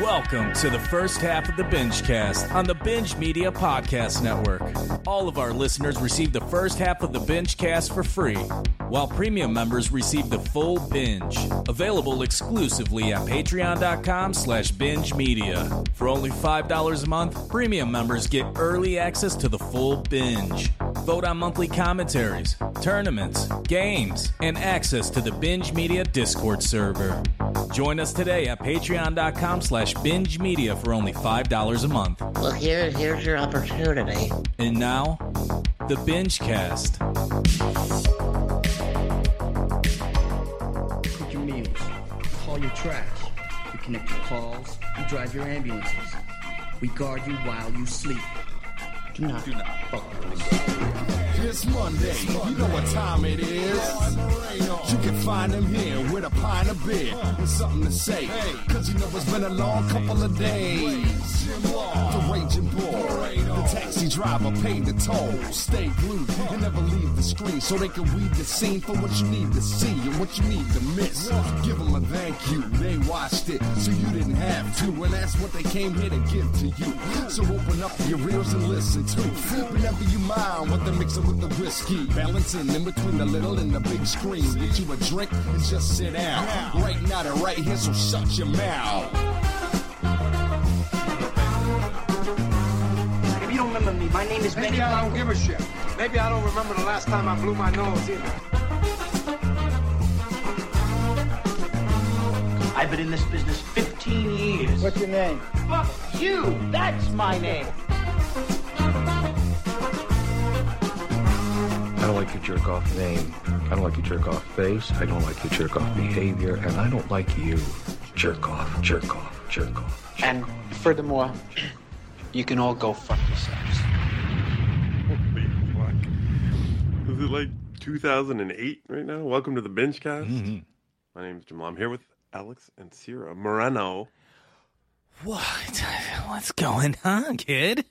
Welcome to the first half of the Binge Cast on the Binge Media Podcast Network. All of our listeners receive the first half of the Binge Cast for free, while premium members receive the full binge. Available exclusively at patreon.com slash binge media. For only $5 a month, premium members get early access to the full binge. Vote on monthly commentaries, tournaments, games, and access to the Binge Media Discord server. Join us today at patreon.com slash binge media for only $5 a month. Well, here, here's your opportunity. And now, the Binge Cast. cook your meals, haul your trash, we connect your calls, we drive your ambulances. We guard you while you sleep. Do not, do not fuck with us. It's Monday, you know what time it is. You can find him here with a pint of beer and something to say. Cause you know it's been a long couple of days. The raging bull, the taxi driver paid the toll. Stay glued and never leave the screen so they can read the scene for what you need to see and what you need to miss. Give them a thank you, they watched it so you didn't have to. And that's what they came here to give to you. So open up your ears and listen to. Whenever you mind what they're mixing with the whiskey. Balancing in between the little and the big screen. Get you a drink and just sit down. Right now, they're right here, so shut your mouth. If you don't remember me, my name is Benny. Maybe I don't give a shit. Maybe I don't remember the last time I blew my nose either. I've been in this business 15 years. What's your name? Fuck you! That's my name. Like your jerk off name. I don't like your jerk off face. I don't like your jerk off behavior. And I don't like you. Jerk off, jerk off, jerk off. And furthermore, you can all go fuck yourselves. Holy fuck. Is it like 2008 right now? Welcome to the Binge Cast. Mm-hmm. My name is Jamal. I'm here with Alex and Sierra Moreno. What? What's going on, kid?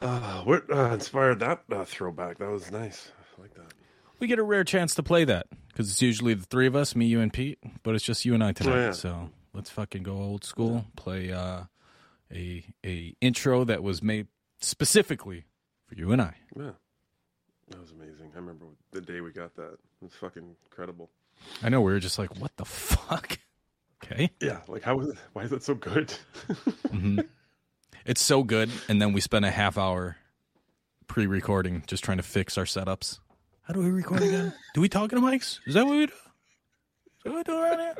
Uh, what uh, inspired that uh, throwback? That was nice. I like that. We get a rare chance to play that because it's usually the three of us, me, you, and Pete, but it's just you and I tonight. Oh, yeah. So let's fucking go old school. Play uh, a a intro that was made specifically for you and I. Yeah. That was amazing. I remember the day we got that. It was fucking incredible. I know we were just like, what the fuck? Okay, Yeah, like how was it? Why is that so good? it's so good, and then we spent a half hour pre-recording just trying to fix our setups. How do we record again? do we talk into mics? Is that what we do? Is that what we do around here?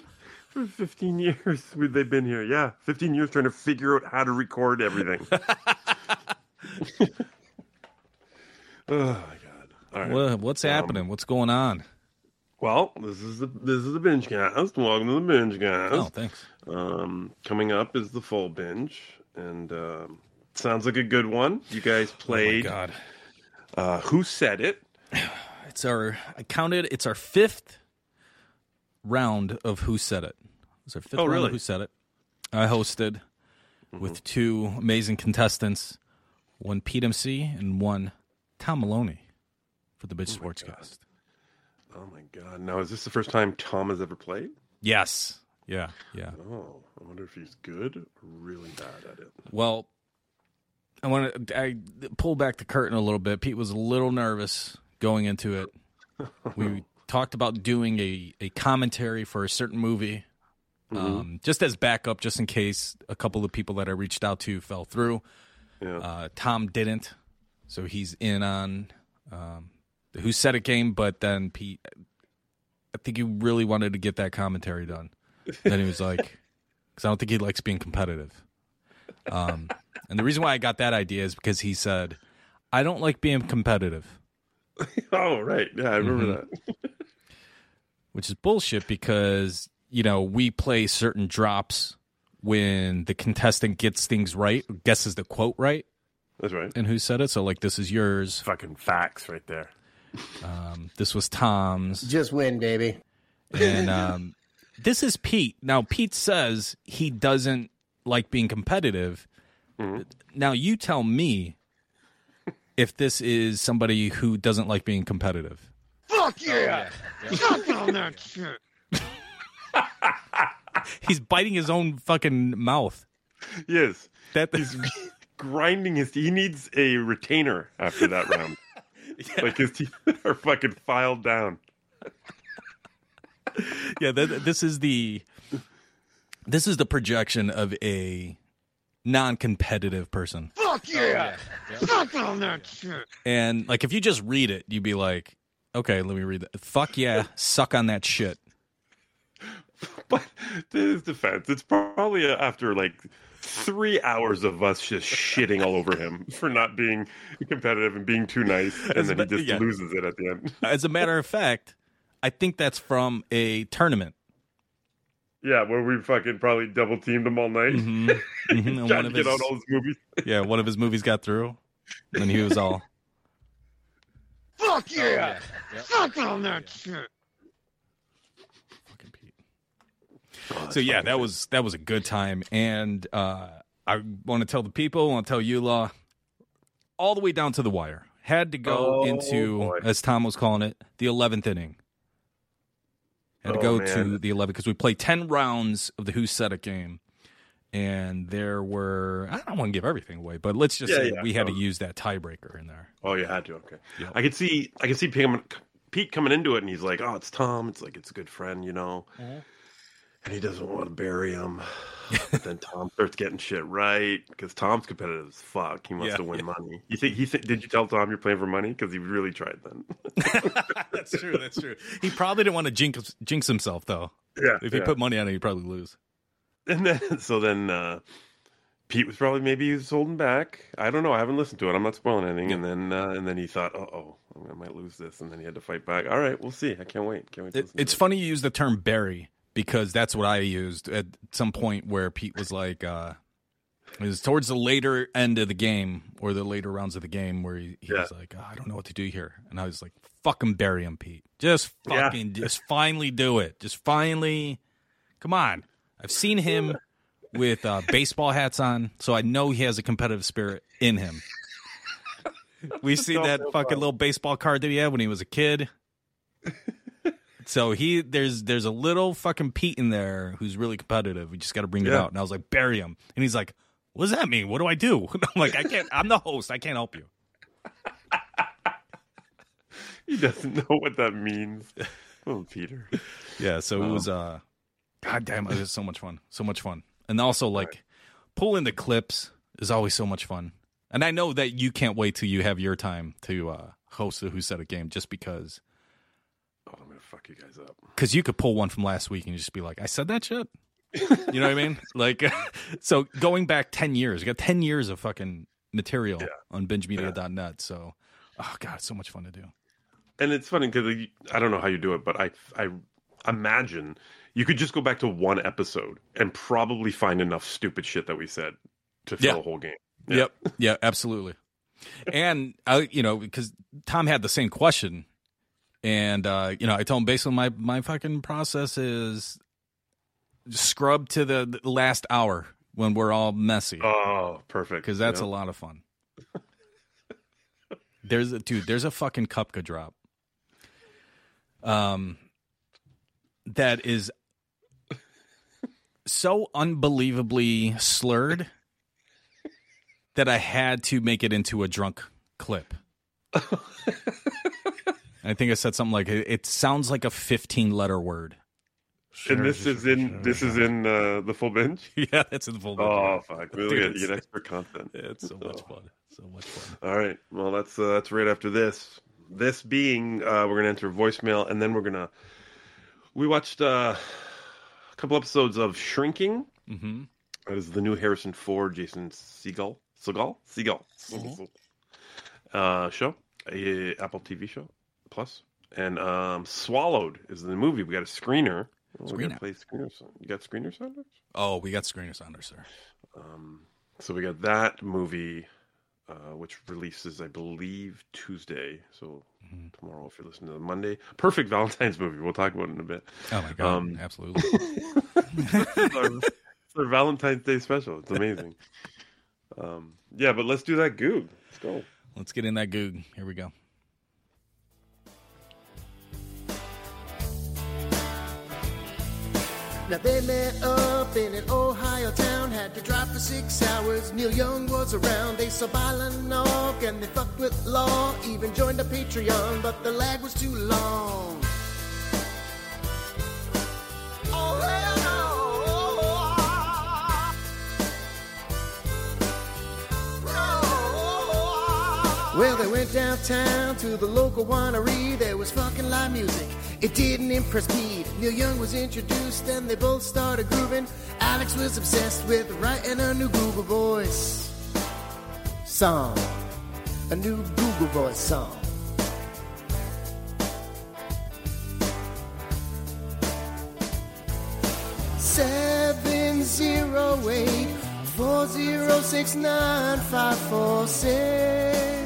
For 15 years we- they've been here. Yeah, 15 years trying to figure out how to record everything. oh my god. All right. What, what's um, happening? What's going on? Well, this is the this is the binge cast. Welcome to the binge cast. Oh, thanks. Um, coming up is the full binge, and um, sounds like a good one. You guys played. Oh my played. God. uh, Who said it? It's our I counted it's our fifth round of Who Said It. It's our fifth Oh, round really? of Who Said It. I hosted Mm-hmm. with two amazing contestants, one Pete MC and one Tom Maloney for the Bitch Sportscast. Oh my god! Now is this the first time Tom has ever played? Yes. Yeah, yeah. Oh, I wonder if he's good or really bad at it. Well, I want to I pull back the curtain a little bit. Pete was a little nervous going into it. We talked about doing a, a commentary for a certain movie, um, just as backup, just in case a couple of people that I reached out to fell through. Yeah. Uh, Tom didn't, so he's in on um, Who Said It game. But then Pete, I think he really wanted to get that commentary done. then he was like, because I don't think he likes being competitive. Um, and the reason why I got that idea is because he said, I don't like being competitive, oh right, yeah, I remember Mm-hmm. that. which is bullshit because, you know, we play certain drops when the contestant gets things right, guesses the quote right, That's right. and who said it. So, like, this is yours. Fucking facts right there. This was Tom's. Just win, baby. And um, this is Pete. Now, Pete says he doesn't like being competitive. Now, you tell me if this is somebody who doesn't like being competitive. Fuck yeah! Fuck on that shit. He's biting his own fucking mouth. Yes. That He's grinding his. He needs a retainer after that round. Like his teeth are fucking filed down. yeah, th- this is the this is the projection of a non-competitive person. Fuck oh, yeah! Fuck on that shit. And like if you just read it, you'd be like, "Okay, let me read that. Fuck yeah, suck on that shit." But to his defense, it's probably after like three hours of us just shitting all over him for not being competitive and being too nice, and then he just Yeah. loses it at the end. As a matter of fact, I think that's from a tournament. Yeah, where we fucking probably double teamed him all night, Mhm. Mhm, and trying one to of get his- out all his movies. Yeah, one of his movies got through, and he was all, Fuck yeah! Fuck on that shit. So yeah, that was that was a good time, and uh, I want to tell the people, I want to tell you, Law, all the way down to the wire. Had to go Oh, into, boy. as Tom was calling it, the eleventh inning. Had to Oh, go man. to the 11th because we played 10 rounds of the Who Said It game. And there were, I don't want to give everything away, but let's just Yeah, say yeah. we had to Oh. use that tiebreaker in there. Oh, you had to. Okay, Yep. I could see. I could see Pete, Pete coming into it, and he's like, "Oh, it's Tom. It's like it's a good friend, you know." Mm-hmm. And he doesn't want to bury him. but then Tom starts getting shit right because Tom's competitive as fuck. He wants Yeah, to win yeah. money. You think he? Th- did you tell Tom you're playing for money? Because he really tried then. that's true. That's true. He probably didn't want to jinx, jinx himself, though. yeah. If he yeah. put money on it, he'd probably lose. And then so then uh, Pete was probably maybe he was holding back. I don't know. I haven't listened to it. I'm not spoiling anything. And then uh, and then he thought, uh oh, I might lose this. And then he had to fight back. All right, we'll see. I can't wait. Can't wait. To It, it's it. funny you use the term bury because that's what I used at some point where Pete was like, uh, it was towards the later end of the game or the later rounds of the game where he, he was Yeah. like, oh, I don't know what to do here. And I was like, fucking bury him, Pete. Just Yeah. fucking, just finally do it. Just finally, come on. I've seen him with uh, baseball hats on, so I know he has a competitive spirit in him. We see that fucking little baseball card that he had when he was a kid. So he there's there's a little fucking Pete in there who's really competitive. We just got to bring it out. And I was like, bury him. And he's like, what does that mean? What do I do? And I'm like, I can't. I'm the host. I can't help you. He doesn't know what that means. Oh, Peter. Yeah. So it was uh, god damn, it was so much fun. So much fun. And also like pulling the clips is always so much fun. And I know that you can't wait till you have your time to uh, host the Who Said It game, just because fuck you guys up. because you could pull one from last week and just be like, I said that shit. You know what I mean? Like, so going back 10 years, you got 10 years of fucking material on bingemedia.net. So, oh, God, it's so much fun to do. And it's funny because I don't know how you do it, but I I imagine you could just go back to one episode and probably find enough stupid shit that we said to fill Yeah. a whole game. Yep. Yeah, absolutely. And, I, you know, because Tom had the same question. And, uh, you know, I told him basically my, my fucking process is scrub to the last hour when we're all messy. Oh, perfect. because that's a lot of fun. There's a dude. There's a fucking cupka drop. Um, that is so unbelievably slurred that I had to make it into a drunk clip. I think I said something like it, it sounds like a 15 letter word. And this is in this is in uh, the full binge. yeah, that's in the full. Bench. Oh fuck! We'll Dude, get, it's- you get extra content. It's so much fun. So much fun. All right. Well, that's uh, that's right after this. This being, uh, we're gonna enter voicemail, and then we're gonna. We watched uh, a couple episodes of Shrinking. Mm-hmm. That is the new Harrison Ford, Jason Seagal, Seagal, Seagal, Seagal uh, show, a Apple TV show plus, and um, Swallowed is the movie. We got a screener. We're gonna play screeners. You got screeners on it? Oh, we got screener there, sir. Um, so we got that movie, uh, which releases, I believe, Tuesday. So Mm-hmm. tomorrow, if you're listening to the Monday, perfect Valentine's movie. We'll talk about it in a bit. Oh my god, Um, absolutely. it's, our, it's our Valentine's Day special. It's amazing. um, yeah, but let's do that goog. Let's go. Let's get in that goog. Here we go. Now they met up in an Ohio town, had to drive for six hours. Neil Young was around, they saw Balanog and they fucked with law. Even joined a Patreon, but the lag was too long. Oh, hell no. Well, they went downtown to the local winery. There was fucking live music. It didn't impress Pete. Neil Young was introduced and they both started grooving. Alex was obsessed with writing a new Google Voice song. A new Google Voice song. Seven zero eight four zero six nine five four six.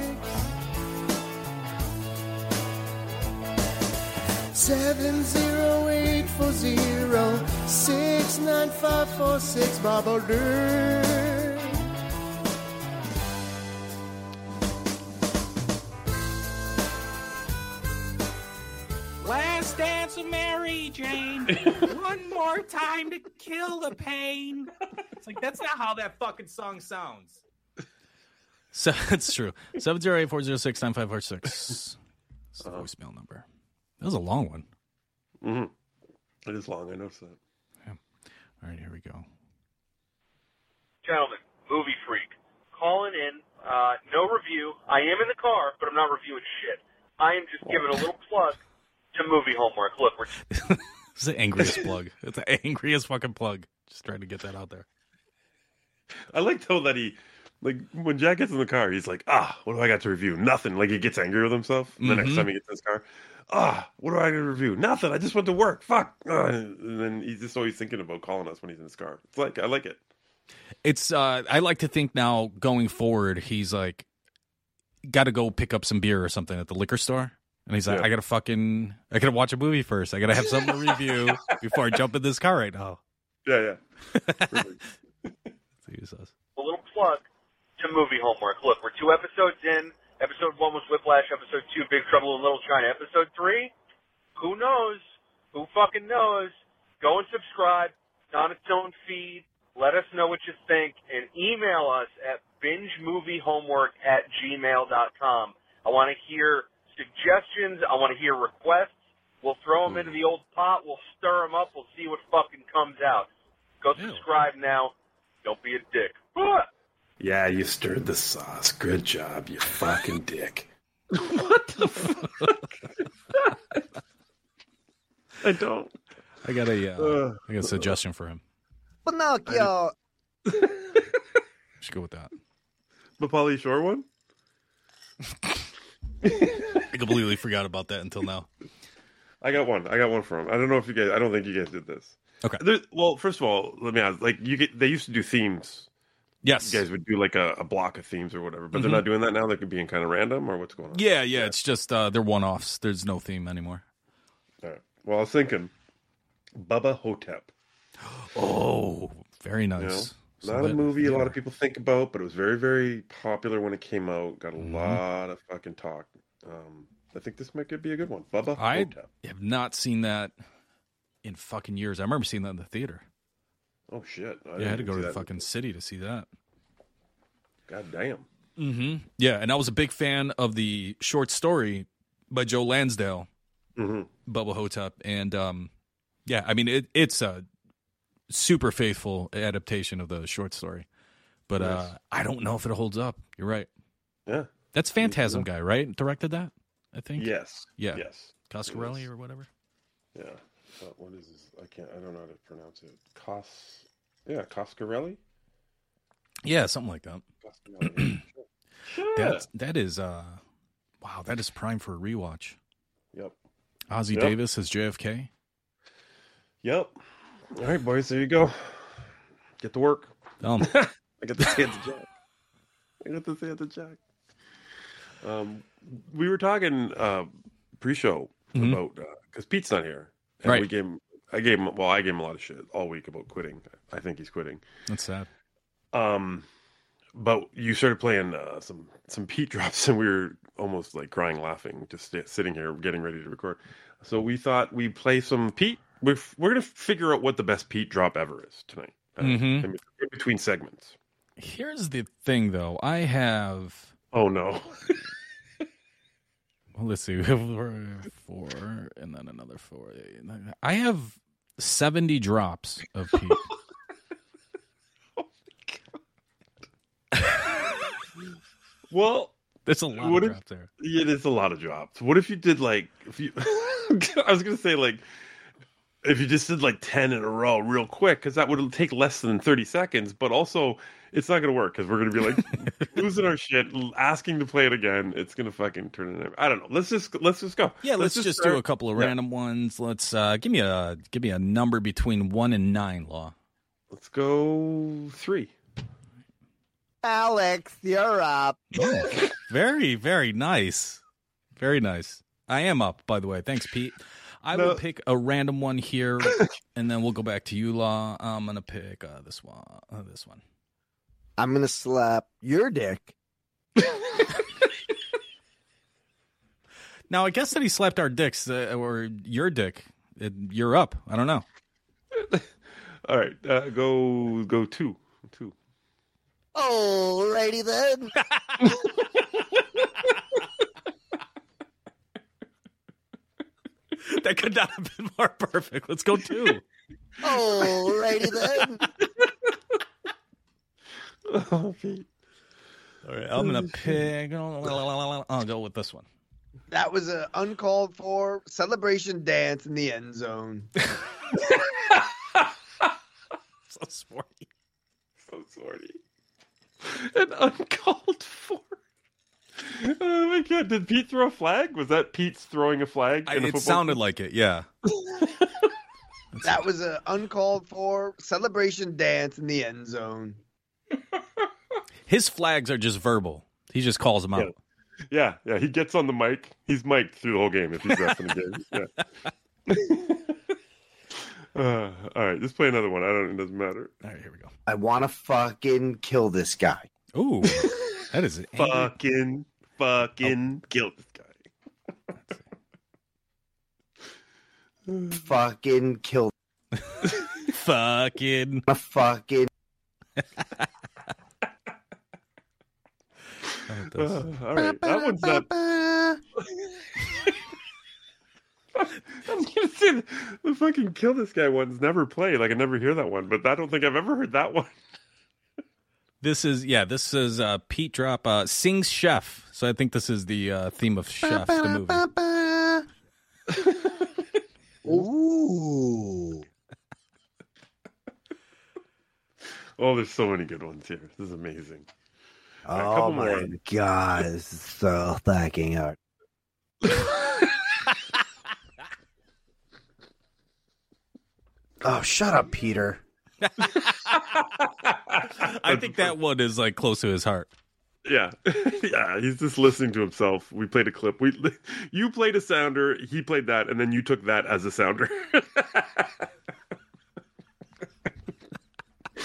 Seven zero eight four zero six nine five four six Baba Day. Last dance of Mary Jane. One more time to kill the pain. It's like that's not how that fucking song sounds. So it's true. Seven zero eight four zero six nine five four six. It's the voicemail number. That was a long one. Mm-hmm. It is long. I noticed that. Yeah. All right, here we go. Gentlemen, movie freak, calling in. Uh, no review. I am in the car, but I'm not reviewing shit. I am just giving a little plug to movie homework. Look, we're It's the angriest plug. It's the angriest fucking plug. Just trying to get that out there. I like though that he, like, when Jack gets in the car, he's like, ah, what do I got to review? Nothing. Like he gets angry with himself. And the next Mhm. time he gets in his car, ah, what do I got to review? Nothing. I just went to work. Fuck. Ah, and then he's just always thinking about calling us when he's in his car. It's like I like it. It's uh I like to think now going forward, he's like gotta go pick up some beer or something at the liquor store. And he's like, Yeah. I gotta fucking I gotta watch a movie first. I gotta have something to review before I jump in this car right now. Yeah, yeah. See us. a little plug to movie homework. Look, we're two episodes in. Episode one was Whiplash. Episode two, Big Trouble in Little China. Episode three, who knows? Who fucking knows? Go and subscribe. It's on its own feed. Let us know what you think and email us at bingemoviehomework at gmail.com. I want to hear suggestions. I want to hear requests. We'll throw them into the old pot. We'll stir them up. We'll see what fucking comes out. Go subscribe now. Don't be a dick. Ah! Yeah, you stirred the sauce. Good job, you fucking dick. What the fuck? I don't. I got a uh, I got a suggestion for him. Pinocchio. I should go with that. The Pauly Shore one? I completely forgot about that until now. I got one. I got one for him. I don't know if you guys. I don't think you guys did this. Okay. There, well, first of all, let me ask. Like, you get. They used to do themes. Yes. You guys would do like a, a block of themes or whatever, but Mhm. they're not doing that now. They're being kind of random, or what's going on? Yeah, yeah, it's just uh they're one offs. There's no theme anymore. All right. Well, I was thinking, Bubba Ho-Tep. Oh, very You know, nice. So not a that- movie a lot of people think about, but it was very, very popular when it came out. Got a Mm-hmm. lot of fucking talk. Um, I think this might be a good one. Bubba I Ho-Tep. have not seen that in fucking years. I remember seeing that in the theater. Oh shit! I yeah, I had to go to the that. fucking city to see that. God damn. Mm-hmm. Yeah, and I was a big fan of the short story by Joe Lansdale, Mhm. Bubba Ho-Tep, and um, yeah, I mean it, it's a super faithful adaptation of the short story, but uh, I don't know if it holds up. You're right. Yeah. That's Phantasm guy, right? Directed that, I think. Yes. Yeah. Yes. Coscarelli Yes. or whatever. Yeah. Uh, what is this? I can't. I don't know how to pronounce it. Cos. Yeah, Coscarelli. Yeah, something like that. Coscarelli. sure. That that is uh, wow, that is prime for a rewatch. Yep. Ossie Yep. Davis as JFK. Yep. All right, boys. There you go. Get to work. Um, I got to say it to Jack. I got to say it to Jack. Um, we were talking uh, pre-show Mhm. about because Pete's not here, and Right. we gave him. I gave him. Well, I gave him a lot of shit all week about quitting. I think he's quitting. That's sad. Um, but you started playing uh, some some Pete drops, and we were almost like crying, laughing, just st- sitting here getting ready to record. So we thought we'd play some Pete we're we're gonna figure out what the best Pete drop ever is tonight. uh, Mhm. in between segments. Here's the thing, though. I have. Oh no. Well, let's see. We have four, and then another four. I have seventy drops of Pete. Oh well, There's a lot of drops there. It is a lot of drops. What if you did like if you? I was gonna say like if you just did like ten in a row real quick because that would take less than thirty seconds. But also, it's not gonna work because we're gonna be like losing our shit, asking to play it again. It's gonna fucking turn it. I don't know. Let's just let's just go. Yeah, let's, just, do a couple of Yeah. random ones. Let's uh, give me a give me a number between one and nine. Law. Let's go three. Alex, you're up. Very very nice, very nice. I am up, by the way. Thanks, Pete. I will pick a random one here, and then we'll go back to you, Law. I'm gonna pick uh, this one. Uh, this one. I'm gonna slap your dick. Now, I guess that he slapped our dicks uh, or your dick. It, you're up. I don't know. All right, uh, go go two two. Alrighty then. that could not have been more perfect. Let's go two. Alrighty then. Oh, Pete. All right, I'm gonna pick. I'll go with this one. That was an uncalled for celebration dance in the end zone. So sporty. So sorry. And uncalled for. Oh my god! Did Pete throw a flag? Was that Pete's throwing a flag? I, in a it sounded game? like it. Yeah. That was an uncalled for celebration dance in the end zone. His flags are just verbal. He just calls them out. Yeah, yeah. He gets on the mic. He's mic'd through the whole game if he's refing the game. Yeah. Uh, all right, let's play another one. I don't. It doesn't matter. All right, here we go. I want to fucking kill this guy. Ooh, that is an angry- Fucking, fucking kill this guy. Fucking kill. fucking. A fucking. Uh, all right, that one's not. I'm gonna say the, the fucking kill this guy one's never played. Like I never hear that one, but I don't think I've ever heard that one. This is yeah. This is uh, Pete Drop uh, sings Chef. So I think this is the uh, theme of Chef, the movie. Ooh. Oh, there's so many good ones here. This is amazing. All right, a Oh couple my more. god, this is so fucking hard. oh, shut up, Peter. I think that one is like close to his heart. Yeah, yeah. He's just listening to himself. We played a clip. We you played a sounder. He played that, and then you took that as a sounder.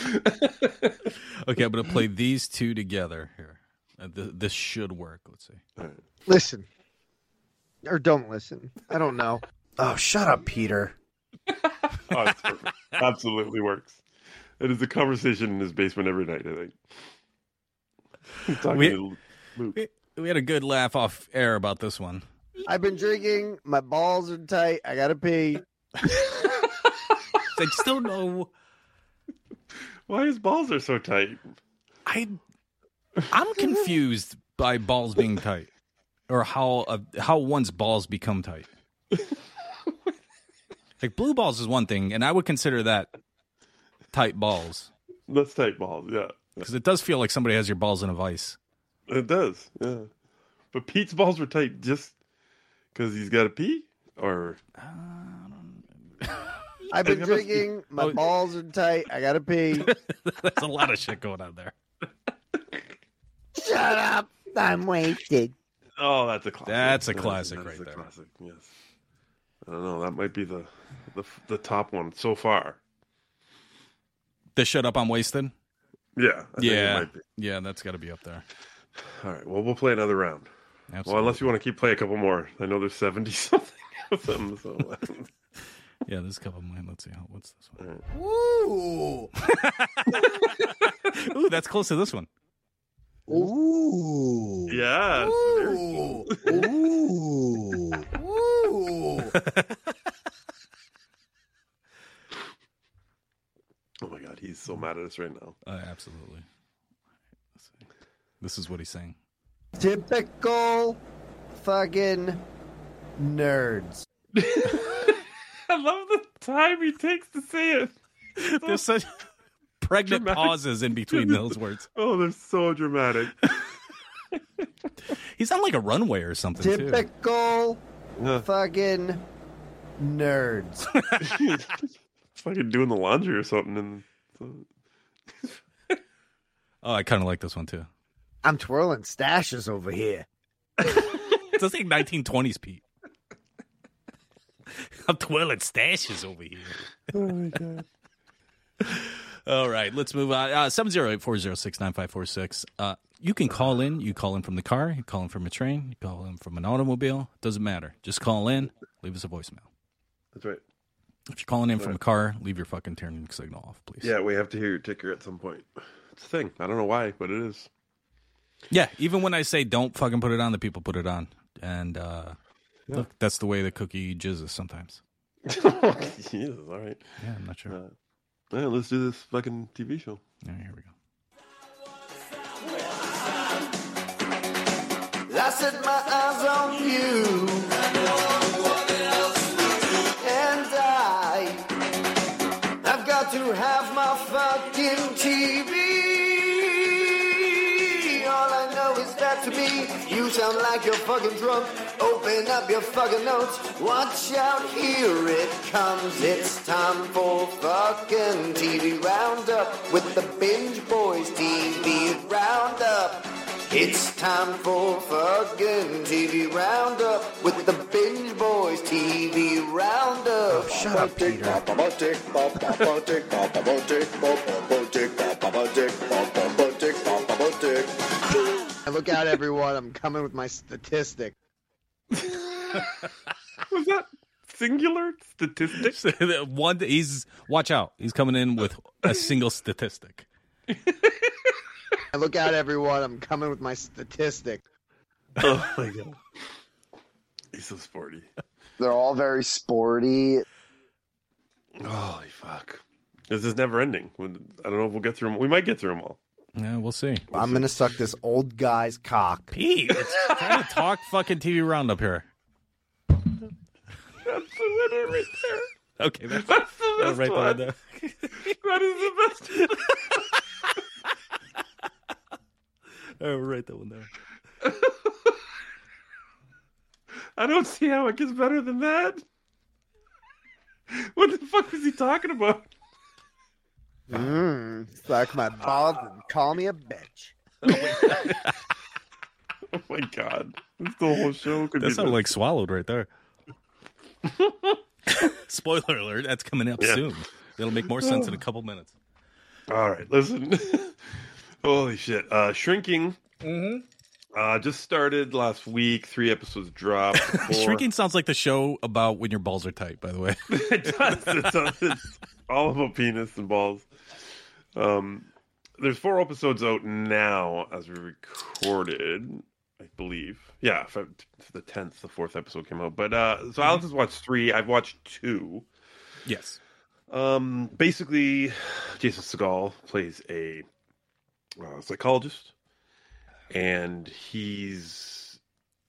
Okay, I'm gonna play these two together here. Uh, th- this should work. Let's see. Listen. Or don't listen. I don't know. Oh, shut up, Peter. oh, it's perfect. Absolutely works. It is a conversation in his basement every night. I think. He's talking We- to Luke. We, we had a good laugh off air about this one. I've been drinking. My balls are tight. I gotta pee. I just don't know. Why his balls are so tight? I I'm confused by balls being tight, or how uh, how one's balls become tight. like blue balls is one thing, and I would consider that tight balls That's tight balls. Yeah, because it does feel like somebody has your balls in a vice. it does. Yeah, but Pete's balls were tight just because he's got to pee, or I've been I must drinking. My Oh. balls are tight. I gotta pee. There's a lot of shit going on there. Shut up. I'm wasted. oh, that's a classic. That's a classic that's right a there. Classic. Yes. I don't know. That might be the the the top one so far. The shut up, I'm wasted. Yeah. I think it yeah, might be. yeah, that's got to be up there. All right. Well, we'll play another round. Well, unless you want to keep playing a couple more. I know there's seventy something of them. So Yeah, there's a couple of mine. Let's see. how- What's this one? Ooh. Ooh, that's close to this one. Ooh. Yes. Ooh. Ooh. Ooh. Oh my god, he's so mad at us right now. Uh, absolutely. Let's see. This is what he's saying. Typical fucking nerds. I love the time he takes to say it. There's such pregnant Dramatic. pauses in between those words. Oh, they're so dramatic. He's on like a runway or something too. Typical Yeah. fucking nerds. Fucking doing the laundry or something. And Oh, I kind of like this one too. I'm twirling stashes over here. It does like 1920s Pete. I'm twirling stashes over here. oh my god. All right, let's move on. Uh, 708-406-9546. Uh, you can call in. You call in from the car. You call in from a train. You call in from an automobile. Doesn't matter. Just call in. Leave us a voicemail. That's right. If you're calling in from a car, leave your fucking turning signal off, please. Yeah, we have to hear your ticker at some point. It's a thing. I don't know why, but it is. Yeah, even when I say don't fucking put it on, the people put it on. And uh, look, that's the way the cookie jizzes sometimes. Jesus, all right. Yeah, I'm not sure. Uh, yeah, let's do this fucking TV show. Yeah, here we go. I set my eyes on you. And I, I've got to have my fucking TV. Sound like you're fucking drunk. Open up your fucking notes. Watch out, here it comes. It's time for fucking TV Roundup with the Binge Boys TV Roundup. It's time for fucking TV Roundup with the Binge Boys TV Roundup. Shut up, Peter. And look out, everyone. I'm coming with my statistic. Was that singular statistics? One, he's watch out. He's coming in with a single statistic. Look out, everyone. I'm coming with my statistic. oh my god. He's so sporty. They're all very sporty. Holy fuck. This is never ending. I don't know if we'll get through them. We might get through them all. Yeah, we'll see. I'm gonna suck this old guy's cock. Pete, it's trying to talk fucking TV roundup here. That's the winner right there. Okay, that's, That's the best right one. there. That is the best. Oh, we'll write that one there. I don't see how it gets better than that. What the fuck was he talking about? Mmm, suck my balls and call me a bitch. Oh my god. This the whole show could That be sounded like swallowed right there. Spoiler alert, that's coming up Yeah. soon. It'll make more sense in a couple minutes. All right, listen. Holy shit. Uh Shrinking Mm-hmm. uh just started last week. Three episodes dropped. Four- Shrinking sounds like the show about when your balls are tight, by the way. it does. It does. It's all about penis and balls. Um, there's four episodes out now as we recorded, I believe. Yeah, I- the tenth, the fourth episode came out. But uh, so Alex has watched three. I've watched two. yes. Um, basically, Jason Segal plays a uh, psychologist, and he's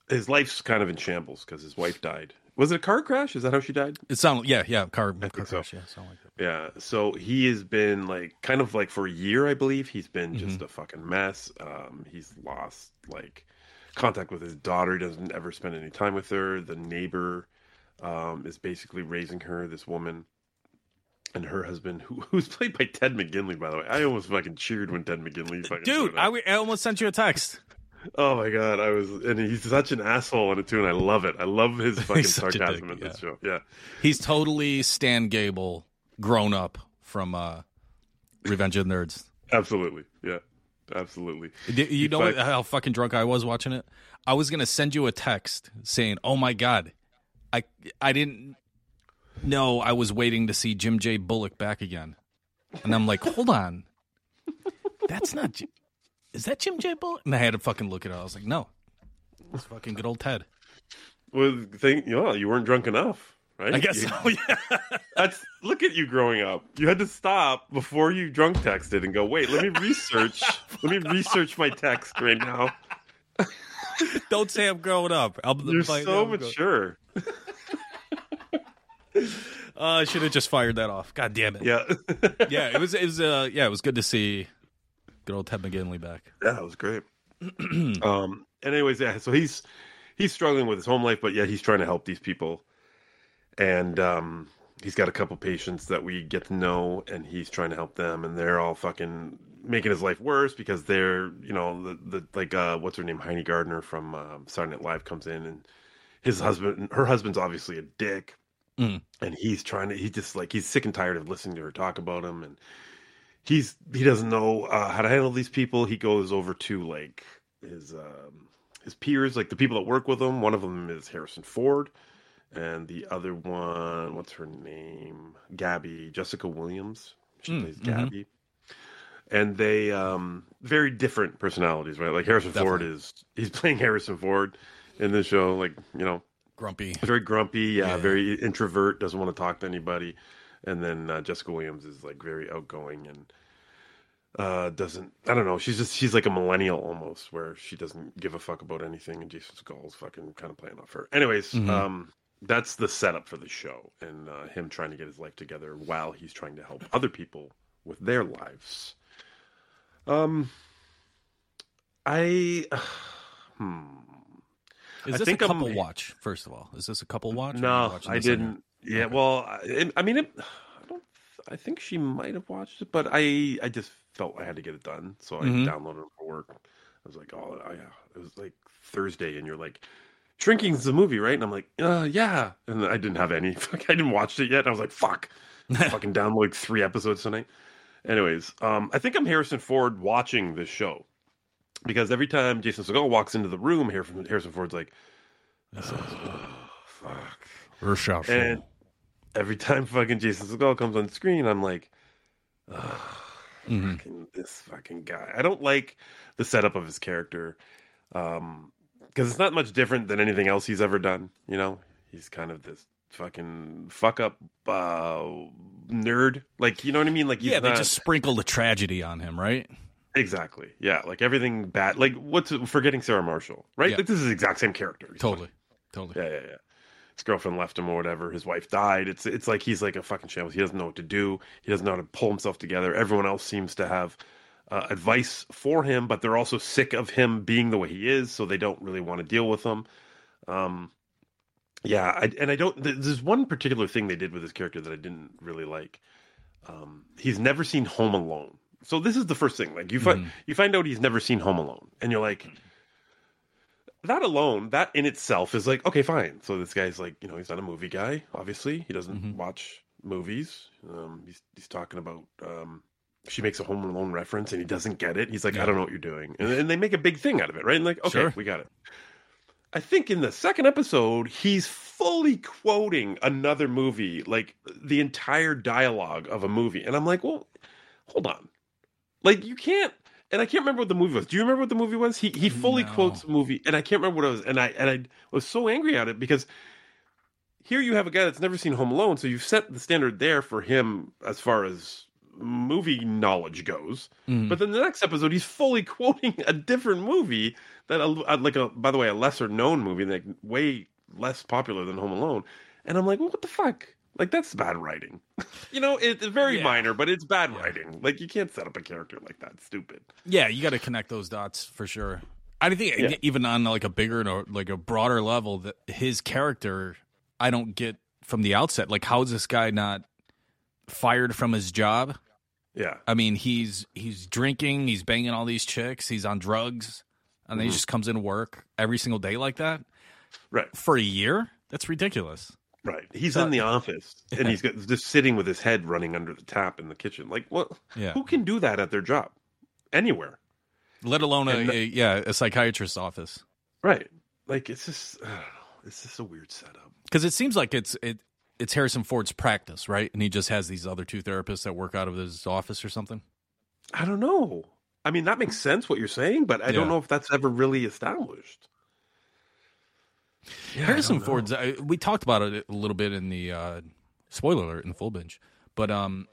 his life's kind of in shambles because his wife died. Was it a car crash? Is that how she died? It sounded yeah, yeah, car, so. crash, yeah, sound like that. Yeah, so he has been like kind of like for a year, I believe. He's been Mm-hmm. just a fucking mess. Um, he's lost like contact with his daughter. He doesn't ever spend any time with her. The neighbor um, is basically raising her. This woman and her husband, who, who's played by Ted McGinley, by the way. I almost fucking cheered when Ted McGinley fucking Dude, I, I almost sent you a text. Oh my god, I was, and he's such an asshole in it too, and I love it. I love his fucking He's such a sarcasm dick, in this yeah. show. Yeah, He's totally Stan Gable grown up from uh, Revenge of the Nerds. absolutely, yeah, absolutely. Do You know what, how fucking drunk I was watching it? I was gonna send you a text saying, "Oh my god, I I didn't No, I was waiting to see Jim J. Bullock back again, and I'm like, hold on, that's not. Jim- Is that Jim J. Bullock? And I had to fucking look at it up. I was like, no, it's fucking good old Ted. Well, think, you know, you weren't drunk enough, right? I guess You- so. Yeah. That's look at you growing up. You had to stop before you drunk texted and go, wait, let me research. let me research my text right now. Don't say I'm growing up. I'm, You're I'm- so I'm- mature. Uh, I should have just fired that off. God damn it. Yeah. yeah, it was. It was. Uh, yeah, it was good to see good old Ted McGinley back. Yeah, it was great. um, and anyways, yeah, so he's he's struggling with his home life, but yeah, he's trying to help these people. And um, he's got a couple patients that we get to know, and he's trying to help them, and they're all fucking making his life worse because they're, you know, the, the like uh, what's her name, Heidi Gardner from um, Saturday Night Live comes in, and his husband, her husband's obviously a dick, Mm. and he's trying to, he just like he's sick and tired of listening to her talk about him, and he's he doesn't know uh, how to handle these people. He goes over to like his um, his peers, like the people that work with him. One of them is Harrison Ford, and the other one, what's her name? Gabby Jessica Williams. She Mm, plays mhm. Gabby. And they um very different personalities, right? Like Harrison Ford is he's playing Harrison Ford in this show, like you know, Grumpy. very grumpy, yeah, Yeah. very introvert, doesn't want to talk to anybody. And then uh, Jessica Williams is like very outgoing and uh doesn't I don't know, she's just she's like a millennial almost where she doesn't give a fuck about anything and Jason Skull's fucking kind of playing off her. Anyways, Mhm. um that's the setup for the show and uh, him trying to get his life together while he's trying to help other people with their lives. Um I hmm Is I this a I'm- couple watch? First of all, is this a couple watch? or are you no, I this on your- didn't. Yeah, well, I, I mean, it, I don't. I think she might have watched it, but I, I just felt I had to get it done, so I Mhm. downloaded it for work. I was like, oh, yeah, it was like Thursday, and you're like, Shrinking's the movie, right? And I'm like, uh, yeah, and I didn't have any. Fuck, I didn't watch it yet. And I was like, fuck, fucking download three episodes tonight. Anyways, um, I think I'm Harrison Ford watching this show because every time Jason Segel walks into the room, Harrison, Harrison Ford's like, fuck. And every time fucking Jason Segel comes on screen, I'm like, "Ugh, Mhm. fucking this fucking guy. I don't like the setup of his character, um, because it's not much different than anything else he's ever done. You know, he's kind of this fucking fuck up uh, nerd. Like, you know what I mean? Like, yeah, they not- just sprinkle the tragedy on him, right? exactly. Yeah, like everything bad. Like, what's forgetting Sarah Marshall? Right? Yeah. Like, this is the exact same character. Totally, totally. yeah, yeah, yeah. His girlfriend left him or whatever. His wife died. It's it's like he's like a fucking shambles. He doesn't know what to do. He doesn't know how to pull himself together. Everyone else seems to have uh, advice for him, but they're also sick of him being the way he is, so they don't really want to deal with him. Um, yeah, I, and I don't. There's one particular thing they did with his character that I didn't really like. Um, he's never seen Home Alone, so this is the first thing. Like you find Mhm. you find out he's never seen Home Alone, and you're like, that alone, that in itself is like, okay, fine. So this guy's like, you know, he's not a movie guy. Obviously, he doesn't Mhm. watch movies. Um, he's he's talking about. Um, she makes a Home Alone reference, and he doesn't get it. He's like, Yeah. I don't know what you're doing, and, and they make a big thing out of it, right? And like, okay, Sure. we got it. I think in the second episode, he's fully quoting another movie, like the entire dialogue of a movie. And I'm like, well, hold on. Like, you can't. And I can't remember what the movie was. Do you remember what the movie was? He he fully No. quotes the movie, and I can't remember what it was. And I and I was so angry at it because here you have a guy that's never seen Home Alone, so you've set the standard there for him as far as movie knowledge goes. Mhm. But then the next episode, he's fully quoting a different movie that, uh, like a by the way, a lesser known movie, like way less popular than Home Alone. And I'm like, well, what the fuck? Like that's bad writing. you know, it's very Yeah. minor, but it's bad writing. Like you can't set up a character like that. It's stupid. Yeah, you got to connect those dots for sure. I think Yeah. even on like a bigger or like a broader level, that his character, I don't get from the outset. Like, how is this guy not fired from his job? Yeah. I mean, he's he's drinking, he's banging all these chicks, he's on drugs, and then he Mhm. just comes in work every single day like that Right. for a year. That's ridiculous. Right. He's So- in the office and he's got, just sitting with his head running under the tap in the kitchen. Like, what? Yeah. Who can do that at their job? Anywhere. Let alone a, the- a yeah a psychiatrist's office. Right. Like, it's just, I know. It's just a weird setup. because it seems like it's it it's Harrison Ford's practice, right? And he just has these other two therapists that work out of his office or something. I don't know. I mean, that makes sense what you're saying, but I Yeah. don't know if that's ever really established. Yeah, Harrison. Ford's. I, we talked about it a little bit in the uh, spoiler alert in the full binge, but um,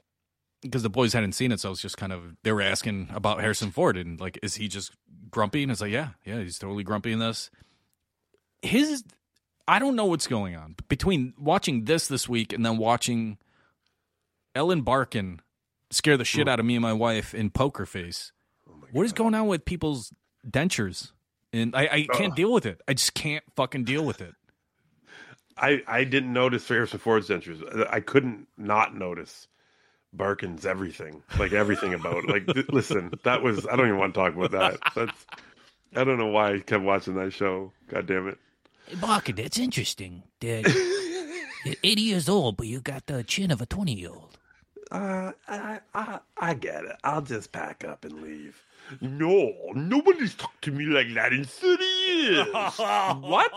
because the boys hadn't seen it, so I was just kind of they were asking about Harrison Ford and like, is he just grumpy? And it's like, yeah, yeah, he's totally grumpy in this. His, I don't know what's going on between watching this this week and then watching Ellen Barkin scare the shit out of me and my wife in Poker Face. what is going on with people's dentures? And I, I can't Ugh. deal with it. I just can't fucking deal with it. I I didn't notice Harrison Ford's dentures. I couldn't not notice Barkin's everything, like everything about it. Like, th- listen, that was I don't even want to talk about that. That's I don't know why I kept watching that show. God damn it. Barker, that's interesting. That you're 80 years old, but you got the chin of a 20 year old. Uh, I, I I get it. I'll just pack up and leave. No, nobody's talked to me like that in thirty years. what?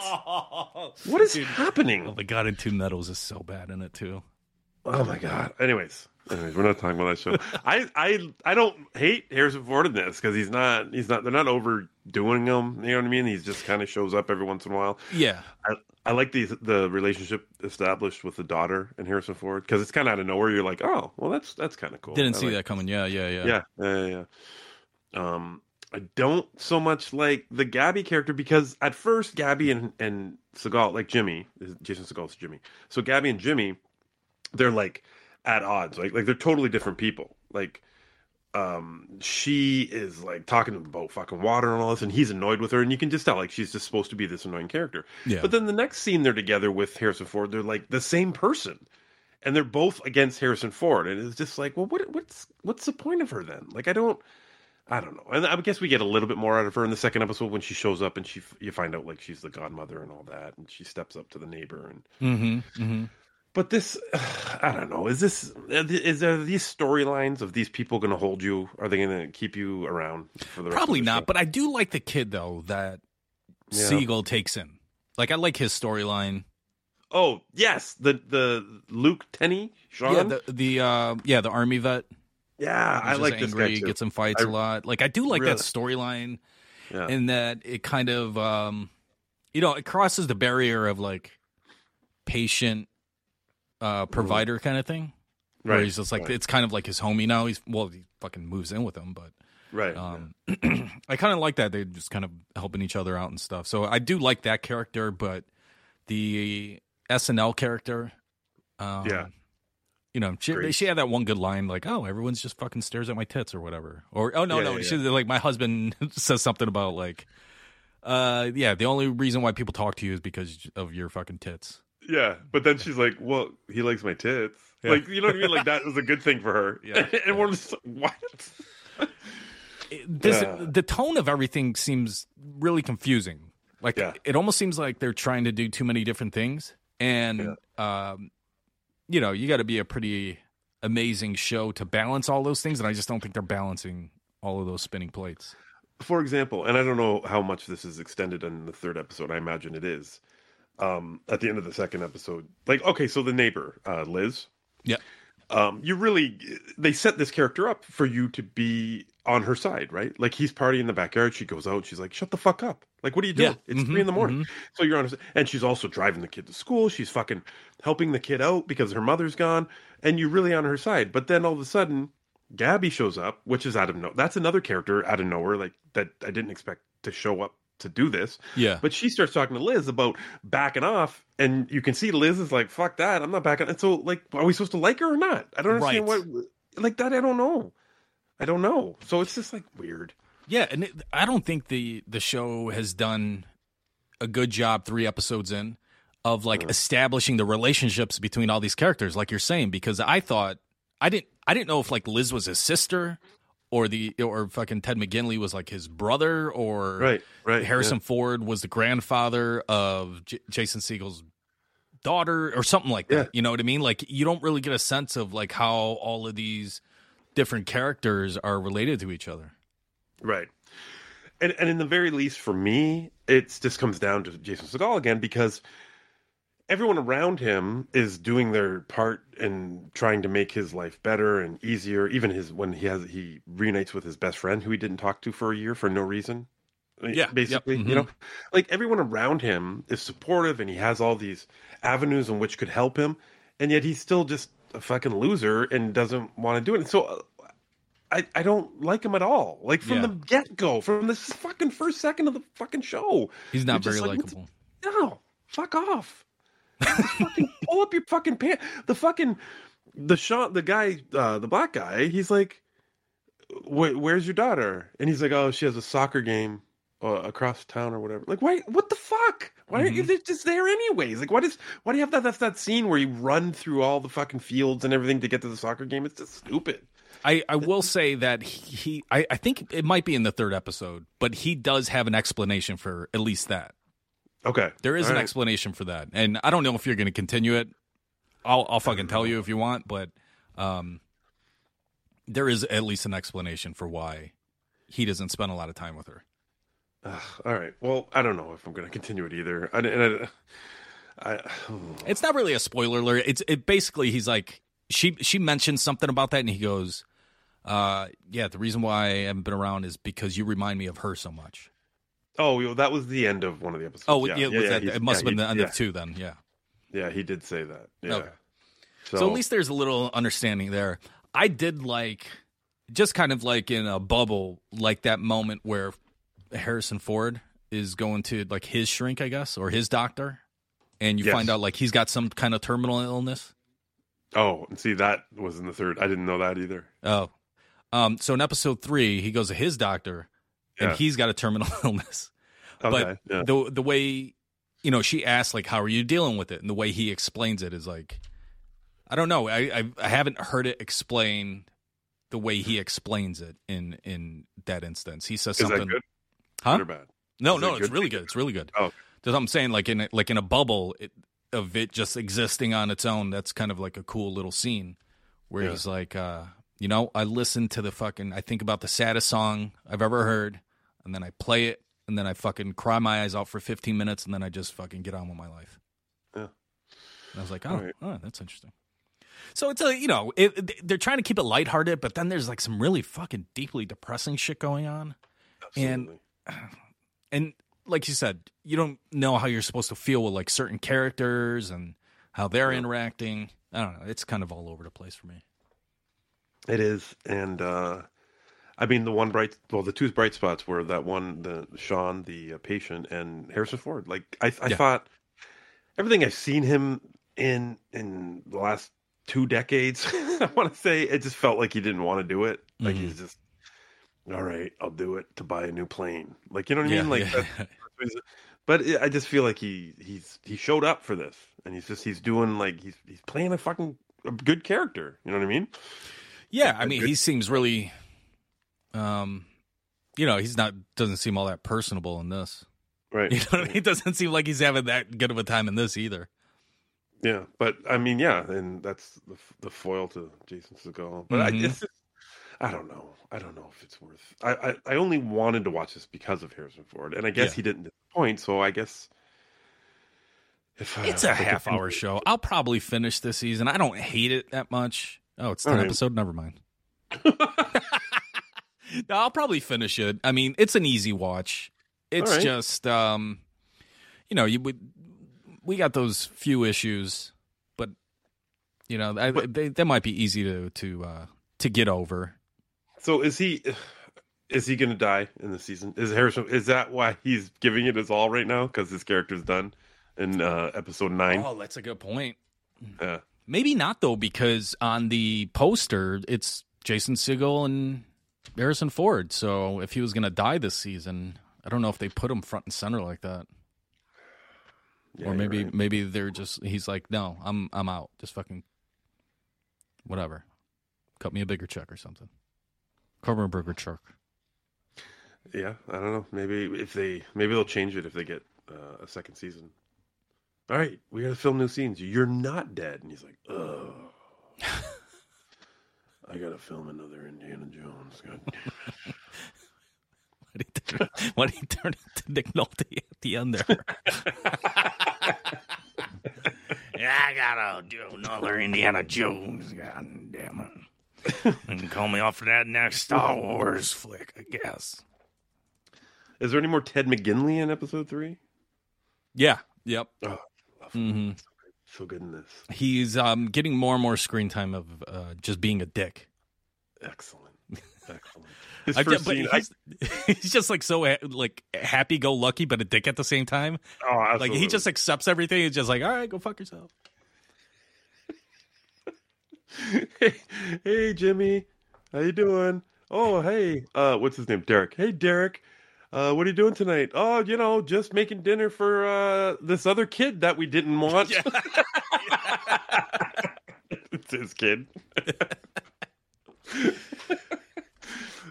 What is happening? Oh my god, and Tim Meadows is so bad in it too. Oh my god. Anyways, anyways, we're not talking about that show. I I I don't hate Harrison Ford in this because he's not he's not they're not overdoing him. You know what I mean? He just kind of shows up every once in a while. Yeah. I I like the the relationship established with the daughter and Harrison Ford because it's kind of out of nowhere. You're like, oh, well, that's that's kind of cool. Didn't I see like that coming. Yeah, yeah, yeah. yeah, yeah, yeah. Um, I don't so much like the Gabby character because at first Gabby and and Segel, like Jimmy, Jason Segel's Jimmy. So Gabby and Jimmy, they're like at odds. Like like they're totally different people. Like um she is like talking about fucking water and all this and he's annoyed with her and you can just tell like she's just supposed to be this annoying character Yeah. but then the next scene they're together with harrison ford they're like the same person and they're both against harrison ford and it's just like well what what's what's the point of her then like i don't I don't know, and I guess we get a little bit more out of her in the second episode when she shows up and she you find out like she's the godmother and all that, and she steps up to the neighbor and Mm-hmm. Mm-hmm. but this, I don't know. Is this is there these storylines of these people going to hold you? Are they going to keep you around for the rest Probably not, show? but I do like the kid though that Yeah. Segel takes in. Like I like his storyline. Oh yes, the the Luke Tennie, Sean. Yeah, the the uh, yeah the army vet. Yeah, I like this guy angry. Gets in fights I- a lot. Like I do like that storyline, Yeah. in that it kind of um, you know, it crosses the barrier of like patient uh provider kind of thing. Where Right, he's just like right. it's kind of like his homie now. He's well, he fucking moves in with him, but Right. Um, I kind of like that they're just kind of helping each other out and stuff. So I do like that character, but the SNL character, um, Yeah. You know, she Great. she had that one good line like, "Oh, everyone's just fucking stares at my tits" or whatever, or oh no Yeah, no, yeah, she yeah. like my husband says something about like, uh, yeah, the only reason why people talk to you is because of your fucking tits. Yeah, but then she's like, "Well, he likes my tits." Yeah. Like, you know what I mean? Like that was a good thing for her. Yeah. and we're just like, what? this Yeah. the tone of everything seems really confusing. Like it almost seems like they're trying to do too many different things, and um, you know, you got to be a pretty amazing show to balance all those things, and I just don't think they're balancing all of those spinning plates. For example, and I don't know how much this is extended in the third episode. I imagine it is. Um, at the end of the second episode, like, okay, so the neighbor, uh, Liz. Yeah. Um, you really they set this character up for you to be on her side, right? Like he's partying in the backyard. She goes out. She's like, "Shut the fuck up!" Like, what are you doing? Yeah. It's Mhm, three in the morning. So you're on her side. And she's also driving the kid to school. She's fucking helping the kid out because her mother's gone, and you're really on her side. But then all of a sudden, Gabby shows up, which is out of no. That's another character out of nowhere, like that I didn't expect to show up to do this. Yeah. But she starts talking to Liz about backing off, and you can see Liz is like, "Fuck that! I'm not backing." And so, like, are we supposed to like her or not? I don't understand Right. what, like that. I don't know. I don't know. So it's just like weird. Yeah, and it, I don't think the the show has done a good job three episodes in of like mm. establishing the relationships between all these characters, like you're saying. Because I thought I didn't I didn't know if like Liz was his sister or the or fucking Ted McGinley was like his brother or Right, right, Harrison yeah. Ford was the grandfather of J- Jason Segel's daughter or something like that. You know what I mean? Like you don't really get a sense of like how all of these different characters are related to each other. Right. And and in the very least for me, it's just comes down to Jason Segel again because everyone around him is doing their part and trying to make his life better and easier. Even his when he has he reunites with his best friend who he didn't talk to for a year for no reason. Mean, Yeah, yep, basically, mhm. you know, like everyone around him is supportive and he has all these avenues in which could help him, and yet he's still just a fucking loser and doesn't want to do it. And so. I, I don't like him at all. Like from Yeah. the get go, from the fucking first second of the fucking show. He's not very like, likable. No, fuck off. Fucking pull up your fucking pants. The fucking the shot, the guy, uh, the black guy. He's like, "Where's your daughter?" And he's like, "Oh, she has a soccer game uh, across town or whatever." Like, why? What the fuck? Why aren't you Mm-hmm. just there anyways? Like, what is? Why do you have that? That's that scene where you run through all the fucking fields and everything to get to the soccer game. It's just stupid. I, I will say that he, I, I think it might be in the third episode, but he does have an explanation for at least that. Okay, There is All an right. explanation for that, and I don't know if you're going to continue it. I'll I'll fucking tell you if you want, but um, there is at least an explanation for why he doesn't spend a lot of time with her. Ugh, all right. Well, I don't know if I'm going to continue it either. I, and I, I, It's not really a spoiler alert. It's it basically he's like she she mentioned something about that, and he goes, uh, "Yeah, the reason why I haven't been around is because you remind me of her so much." Oh, well, that was the end of one of the episodes. Oh, yeah, yeah, was that, it must have yeah, been the end yeah. of two then. Yeah. Yeah, he did say that. Yeah. Okay. So, at least there's a little understanding there. I did like, just kind of like in a bubble, like that moment where Harrison Ford is going to like his shrink, I guess, or his doctor, and you Yes. find out like he's got some kind of terminal illness. Oh, and see, that was in the third. I didn't know that either. Oh, um, so in episode three, he goes to his doctor, and Yeah. he's got a terminal illness. Okay, but yeah. the the way you know she asks like, "How are you dealing with it?" and the way he explains it is like, I don't know. I I, I haven't heard it explained the way he explains it in in that instance. He says Is that something. good? Huh? Good or bad? No, Is no, it's good? really good. It's really good. Oh. That's what I'm saying. Like in a, like in a bubble it, of it just existing on its own. That's kind of like a cool little scene where Yeah. he's like, uh, you know, I listen to the fucking. I think about the saddest song I've ever heard, and then I play it, and then I fucking cry my eyes out for 15 minutes, and then I just fucking get on with my life. Yeah. And I was like, oh, right. oh, that's interesting. So it's a you know it, it- they're trying to keep it lighthearted, but then there's like some really fucking deeply depressing shit going on, and and like you said, you don't know how you're supposed to feel with like certain characters and how they're interacting. I don't know. It's kind of all over the place for me. It is, and uh I mean the one bright, well, the two bright spots were that one, the Sean, the uh, patient, and Harrison Ford. Like I, I Yeah. thought everything I've seen him in in the last two decades, I want to say, it just felt like he didn't want to do it. Like Mhm. he's just, all right, I'll do it to buy a new plane. Like you know what I Yeah, mean? Like, yeah. that's- that's but it, I just feel like he he's he showed up for this, and he's just he's doing like he's he's playing a fucking a good character. You know what I mean? Yeah, I mean, he seems really, um, you know, he's not doesn't seem all that personable in this. Right. You know what I mean? He doesn't seem like he's having that good of a time in this either. Yeah, but I mean, yeah, and that's the the foil to Jason Segel. But Mhm. I, it's I don't know. I don't know if it's worth. I, I I only wanted to watch this because of Harrison Ford, and I guess Yeah. he didn't disappoint. So I guess if uh, It's a half hour show. I'll probably finish this season. I don't hate it that much. Oh, it's All 10 right. episode. Never mind. no, I'll probably finish it. I mean, it's an easy watch. It's All right. just, um, you know, you would, we got those few issues, but you know, I, they they might be easy to to uh, to get over. So is he? Is he going to die in the season? Is Harrison? Is that why he's giving it his all right now? Because his character's done in uh, episode nine. Oh, that's a good point. Yeah. Maybe not though, because on the poster it's Jason Segel and Harrison Ford. So if he was going to die this season, I don't know if they put him front and center like that. Yeah, or maybe right. maybe they're just he's like, no, I'm I'm out. Just fucking whatever. Cut me a bigger check or something. Cover a burger check. Yeah, I don't know. Maybe if they maybe they'll change it if they get uh, a second season. All right, we got to film new scenes. You're not dead, and he's like, "Oh, I got to film another Indiana Jones." God damn it. Why did he turn into Nick Nolte at the end there? I gotta do another Indiana Jones. God damn it. and call me off for that next Star Wars flick, I guess. Is there any more Ted McGinley in episode three? Yeah. Yep. Oh, hmm so good in this. He's um, getting more and more screen time of uh, just being a dick. Excellent. Excellent. His I first ju- but scene, I- he's, he's just like so like happy go lucky, but a dick at the same time. Oh, absolutely. Like he just accepts everything. He's just like, all right, go fuck yourself. hey, hey, Jimmy, how you doing? Oh, hey, uh, what's his name? Derek. Hey, Derek, uh, what are you doing tonight? Oh, you know, just making dinner for uh this other kid that we didn't want. it's his kid.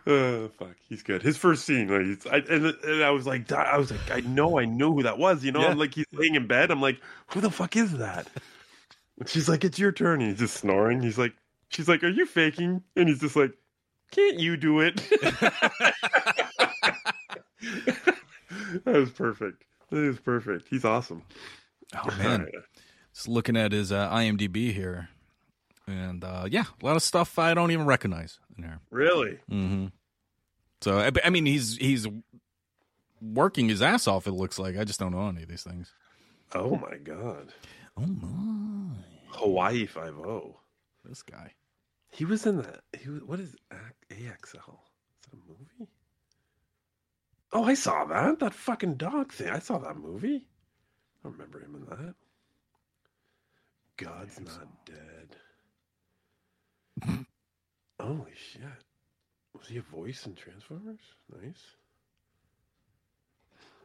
Uh, fuck, he's good. His first scene, like, he's, I, and, and I was like, I was like, I know, I knew who that was. You know, Yeah. I'm like, he's laying in bed. I'm like, who the fuck is that? And she's like, it's your turn. And he's just snoring. He's like, she's like, are you faking? And he's just like, can't you do it? that was perfect. That is perfect. He's awesome. Oh man, just looking at his uh, IMDb here, and uh, yeah, a lot of stuff I don't even recognize in there. Really? hmm So I, I mean, he's he's working his ass off. It looks like I just don't know any of these things. Oh my god. Oh my. Hawaii Five O. This guy. He was in that. He was. What is AXL? Is that a movie? Oh, I saw that. That fucking dog thing. I saw that movie. I remember him in that. God's not dead. Holy shit. Was he a voice in Transformers? Nice.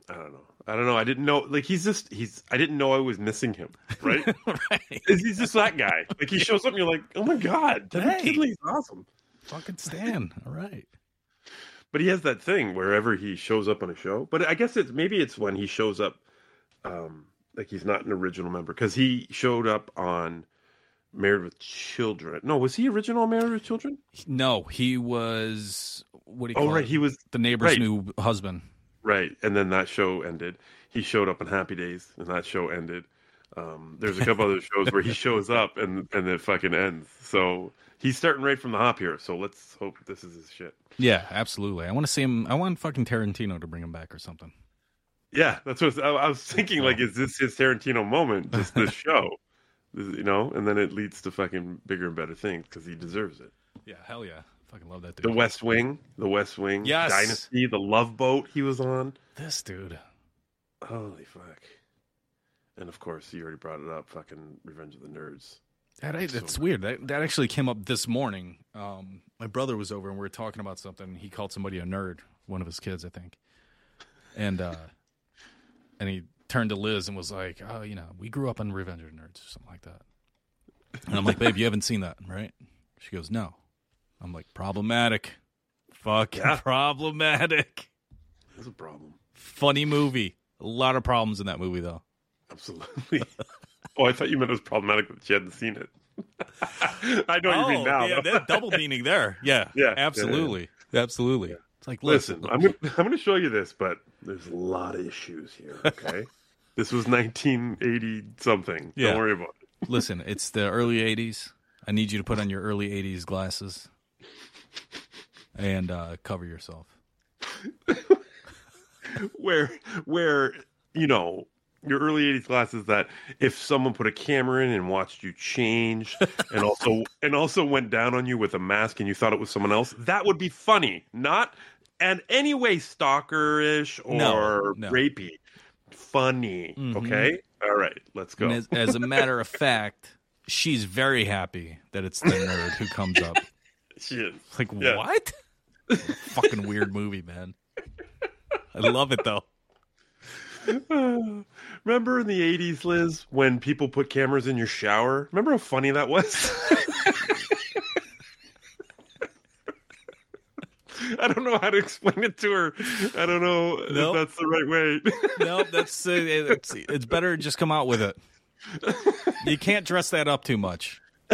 I don't know. I don't know. I didn't know. Like he's just he's. I didn't know I was missing him. Right. right. He's just that guy. Like he shows up, and you're like, oh my god, Devin Hey. Kidley's awesome. Fucking Stan. All right. But he has that thing wherever he shows up on a show. But I guess it's maybe it's when he shows up, um, like he's not an original member because he showed up on Married with Children. No, was he original Married with Children? No, he was. What do you Oh, call right, it? he was- the neighbor's right. new husband. Right, and then that show ended. He showed up in Happy Days, and that show ended. Um, there's a couple other shows where he shows up and and it fucking ends. So he's starting right from the hop here. So let's hope this is his shit. Yeah, absolutely. I want to see him. I want fucking Tarantino to bring him back or something. Yeah, that's what I, I was thinking. Like, is this his Tarantino moment? Just this show, you know? And then it leads to fucking bigger and better things because he deserves it. Yeah, hell yeah. Fucking love that dude. The West Wing, the West Wing, Yes. Dynasty, the Love Boat he was on. This dude. Holy fuck! And of course, you already brought it up. Fucking Revenge of the Nerds. That it's weird. That that actually came up this morning. Um, my brother was over and we were talking about something. He called somebody a nerd, one of his kids, I think. And uh, and he turned to Liz and was like, "Oh, you know, we grew up on Revenge of the Nerds or something like that." And I'm like, "Babe, you haven't seen that, right?" She goes, "No." I'm like, "Problematic, fucking Yeah. problematic." That's a problem. Funny movie. A lot of problems in that movie, though. Absolutely. oh, I thought you meant it was problematic that she hadn't seen it. I know what you mean Oh, now. Yeah, that double meaning there. Yeah, Yeah, yeah, absolutely, absolutely. It's like, Listen, listen, I'm gonna, I'm gonna show you this, but there's a lot of issues here. Okay, this was 1980 something. Yeah. Don't worry about it. listen. It's the early '80s. I need you to put on your early '80s glasses and uh, cover yourself. Where, where you know your early 80s glasses that if someone put a camera in and watched you change and also and also went down on you with a mask and you thought it was someone else, that would be funny. Not and anyway stalkerish or No, no. rapey. Funny. Mhm. Okay. All right. Let's go. As, as a matter of fact, she's very happy that it's the nerd who comes up. she is. Like Yeah. what? Fucking weird movie, man. I love it though. Remember in the 80s, Liz, when people put cameras in your shower? Remember how funny that was? I don't know how to explain it to her. I don't know Nope. if that's the right way. No, that's uh, it's, it's better to just come out with it. You can't dress that up too much.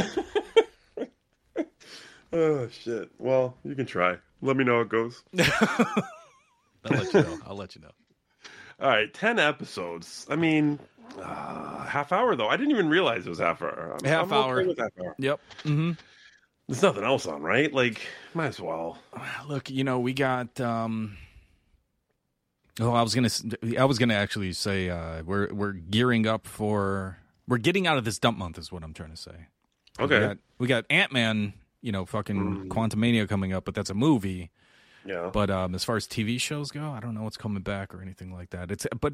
oh, shit. Well, you can try. Let me know how it goes. I'll let you know. I'll let you know. All right, 10 episodes. I mean, Uh, half hour though. I didn't even realize it was half hour. I'm, Half I'm okay hour. with half hour. Yep. Mm-hmm. There's nothing else on, right? Like, might as well. Look, you know, we got. um Oh, I was gonna. s- I was gonna actually say uh, we're we're gearing up for. We're getting out of this dump month, is what I'm trying to say. Okay. We got, we got Ant Man. You know, fucking Quantumania coming up, but that's a movie. Yeah. But um, as far as TV shows go, I don't know what's coming back or anything like that. It's but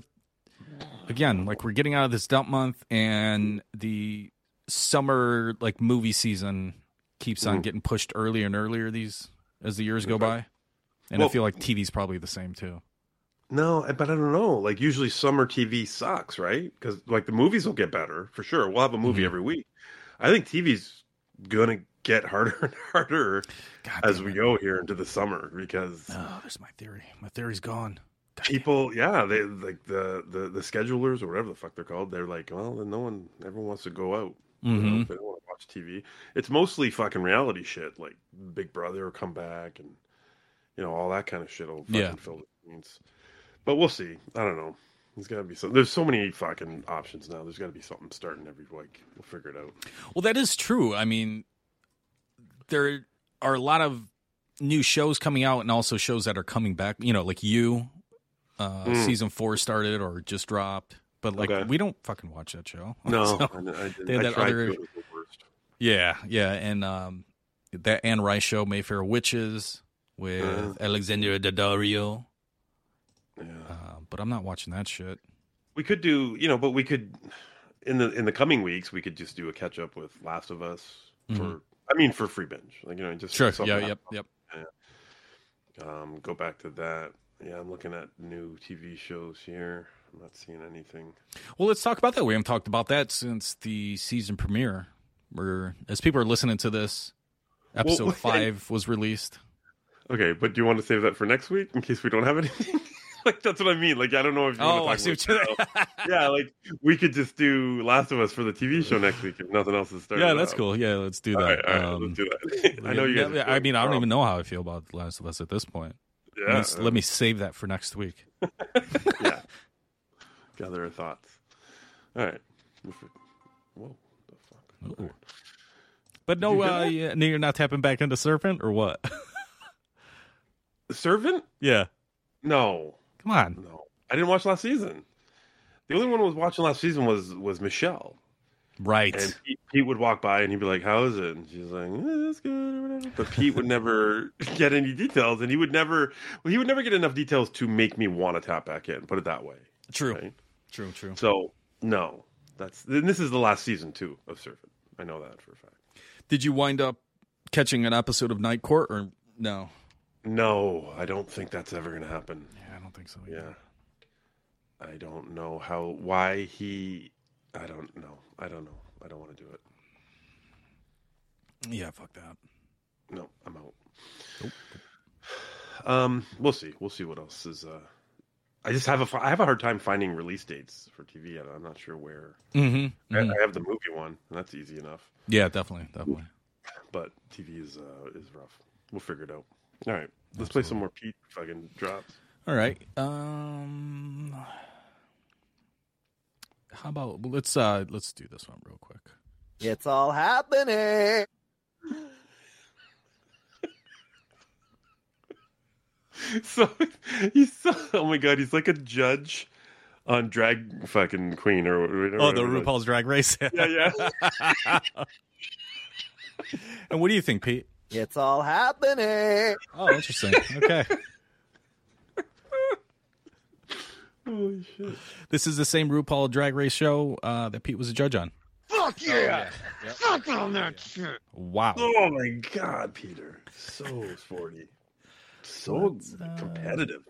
again, like we're getting out of this dump month, and the summer like movie season keeps on Mhm. getting pushed earlier and earlier these as the years go by. And I feel like TV's probably the same too. No, but I don't know. Like usually summer TV sucks, right? Because like the movies will get better for sure. We'll have a movie Mhm. every week. I think TV's gonna get harder and harder as we go here into the summer because Oh, there's my theory. My theory's gone. people, yeah, they like the, the the schedulers or whatever the fuck they're called. They're like, well, then no one, everyone wants to go out. You know, Mhm. they don't want to watch TV. It's mostly fucking reality shit, like Big Brother will come back and you know all that kind of shit will fucking Yeah. fill the screens. But we'll see. I don't know. There's got to be some. There's so many fucking options now. There's got to be something starting every week. We'll figure it out. Well, that is true. I mean, there are a lot of new shows coming out, and also shows that are coming back. You know, like you, uh, Mm. season four started or just dropped. But like, Okay. we don't fucking watch that show. No, So, I, I, they had I that tried other-. The worst. Yeah, yeah, and um, that Anne Rice show, Mayfair Witches, with Uh. Alexandra Daddario. Yeah. Uh, but I'm not watching that shit. We could do, you know, but we could in the in the coming weeks we could just do a catch up with Last of Us for. I mean, for free binge, like you know, just Sure. Yeah. Yep. Yep. Yeah. Um, go back to that. Yeah, I'm looking at new TV shows here. I'm not seeing anything. Well, let's talk about that. We haven't talked about that since the season premiere. Where, as people are listening to this, episode Well, five was released. Okay, but do you want to save that for next week in case we don't have anything? like that's what I mean. Like I don't know if you Oh, want to see talk about Yeah, like we could just do Last of Us for the TV show next week if nothing else is starting. Yeah, that's cool. Yeah, let's do that. All right, all right, Um, let's do that. I know you guys. yeah, I mean, I don't even know how I feel about The Last of Us at this point. Let me- Yeah, let me save that for next week. yeah. Gather our thoughts. All right. Whoa. The fuck. Ooh. But no, you uh, yeah, no, you're not tapping back into Serpent or what? Servant? yeah. No. Come on. No. I didn't watch last season. The only one I was watching last season was was Michelle. Right. And Pete, Pete would walk by and he'd be like, "How is it?" And she's like, eh, "It's good." Or whatever. But Pete would never get any details, and he would never. Well, he would never get enough details to make me want to tap back in. Put it that way. True. Right? True. True. So no, that's and this is the last season too of Servant. I know that for a fact. Did you wind up catching an episode of Night Court or no? No, I don't think that's ever going to happen. Yeah, think so. Yeah. I don't know how why he I don't know. I don't know. I don't want to do it. Yeah, fuck that. No, I'm out. Um, we'll see. We'll see what else is. Uh, I just have a I have a hard time finding release dates for TV. I'm not sure where. Mhm, I, mhm. I have the movie one, and that's easy enough. Yeah, definitely, definitely. But TV is uh, is rough. We'll figure it out. All right, let's play some more Pete fucking drops. All right. Um, how about let's uh let's do this one real quick. It's all happening. so he's so oh my god, he's like a judge on drag fucking queen or whatever. Oh, the it. RuPaul's Drag Race. Yeah, yeah. and what do you think, Pete? It's all happening. Oh, interesting. Okay. Holy shit. This is the same RuPaul Drag Race show uh, that Pete was a judge on. Fuck yeah! yeah. Fuck on that shit! Wow. Oh my god, Peter. So sporty. So competitive.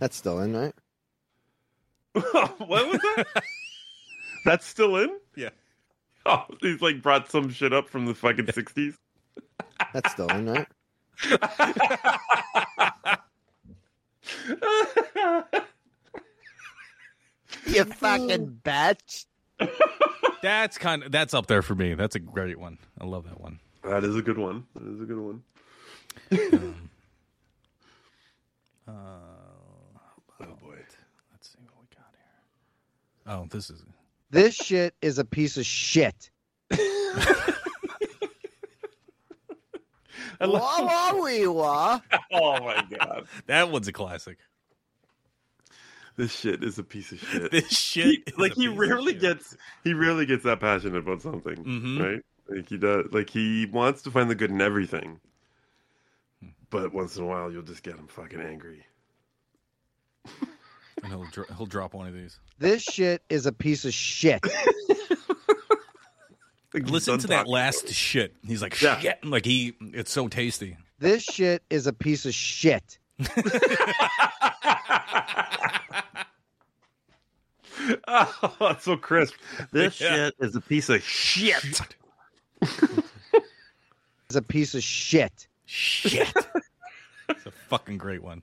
That's still in, right? what was that? That's still in? Yeah. Oh, he's like brought some shit up from the fucking 60s. That's still in, right? You fucking bitch. That's kind of that's up there for me. That's a great one. I love that one. That is a good one. That is a good one. Uh, oh boy. Let's see what we got here. Oh, this is This shit is a piece of shit. I love- Wah, wah, wee, wah. oh my god, that one's a classic. This shit is a piece of shit. This shit He- like he rarely gets he rarely gets that passionate about something, Mhm. right? Like he does. Like he wants to find the good in everything, but once in a while you'll just get him fucking angry. And he'll dro- he'll drop one of these. This shit is a piece of shit. Like, Listen to that talking. last shit. He's like Yeah. shit. Like he, it's so tasty. This shit is a piece of shit. Oh, that's so crisp. This Yeah. shit is a piece of shit. It's a piece of shit. Shit. it's a fucking great one.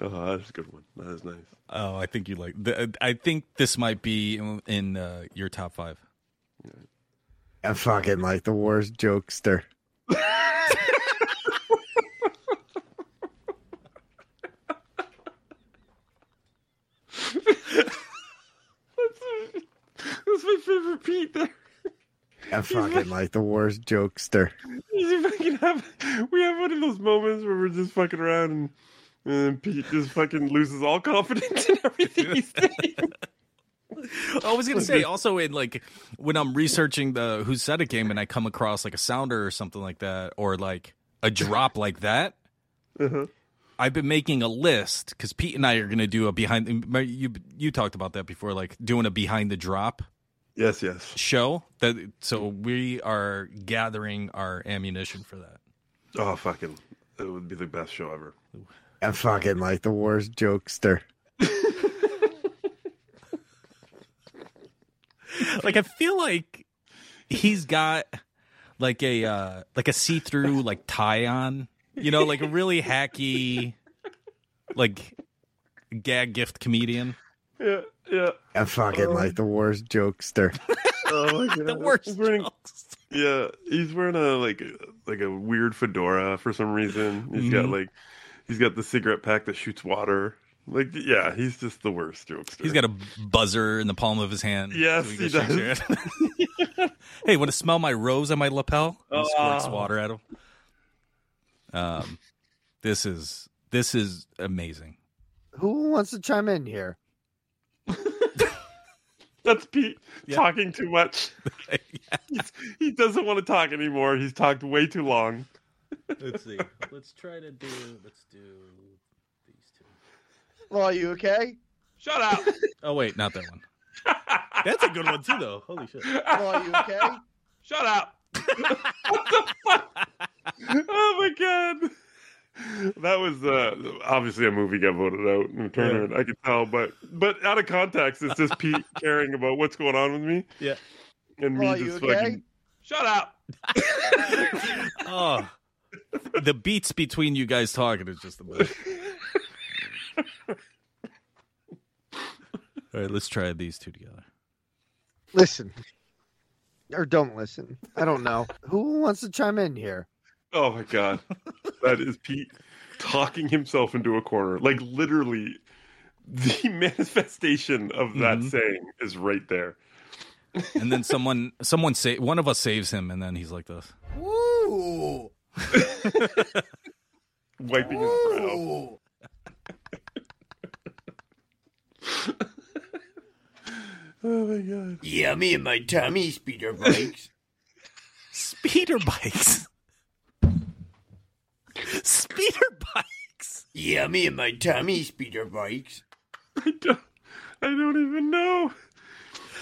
Oh, that's a good one. That is nice. Oh, I think you like. The, I think this might be in, in uh, your top five. I'm fucking like the worst jokester. That's my favorite Pete. There, I'm fucking like the worst jokester. Have, we have one of those moments where we're just fucking around and, and Pete just fucking loses all confidence in everything he's saying. I was gonna say also in like when I'm researching the Who Said It game and I come across like a sounder or something like that or like a drop like that. Uh-huh. I've been making a list because Pete and I are gonna do a behind. You you talked about that before, like doing a behind the drop Yes, yes. show. That so we are gathering our ammunition for that. Oh, fucking. It would be the best show ever. I'm fucking like the worst jokester. like I feel like he's got like a uh like a see through like tie on, you know, like a really hacky like gag gift comedian. Yeah, yeah. I'm fucking like the worst jokester. Oh my god, The worst He's wearing, yeah, he's wearing a like like a weird fedora for some reason. He's got Mhm. like he's got the cigarette pack that shoots water. Like yeah, he's just the worst jokester. He's got a buzzer in the palm of his hand. Yes, so he can shake does. hey, want to smell my rose on my lapel? He squirts Oh. water at him. Um, this is this is amazing. Who wants to chime in here? That's Pete Yeah. talking too much. He's- he doesn't want to talk anymore. He's talked way too long. Let's see. Let's try to do. Let's do these two. Well, are you okay? Shut up. Oh wait, not that one. That's a good one too, though. Holy shit! Well, are you okay? Shut up. What the fuck? Oh my god. That was uh, obviously a movie got voted out in Turner. I could tell, but but out of context, it's just Pete caring about what's going on with me. Yeah. And Well, me just okay? fucking shut up. Oh, the beats between you guys talking is just the best. All right, let's try these two together. Listen. Or don't listen. I don't know. Who wants to chime in here? Oh my god, that is Pete talking himself into a corner. Like literally, the manifestation of that Mhm. saying is right there. And then someone, someone say one of us saves him, and then he's like this. Ooh. Wiping his brow. Oh my god. Yeah, me and my Tommy speeder bikes. Speeder bikes. Speeder bikes. Yeah, me and my Tommy speeder bikes. I don't, I don't even know.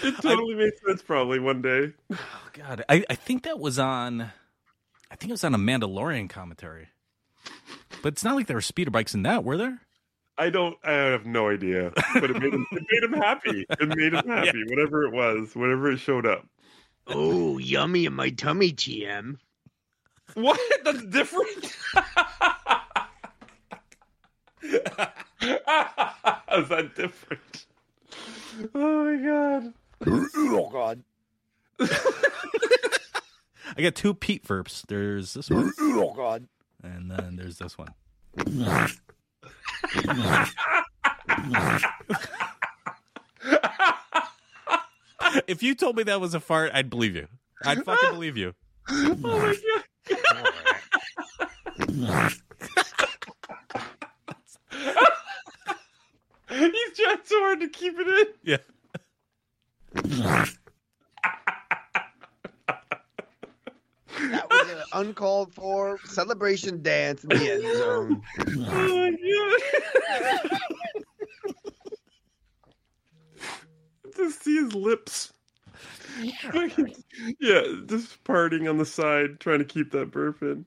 It totally makes sense probably one day. Oh God, I, I think that was on. I think it was on a Mandalorian commentary. But it's not like there were speeder bikes in that, were there? I don't I have no idea. But it made him it made him happy. It made him happy. Whatever it was, whatever it showed up. Oh, yummy in my tummy, TM. What? That's different. Is that different? Oh my god. oh God. I got two Pete verbs. There's this one, Oh God. and then there's this one. If you told me that was a fart, I'd believe you. I'd fucking believe you. Oh my god. He's trying so hard to keep it in. Yeah. That was an uncalled for celebration dance in the end zone. Oh my god. to see his lips. yeah, just parting on the side, trying to keep that burp in.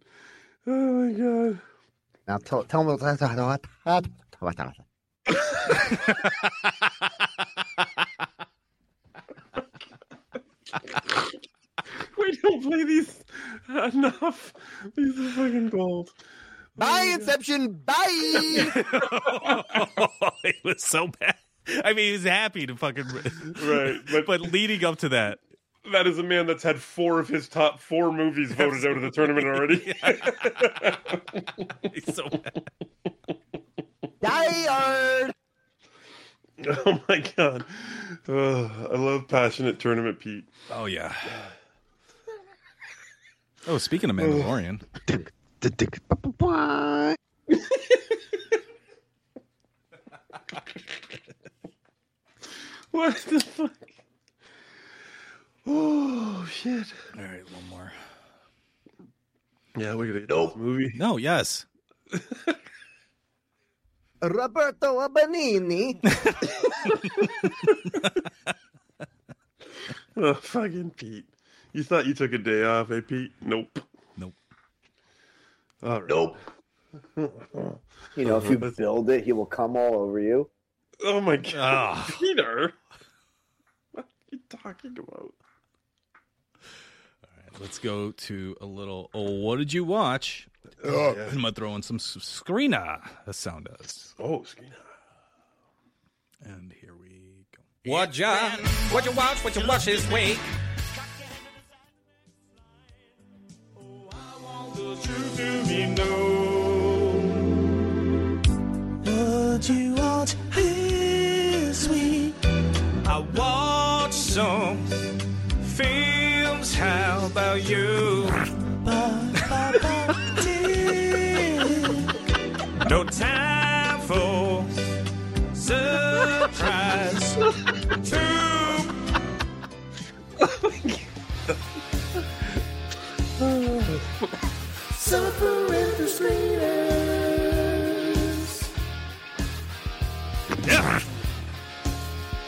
Oh my god. Now tell, tell me what. We don't play these enough. These are fucking gold. Bye, Inception. Bye. it was so bad. I mean, he was happy to fucking Right, but but leading up to that, that is a man that's had four of his top four movies voted out of the tournament already. he's so bad. Tired. oh my god. Ugh, I love passionate tournament Pete. Oh yeah. Oh, speaking of Mandalorian, uh, What the fuck? Oh shit. all right, one more. Yeah, we're gonna get nope. movie. No, yes. Roberto Abanini. Oh, fucking Pete. You thought you took a day off, eh, Pete? Nope. Nope. All right. Nope. You know, if you build it, he will come all over you. Oh my god. Ah. Peter. What are you talking about? All right, let's go to a little. Oh, what did you watch? Oh, yeah. I'm gonna throw in some s- screena. The sound does. Oh, Skeena. And here we go. What you what you watch? What you watch this week? What you watch this week? I watched some films. How about you? No time for surprise. Two. Suffer in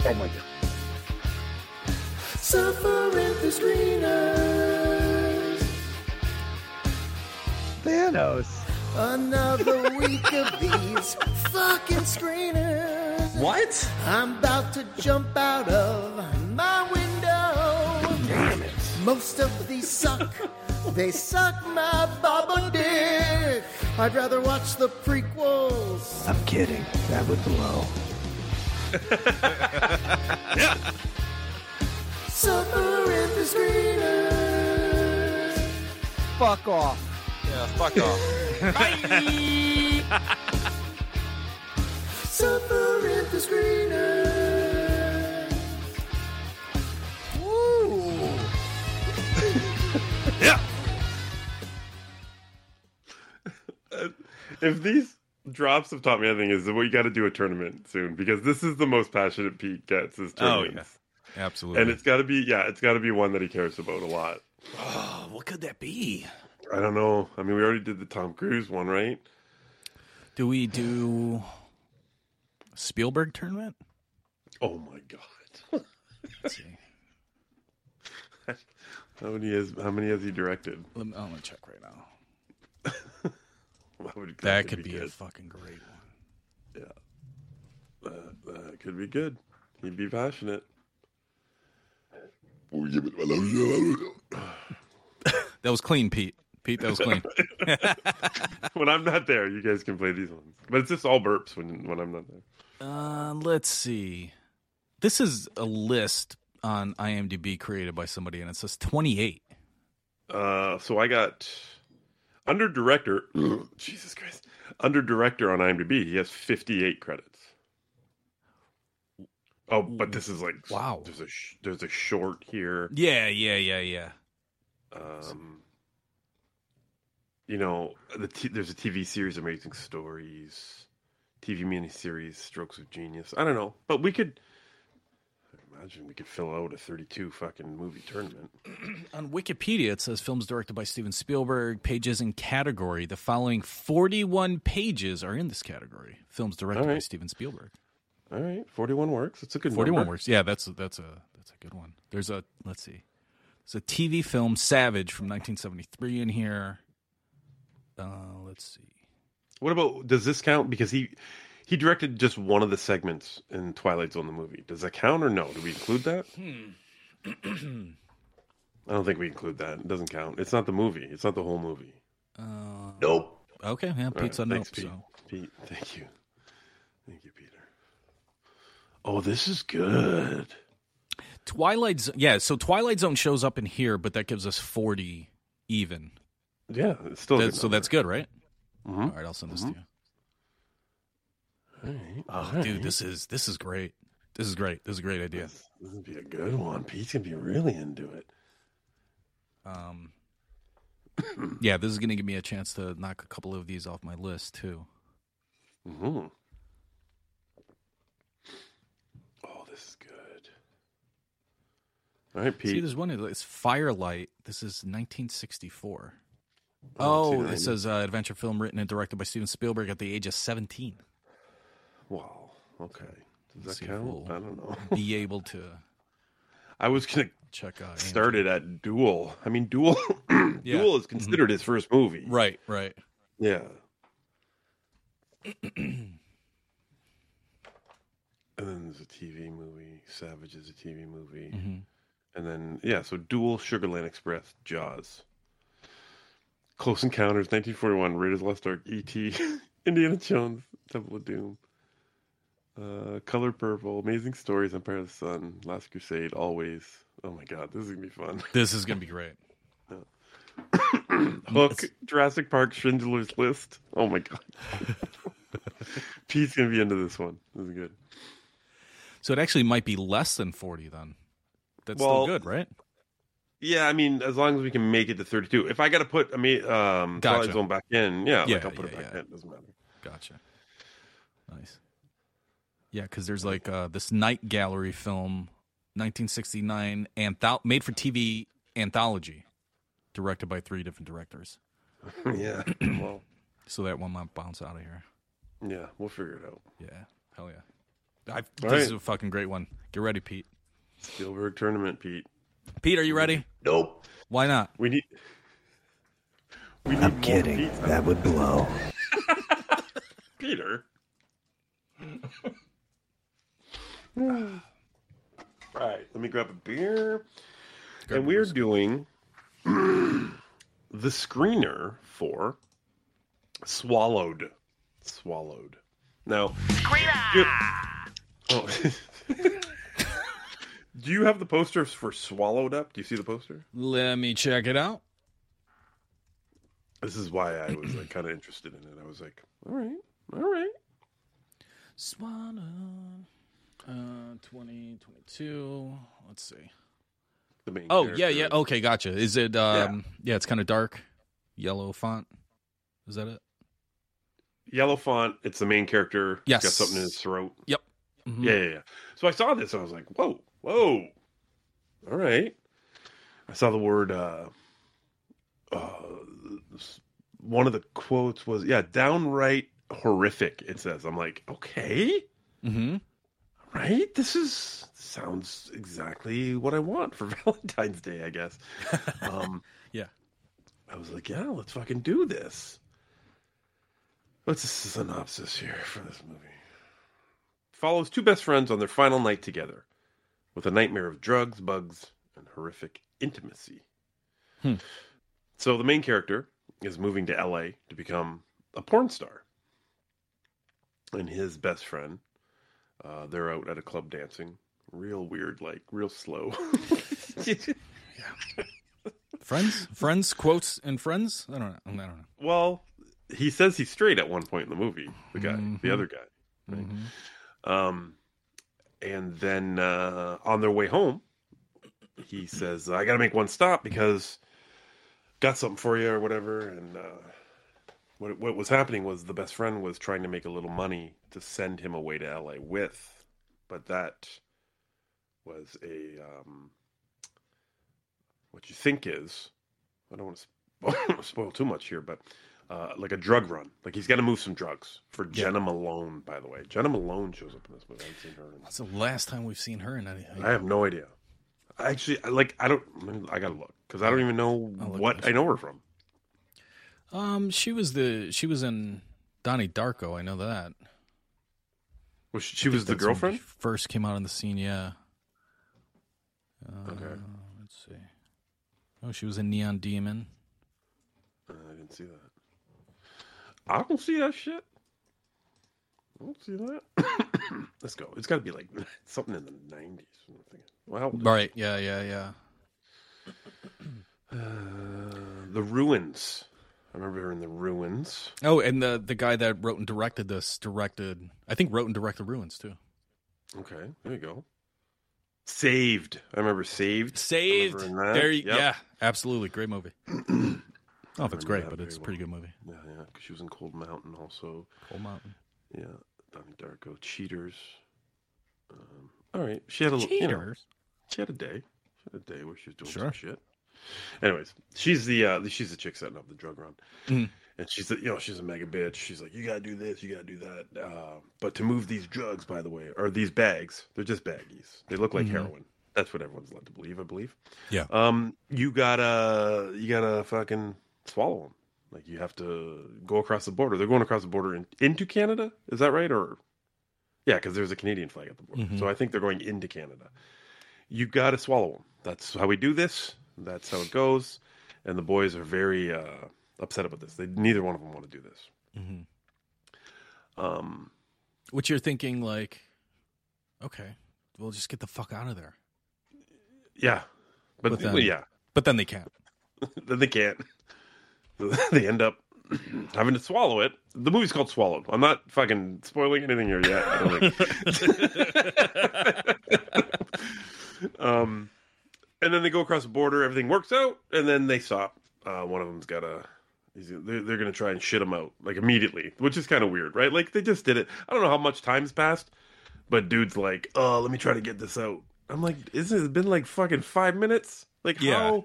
Oh my god. Suffer the screeners. Thanos. Another week of these fucking screeners. What? I'm about to jump out of my window. Damn it. Most of these suck. They suck my baba dick. I'd rather watch the prequels. I'm kidding. That would blow. Suffer in the screeners. Fuck off. Yeah, fuck off. Suffer in the screeners. Ooh. Yeah. Uh, if these drops have taught me anything, is that we got to do a tournament soon because this is the most passionate Pete gets is tournaments. Oh, tournaments. Absolutely. And it's got to be, yeah, it's got to be one that he cares about a lot. oh, what could that be? I don't know. I mean, we already did the Tom Cruise one, right? Do we do Spielberg tournament? Oh my god. Let's see. How many has how many has he directed? Let me, I'm gonna check right now. That, would, That could be a fucking great one. Yeah, that, that could be good. He'd be passionate. That was clean, Pete. Pete, that was clean. when I'm not there, you guys can play these ones. But it's just all burps when when I'm not there. Uh, let's see. This is a list on IMDb created by somebody, and it says 28. Uh, so I got under director. Jesus Christ, under director on IMDb, he has 58 credits. Oh, but this is like Wow. There's a sh- there's a short here. Yeah, yeah, yeah, yeah. Um, you know, the t- there's a TV series, Amazing Stories, TV miniseries, Strokes of Genius. I don't know, but we could I imagine we could fill out a 32 fucking movie tournament. On Wikipedia, it says films directed by Steven Spielberg. Pages in category. The following 41 pages are in this category. Films directed All by. Steven Spielberg. All right, 41 works. It's a good 41 number. works. Yeah, that's that's a that's a good one. There's a let's see. There's a TV film Savage from 1973 in here. Uh, let's see. What about does this count because he he directed just one of the segments in Twilight Zone the movie. Does that count or no? Do we include that? Hmm. I don't think we include that. It doesn't count. It's not the movie. It's not the whole movie. Uh, Nope. Okay, yeah, All Pete's a right, nope. thanks, Pete. So. Pete, thank you. Thank you, Peter. Oh, this is good. Twilight Zone. Yeah, so Twilight Zone shows up in here, but that gives us 40 even. Yeah, it's still That- good so that's good, right? Mhm. All right, I'll send this to you. All right. Oh, all dude, right. this is this is great. This is great. This is a great idea. This, this would be a good one. Pete's gonna be really into it. Um, yeah, this is going to give me a chance to knock a couple of these off my list too. hmm Oh, this is good. All right, Pete. See, there's one. It's Firelight. This is 1964. Oh, Oh, it says uh, adventure film written and directed by Steven Spielberg at the age of 17. Wow. Okay. Does that count? we'll I don't know. Be able to I was gonna check out. start it at Duel. I mean, Duel. Yeah. Duel is considered his first movie. Right, right. Yeah. and then there's a TV movie. Savage is a TV movie. Mhm. And then yeah, so Duel, Sugarland Express, Jaws, Close Encounters, 1941, Raiders of the Lost Ark, E.T., Indiana Jones, Temple of Doom, uh, Color Purple, Amazing Stories, Empire of the Sun, Last Crusade, Always. Oh my God, this is gonna be fun. This is to be great. Hook, Jurassic Park, Schindler's List. Oh my God. Pete's gonna be into this one. This is good. So it actually might be less than 40 then. That's Well, still good, right? Yeah, I mean, as long as we can make it to 32. If I got to put, I mean, um, Gotcha. Twilight Zone back in, yeah, Yeah, like I'll put yeah, it back yeah. in. Doesn't matter. Gotcha. Nice. Yeah, because there's like uh, this Night Gallery film, 1969, anthol- made for TV anthology, directed by three different directors. yeah. Well, So that one might bounce out of here. yeah, we'll figure it out. Yeah. Hell yeah. I, All this right. is a fucking great one. Get ready, Pete. Spielberg tournament, Pete. Pete, are you ready? Nope. Why not? We need. We need I'm more kidding. Pete's That would blow. Peter. Mm. right, let me grab a beer. and we're doing the screener for Swallowed. Swallowed. Now, do- oh. do you have the posters for Swallowed up? Do you see the poster? Let me check it out. This is why I was like kind of interested in it. I was like, all right, all right. Swallow. Uh, 2022. Let's see. The main Oh, yeah, yeah. Okay, gotcha. Is it, um, yeah, it's kind of dark. Yellow font. Is that it? Yellow font. It's the main character. He's got something in his throat. Yep. Mhm. Yeah, yeah, yeah. So I saw this. And I was like, whoa, whoa. All right. I saw the word. uh uh One of the quotes was, "Yeah, downright horrific." It says. I'm like, okay, Mm-hmm. Right. This is sounds exactly what I want for Valentine's Day. I guess. Um, Yeah. I was like, yeah, let's fucking do this. What's the synopsis here for this movie? Follows two best friends on their final night together with a nightmare of drugs, bugs, and horrific intimacy. Hmm. So the main character is moving to LA to become a porn star. And his best friend, uh, they're out at a club dancing. Real weird, like real slow. Friends? Friends? Quotes and friends? I don't know. I don't know. Well, he says he's straight at one point in the movie. The guy, the Mhm. other guy. Right? Um, and then uh, on their way home, he says, "I got to make one stop because got something for you or whatever." And uh, what what was happening was the best friend was trying to make a little money to send him away to LA with, but that was a um, what you think is I don't want to spoil, spoil too much here, but uh, like a drug run. Like he's got to move some drugs for Jena Malone. By the way, Jena Malone shows up in this movie. I haven't seen her. In... That's the last time we've seen her in anything. I have no idea. I actually, like, I don't. I gotta look because I don't even know what I know her from. Um, she was the she was in Donnie Darko. I know that. Was she, she was the girlfriend? she First came out on the scene, yeah. Uh, Okay. Let's see. Oh, she was in Neon Demon. Uh, I didn't see that. I don't see that shit. I don't see that. Let's go. It's got to be like something in the nineties. Well, how old is Right. Yeah. Yeah. Yeah. Uh, the ruins. I remember her in the ruins. Oh, and the the guy that wrote and directed this directed. I think wrote and directed Ruins too. Okay, there you go. Saved. I remember Saved. Saved. Remember. There. You, Yep. Yeah. Absolutely, great movie. I don't know if it's great, that but it's a pretty well. good movie. Yeah, yeah. 'cause she was in Cold Mountain also. Cold Mountain. Yeah. Donnie Darko. Cheaters. Um, all right. She had a little. You know, Cheaters? she had a day. She had a day where she was doing Sure. some shit. Anyways, she's the uh, she's the chick setting up the drug run, Mhm. and she's the, you know she's a mega bitch. She's like, you gotta do this, you gotta do that. Uh, but to move these drugs, by the way, or these bags, they're just baggies. They look like Mhm. heroin. That's what everyone's led to believe. I believe. Yeah. Um, you gotta you gotta fucking swallow them. Like you have to go across the border. They're going across the border in, into Canada. Is that right? Or yeah, because there's a Canadian flag at the border. Mhm. So I think they're going into Canada. You got to swallow them. That's how we do this. That's how it goes. And the boys are very uh, upset about this. They neither one of them want to do this. hmm Um, Which you're thinking, like, okay, we'll just get the fuck out of there. yeah, but, But then- well, yeah, But then they can't. then they can't. they end up having to swallow it. The movie's called Swallowed. I'm not fucking spoiling anything here yet. I don't think. um, and then they go across the border. Everything works out, and then they stop. Uh, one of them's got a. They're, they're going to try and shit him out like immediately, which is kind of weird, right? Like they just did it. I don't know how much time's passed, but dude's like, "Oh, let me try to get this out." I'm like, "Isn't it been like fucking five minutes? Like Yeah. how?"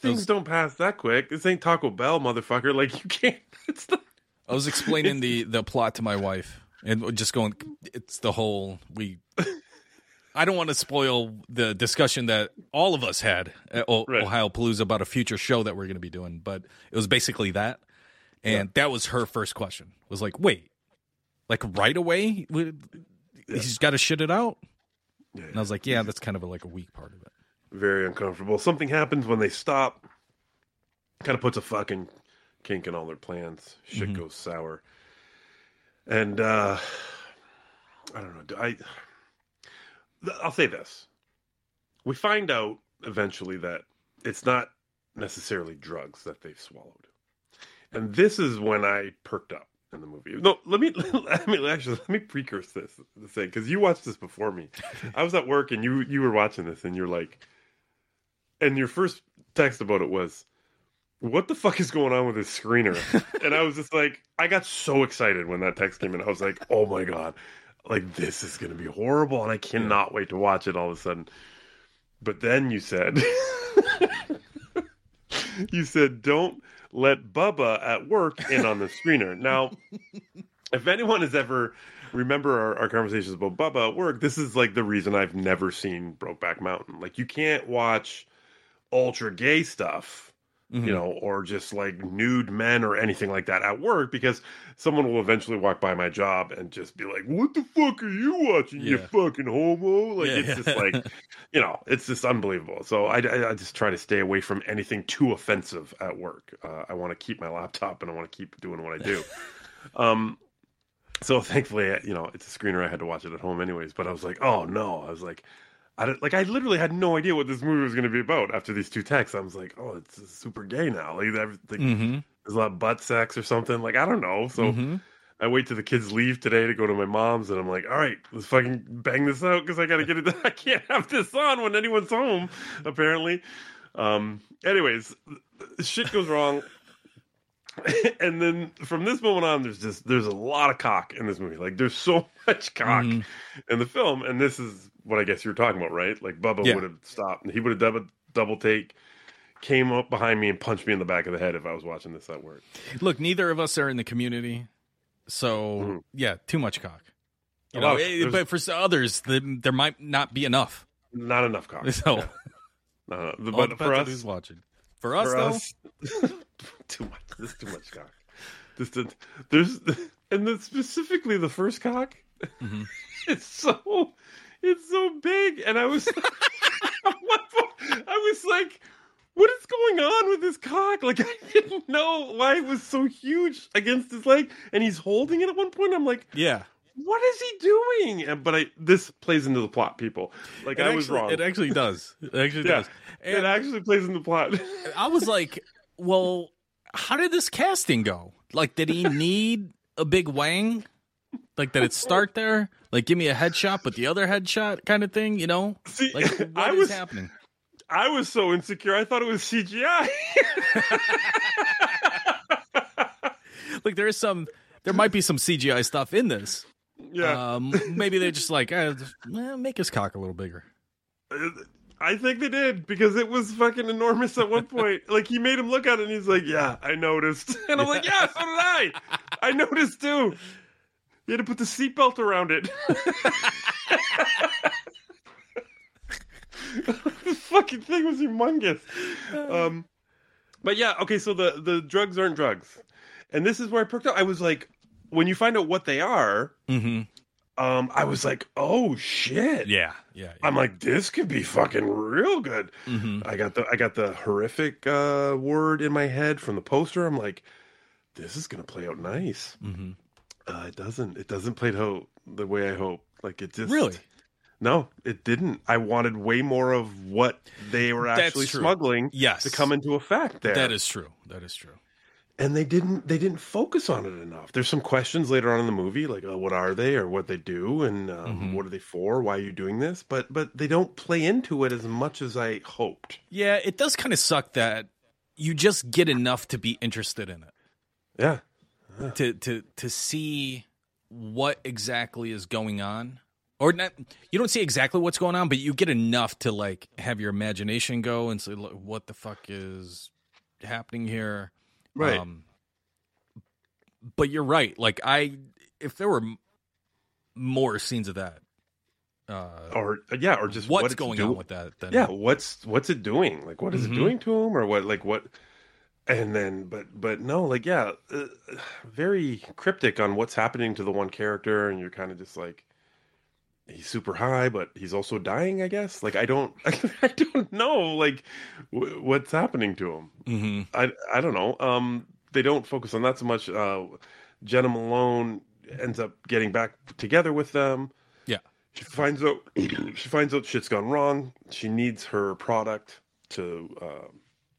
Things don't pass that quick. This ain't Taco Bell, motherfucker. Like you can't. It's the I was explaining the the plot to my wife, and just going, it's the whole we. I don't want to spoil the discussion that all of us had at o- Ohio Palooza about a future show that we're going to be doing, but it was basically that, and that was her first question. Was like, wait, like right away, We- he's got to shit it out, and I was like, yeah, that's kind of a, like a weak part of it. very uncomfortable. Something happens when they stop. Kind of puts a fucking kink in all their plans. Shit Mhm. goes sour. And uh I don't know. I I'll say this. We find out eventually that it's not necessarily drugs that they've swallowed. And this is when I perked up in the movie. No, let me let me actually let me precurse this the thing because you watched this before me. I was at work and you you were watching this and you're like, and your first text about it was, "What the fuck is going on with this screener?" and I was just like, I got so excited when that text came in. I was like, "Oh my god, like this is gonna be horrible," and I cannot wait to watch it all of a sudden. But then you said, you said, "Don't let Bubba at work in on the screener." Now, if anyone has ever remember our, our conversations about Bubba at work, this is like the reason I've never seen Brokeback Mountain. Like you can't watch ultra gay stuff, Mhm. you know, or just like nude men or anything like that at work because someone will eventually walk by my job and just be like, "What the fuck are you watching? You fucking homo!" Like Yeah, it's yeah. just like, you know, it's just unbelievable. So I, I, I just try to stay away from anything too offensive at work. Uh, I want to keep my laptop and I want to keep doing what I do. um, so thankfully, you know, it's a screener. I had to watch it at home anyways. But I was like, oh no, I was like, I don't- like I literally had no idea what this movie was going to be about after these two texts. I was like, oh, it's super gay now. Like everything, Mhm. there's a lot of butt sex or something. Like I don't know. So Mhm. I wait till the kids leave today to go to my mom's, and I'm like, all right, let's fucking bang this out because I got to get it. I can't have this on when anyone's home, apparently. Um. Anyways, shit goes wrong. and then from this moment on, there's just there's a lot of cock in this movie. Like there's so much cock Mhm. in the film, and this is what I guess you were talking about, right? Like Bubba Yeah. would have stopped, he would have double double take, came up behind me and punched me in the back of the head if I was watching this at work. Look, neither of us are in the community, so yeah, too much cock. You know, of- eh, but for others, the, there might not be enough. Not enough cock. So, Yeah. No, no, but for us, who's watching. For us, though, too much. This is too much cock. Just a, there's and then specifically the first cock. Mm-hmm. It's so it's so big, and I was at one point, I was like, "What is going on with this cock?" Like I didn't know why it was so huge against his leg, and he's holding it at one point. I'm like, yeah. "What is he doing?" And, but I this plays into the plot, people. Like It I was wrong. It actually does. It actually Yeah. does. it actually plays into the plot. I was like, well, how did this casting go? Like, did he need a big wang? Like, did it start there? Like, give me a headshot, but the other headshot kind of thing, you know? See, like, what I is was- happening? I was so insecure. I thought it was CGI. Like, there is some, there might be some CGI stuff in this. Yeah. Um, maybe they're just like, eh, eh, make his cock a little bigger. I think they did because it was fucking enormous at one point. like he made him look at it and he's like, "Yeah, I noticed," and I'm like, "Yeah, so did I. I noticed too." You had to put the seatbelt around it. the fucking thing was humongous. Um, but yeah, okay. So the the drugs aren't drugs, and this is where I perked up. I was like, when you find out what they are, Mm-hmm. um, I was like, "Oh shit!" Yeah, yeah. I'm like, this could be fucking real good. Mm-hmm. I got the I got the horrific uh, word in my head from the poster. I'm like, this is gonna play out nice. Mm-hmm. Uh, it doesn't. It doesn't play out the way I hope. Like it just Really? No, it didn't. I wanted way more of what they were actually smuggling. Yes. to come into effect there. That is true. That is true. And they didn't. They didn't focus on it enough. There's some questions later on in the movie, like, oh, what are they, or what they do, and um, Mm-hmm. what are they for? Why are you doing this? But but they don't play into it as much as I hoped. Yeah, it does kind of suck that you just get enough to be interested in it. Yeah. To to to see what exactly is going on. Or not you don't see exactly what's going on, but you get enough to like have your imagination go and say what the fuck is happening here. Right. Um, but you're right. Like I if there were more scenes of that uh or yeah, or just what's what going do- on with that then Yeah, what's what's it doing? Like, what is Mhm. it doing to him, or what? Like what? And then, but but no, like yeah, uh, very cryptic on what's happening to the one character, and you're kind of just like, he's super high, but he's also dying. I guess. Like I don't, I don't know, like w- what's happening to him. Mm-hmm. I I don't know. Um, they don't focus on that so much. Uh, Jena Malone ends up getting back together with them. Yeah. She finds out she finds out shit's gone wrong. She needs her product to uh,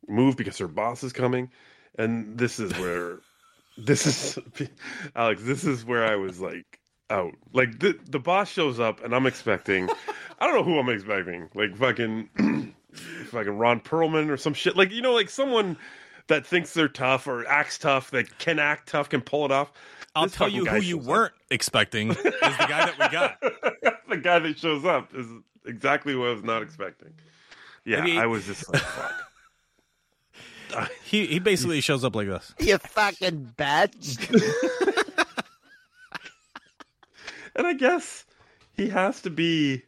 move because her boss is coming, and this is where this is Alex. This is where I was like out. Like the the boss shows up, and I'm expecting. I don't know who I'm expecting. Like fucking fucking Ron Perlman or some shit. Like you know, like someone that thinks they're tough or acts tough, that can act tough, can pull it off. I'll This tell you who you weren't expecting is the guy that we got. the guy that shows up is exactly what I was not expecting. Yeah, Maybe- I was just like, fuck. He he basically shows up like this. You fucking bitch. And I guess he has to be,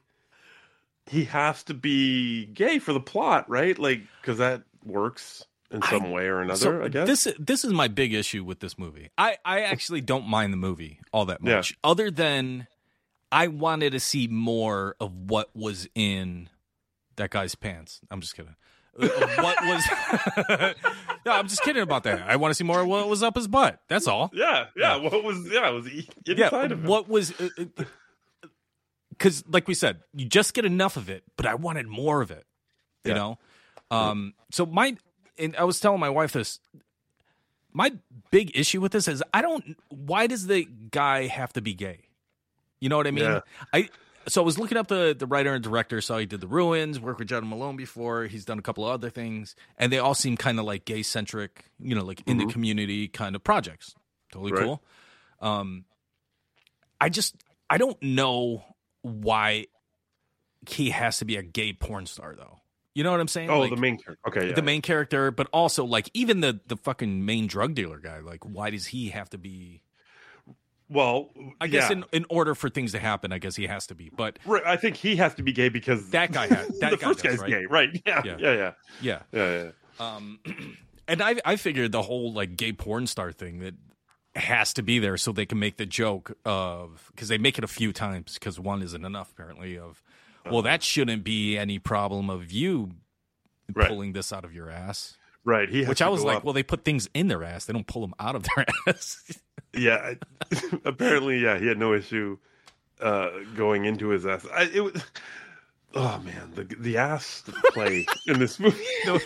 he has to be gay for the plot, right? Like, because that works in some way or another. So I guess. this this is my big issue with this movie. I I actually don't mind the movie all that Yeah. much, other than I wanted to see more of what was in that guy's pants. I'm just kidding. Uh, what was? no, I'm just kidding about that. I want to see more of what was up his butt. That's all. yeah, yeah. What was? Yeah, it was inside of him. what was because like we said you just get enough of it but i wanted more of it you Yeah. know um so my and i was telling my wife this my big issue with this is I don't. Why does the guy have to be gay? You know what I mean? Yeah. I so I was looking up the the writer and director. Saw he did the Ruins, worked with John Malone before. He's done a couple of other things, and they all seem kind of like gay centric. You know, like in the Mhm. community kind of projects. Totally Right. cool. Um, I just I don't know why he has to be a gay porn star though. You know what I'm saying? Oh, Like, the main character. Okay, yeah. the main character, but also like even the the fucking main drug dealer guy. Like, why does he have to be? Well, I guess yeah. in in order for things to happen, I guess he has to be. But Right, I think he has to be gay because that guy had that the guy first does, guy's right? gay, right? Yeah, Yeah. yeah, yeah, Yeah. yeah, yeah. Um, and I I figured the whole like gay porn star thing that has to be there so they can make the joke of because they make it a few times because one isn't enough apparently of well that shouldn't be any problem of you pulling this out of your ass. Right, he has Which I was like, up. well, they put things in their ass; they don't pull them out of their ass. Yeah, I- apparently, yeah, he had no issue uh, going into his ass. I, it was, oh man, the the ass play in this movie. so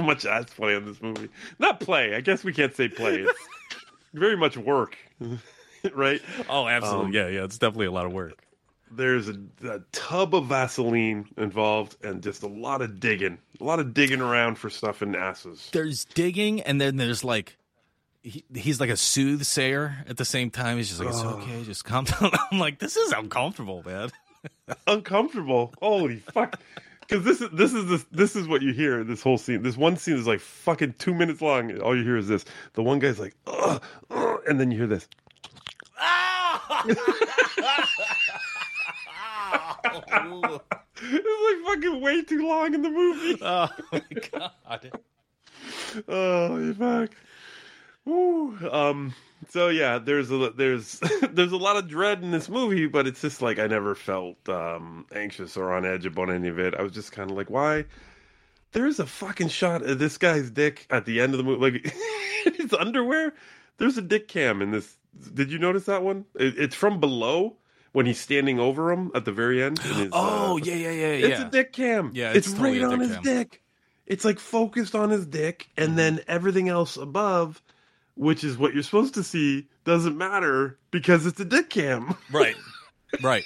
much ass play in this movie. Not play. I guess we can't say play. It's very much work, right? Oh, absolutely. Um, yeah, yeah. It's definitely a lot of work. There's a, a tub of Vaseline involved, and just a lot of digging, a lot of digging around for stuff in asses. There's digging, and then there's like he, he's like a soothsayer at the same time. He's just like, it's Ugh. okay, just calm down. I'm like, this is uncomfortable, man. uncomfortable. Holy fuck! Because this is this is this this is what you hear in this whole scene. This one scene is like fucking two minutes long. All you hear is this. The one guy's like, ugh, ugh, and then you hear this. Ah! it's like fucking way too long in the movie. Oh my god. Oh you fuck. Woo. Um. So yeah, there's a there's there's a lot of dread in this movie, but it's just like I never felt um anxious or on edge about any of it. I was just kind of like, why? There's a fucking shot of this guy's dick at the end of the movie, like his underwear. There's a dick cam in this. Did you notice that one? It, it's from below when he's standing over him at the very end. his, Oh uh, yeah, yeah, yeah, it's yeah. a dick cam. Yeah, it's, it's totally right on dick his cam. dick. It's like focused on his dick, and then everything else above, which is what you're supposed to see, doesn't matter because it's a dick cam. Right. Right.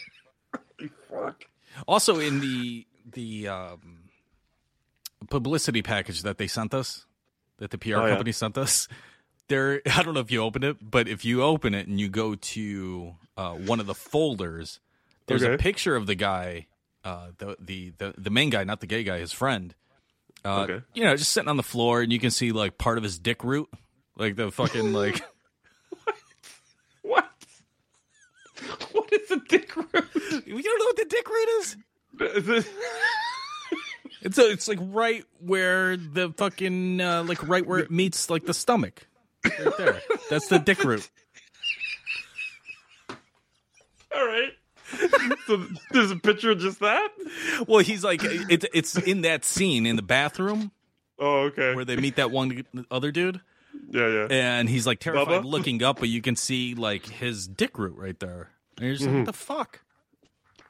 Fuck. Also, in the the um, publicity package that they sent us, that the PR Oh, yeah. company sent us, there. I don't know if you opened it, but if you open it and you go to uh, one of the folders, there's a picture of the guy, uh, the, the the the main guy, not the gay guy, his friend. Uh, Okay. You know, just sitting on the floor, and you can see like part of his dick root, like the fucking like. What? What is a dick root? You don't know what the dick root is? It- It's a, it's like right where the fucking uh, like right where it meets like the stomach. Right there. That's the dick root. All right. so there's a picture of just that. Well, he's like it's it's in that scene in the bathroom Oh, okay. where they meet that one other dude, Yeah, yeah. and he's like terrified Bubba? looking up, but you can see like his dick root right there. And you're just like, mm-hmm. what the fuck?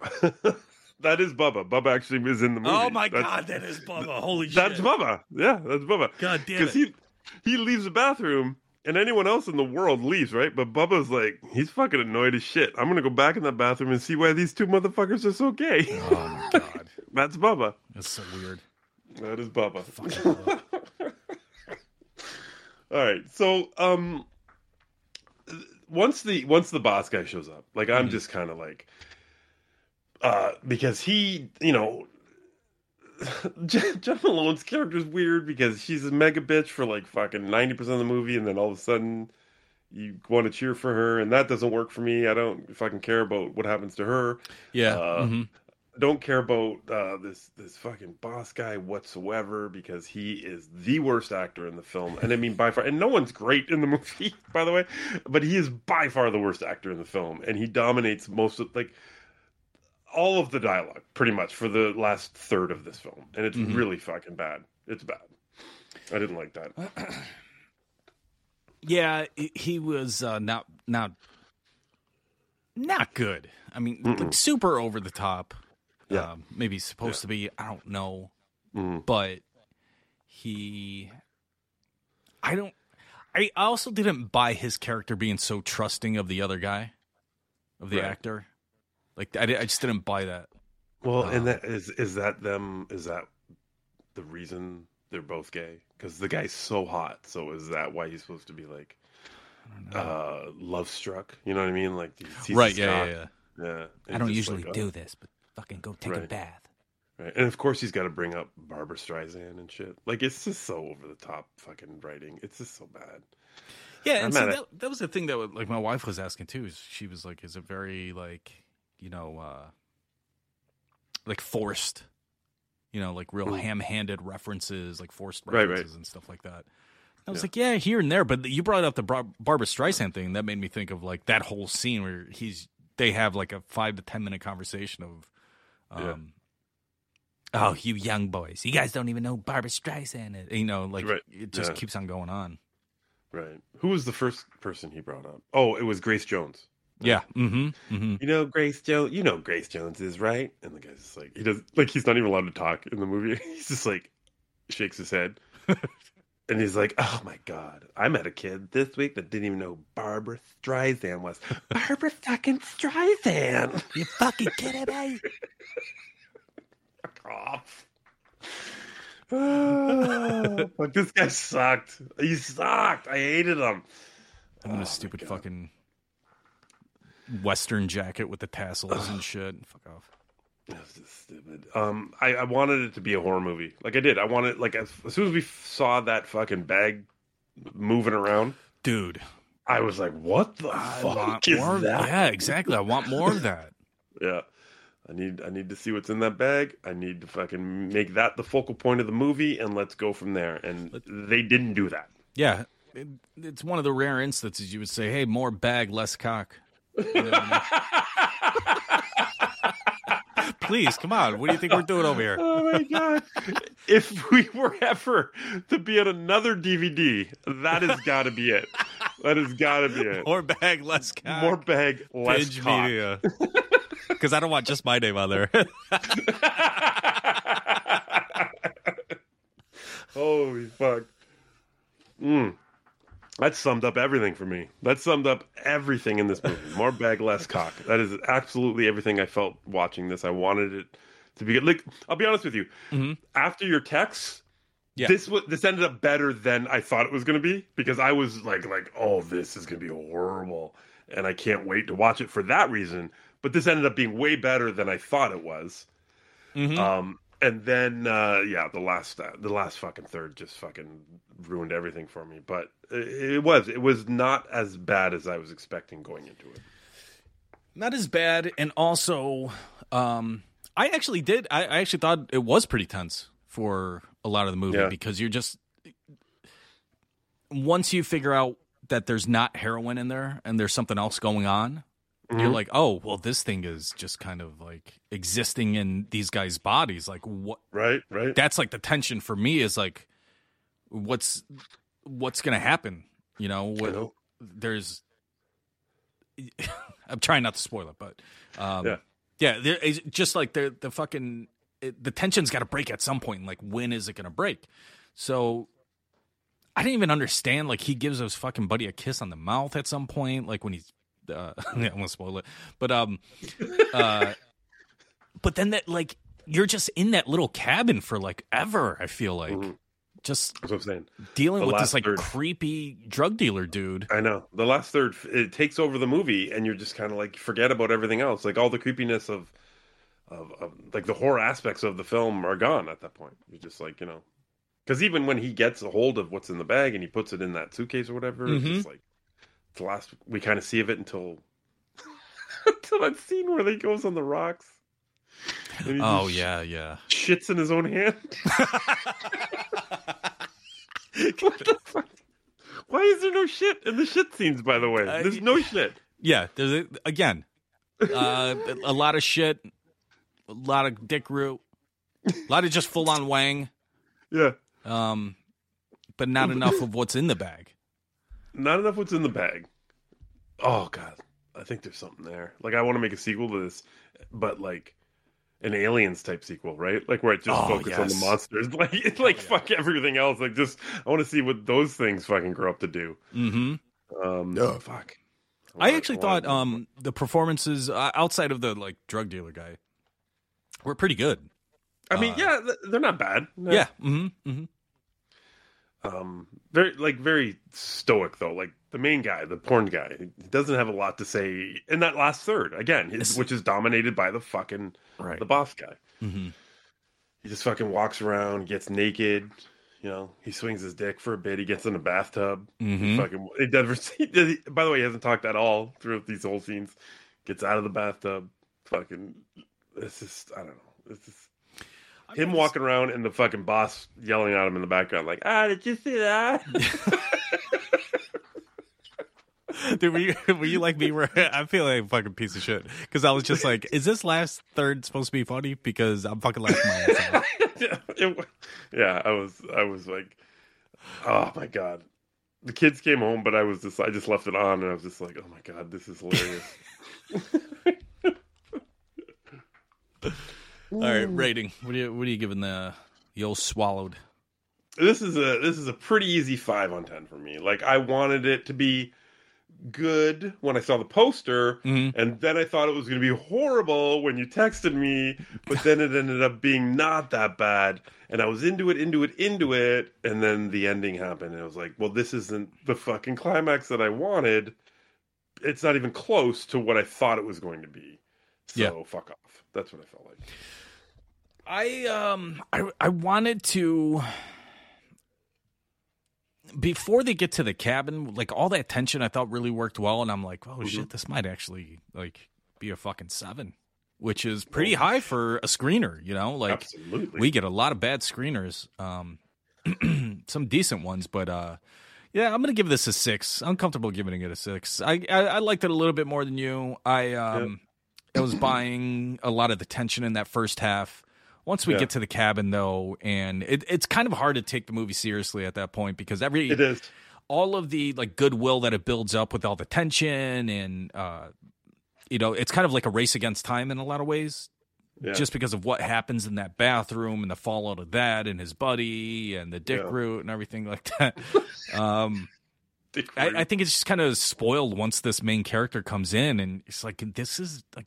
that is Bubba. Bubba actually is in the movie. Oh my That's- god, that is Bubba! Holy That's shit! That's Bubba. Yeah, that's Bubba. God damn it. Because he he leaves the bathroom and anyone else in the world leaves, right? But Bubba's like, he's fucking annoyed as shit. I'm gonna go back in that bathroom and see why these two motherfuckers are so gay. Oh my god, that's Bubba. that's so weird. That is Bubba. All right. So, um, once the once the boss guy shows up, like I'm just kind of like, uh, because he, you know, Jen Malone's character is weird because she's a mega bitch for like fucking ninety percent of the movie, and then all of a sudden you want to cheer for her, and that doesn't work for me. I don't fucking care about what happens to her. Yeah. Uh, mhm. Don't care about uh, this this fucking boss guy whatsoever because he is the worst actor in the film, and I mean by far. And no one's great in the movie, by the way, but he is by far the worst actor in the film, and he dominates most of like all of the dialogue pretty much for the last third of this film, and it's Mhm. really fucking bad. It's bad. I didn't like that. Yeah, he- he was uh, not not not good. I mean, like, super over the top. Yeah. Um, maybe supposed to be. I don't know, Mm. but he I don't. I also didn't buy his character being so trusting of the other guy, of the Right. actor. Like I, I just didn't buy that. Well, Uh, and that is is that them? Is that the reason they're both gay? Because the guy's so hot. So is that why he's supposed to be like I don't know uh love struck? You know what I mean? Like he sees Right, yeah, yeah, yeah. And I don't usually like, do oh. this, but fucking go take a bath. Right. And of course he's got to bring up Barbra Streisand and shit. Like it's just so over the top fucking writing. It's just so bad. Yeah, and see, at it. that, that was the thing that would- like my wife was asking too. Is she was like, "Is it very like you know uh like forced? You know, like real Mm. ham-handed references, like forced Right, right. references and stuff like that." I was Yeah. like, "Yeah, here and there," but you brought up the Bar- Barbra Streisand thing. That made me think of like that whole scene where he's they have like a five to ten minute conversation of. Yeah. Um, Oh, you young boys! You guys don't even know Barbra Streisand. You know, like Right. it just Yeah. keeps on going on. Right. Who was the first person he brought up? Oh, it was Grace Jones. Yeah. Mm-hmm. Mm-hmm. You know Grace Jones. You know Grace Jones is right. And the guy's just like he does like he's not even allowed to talk in the movie. He's just like shakes his head. and he's like, "Oh my god, I met a kid this week that didn't even know who Barbra Streisand was. Barbra fucking Streisand. You fucking kidding me? Fuck off." Oh, fuck, this guy sucked. He sucked. I hated him. I'm in a oh stupid fucking western jacket with the tassels and shit. Fuck off. That's just stupid. Um, I, I wanted it to be a horror movie. Like I did. I wanted like as, as soon as we saw that fucking bag moving around, dude. I was like, "What the I fuck is that?" Yeah, exactly. I want more of that. Yeah. I need I need to see what's in that bag. I need to fucking make that the focal point of the movie, and let's go from there. And they didn't do that. Yeah, it, it's one of the rare instances you would say, "Hey, more bag, less cock." You know what I mean? Please, come on. What do you think we're doing over here? Oh my god! if we were ever to be on another DVD, that has got to be it. That has got to be it. More bag, less cock. More bag, less Binge cock. media. Because I don't want just my name on there. Holy fuck. Mm. That summed up everything for me. That summed up everything in this movie. More bag, less cock. That is absolutely everything I felt watching this. I wanted it to be good. like. I'll be honest with you. After your text, Yeah. this was this ended up better than I thought it was going to be because I was like, like, oh, this is going to be horrible, and I can't wait to watch it for that reason. But this ended up being way better than I thought it was. Mhm. Um, and then uh, yeah, the last uh, the last fucking third just fucking ruined everything for me. But it, it was it was not as bad as I was expecting going into it. not as bad and also um i actually did I, I actually thought it was pretty tense for a lot of the movie Yeah. because you're just once you figure out that there's not heroin in there and there's something else going on you're Mhm. like oh well this thing is just kind of like existing in these guys bodies like what Right, right. that's like the tension for me is like what's what's gonna happen you know what know. there's i'm trying not to spoil it but um Yeah. yeah there is just like the the fucking it, the tension's got to break at some point like when is it gonna break so i didn't even understand like he gives his fucking buddy a kiss on the mouth at some point like when he's uh yeah, i'm gonna spoil it but um uh but then that like you're just in that little cabin for like ever i feel like just That's what I'm saying. dealing The with this like third- creepy drug dealer dude I know the last third it takes over the movie, and you're just kind of like forget about everything else. Like all the creepiness of, of, of like the horror aspects of the film are gone at that point. You're just like you know, because even when he gets a hold of what's in the bag and he puts it in that suitcase or whatever, it's Mhm. just like the last we kind of see of it until until that scene where he goes on the rocks. oh yeah yeah shits in his own hand. what the fuck? Why is there no shit in the shit scenes? By the way, there's no shit. yeah there's a, again uh a lot of shit a lot of dick root a lot of just full on wang Yeah, um but not enough of what's in the bag not enough. What's in the bag? Oh god, I think there's something there. Like I want to make a sequel to this, but like an aliens type sequel, right? Like where it just Oh, focuses on the monsters. Like it's like fuck everything else. Like just I want to see what those things fucking grow up to do. Mm-hmm. Um, oh fuck. I actually thought um, the performances uh, outside of the like drug dealer guy were pretty good. I mean, Uh, yeah, they're not bad. No. Yeah. Mm-hmm. Mm-hmm. Um, very like very stoic though. Like the main guy, the porn guy, he doesn't have a lot to say in that last third. Again, his, which is dominated by the fucking right. the boss guy. Mm-hmm. He just fucking walks around, gets naked. You know, he swings his dick for a bit. He gets in a bathtub. He Mhm. fucking. Never. He, by the way, he hasn't talked at all throughout these whole scenes. Gets out of the bathtub. Fucking. It's just. I don't know. It's just. Him walking around and the fucking boss yelling at him in the background, like, "Ah, did you see that?" Dude, were you, were you like me? Where I feel like a fucking piece of shit because I was just like, "Is this last third supposed to be funny?" Because I'm fucking laughing my ass off. yeah, it yeah, I was, I was like, oh my god. The kids came home, but I was just, I just left it on, and I was just like, oh my god, this is hilarious. All right, rating. What are you What are you giving the the old swallowed? this is a, this is a pretty easy five on ten for me. Like I wanted it to be good when I saw the poster, mm-hmm. and then I thought it was going to be horrible when you texted me, but then it ended up being not that bad, and I was into it, into it, into it, and then the ending happened, and I was like, well, this isn't the fucking climax that I wanted. It's not even close to what I thought it was going to be. So Yeah. fuck off. That's what I felt like. I um I I wanted to before they get to the cabin, like all that tension I thought really worked well and I'm like, "Oh shit, this might actually like be a fucking 7." Which is pretty high for a screener, you know? Like Absolutely. we get a lot of bad screeners. Um some decent ones, but uh yeah, I'm gonna give this a six. I'm comfortable giving it a six. I, I I liked it a little bit more than you. I um I was buying a lot of the tension in that first half. Once we Yeah. get to the cabin, though, and it, it's kind of hard to take the movie seriously at that point because every It is. all of the like goodwill that it builds up with all the tension and uh, you know, it's kind of like a race against time in a lot of ways. Yeah. Just because of what happens in that bathroom and the fallout of that and his buddy and the dick Yeah. root and everything like that. um, I, I think it's just kind of spoiled once this main character comes in, and it's like this is like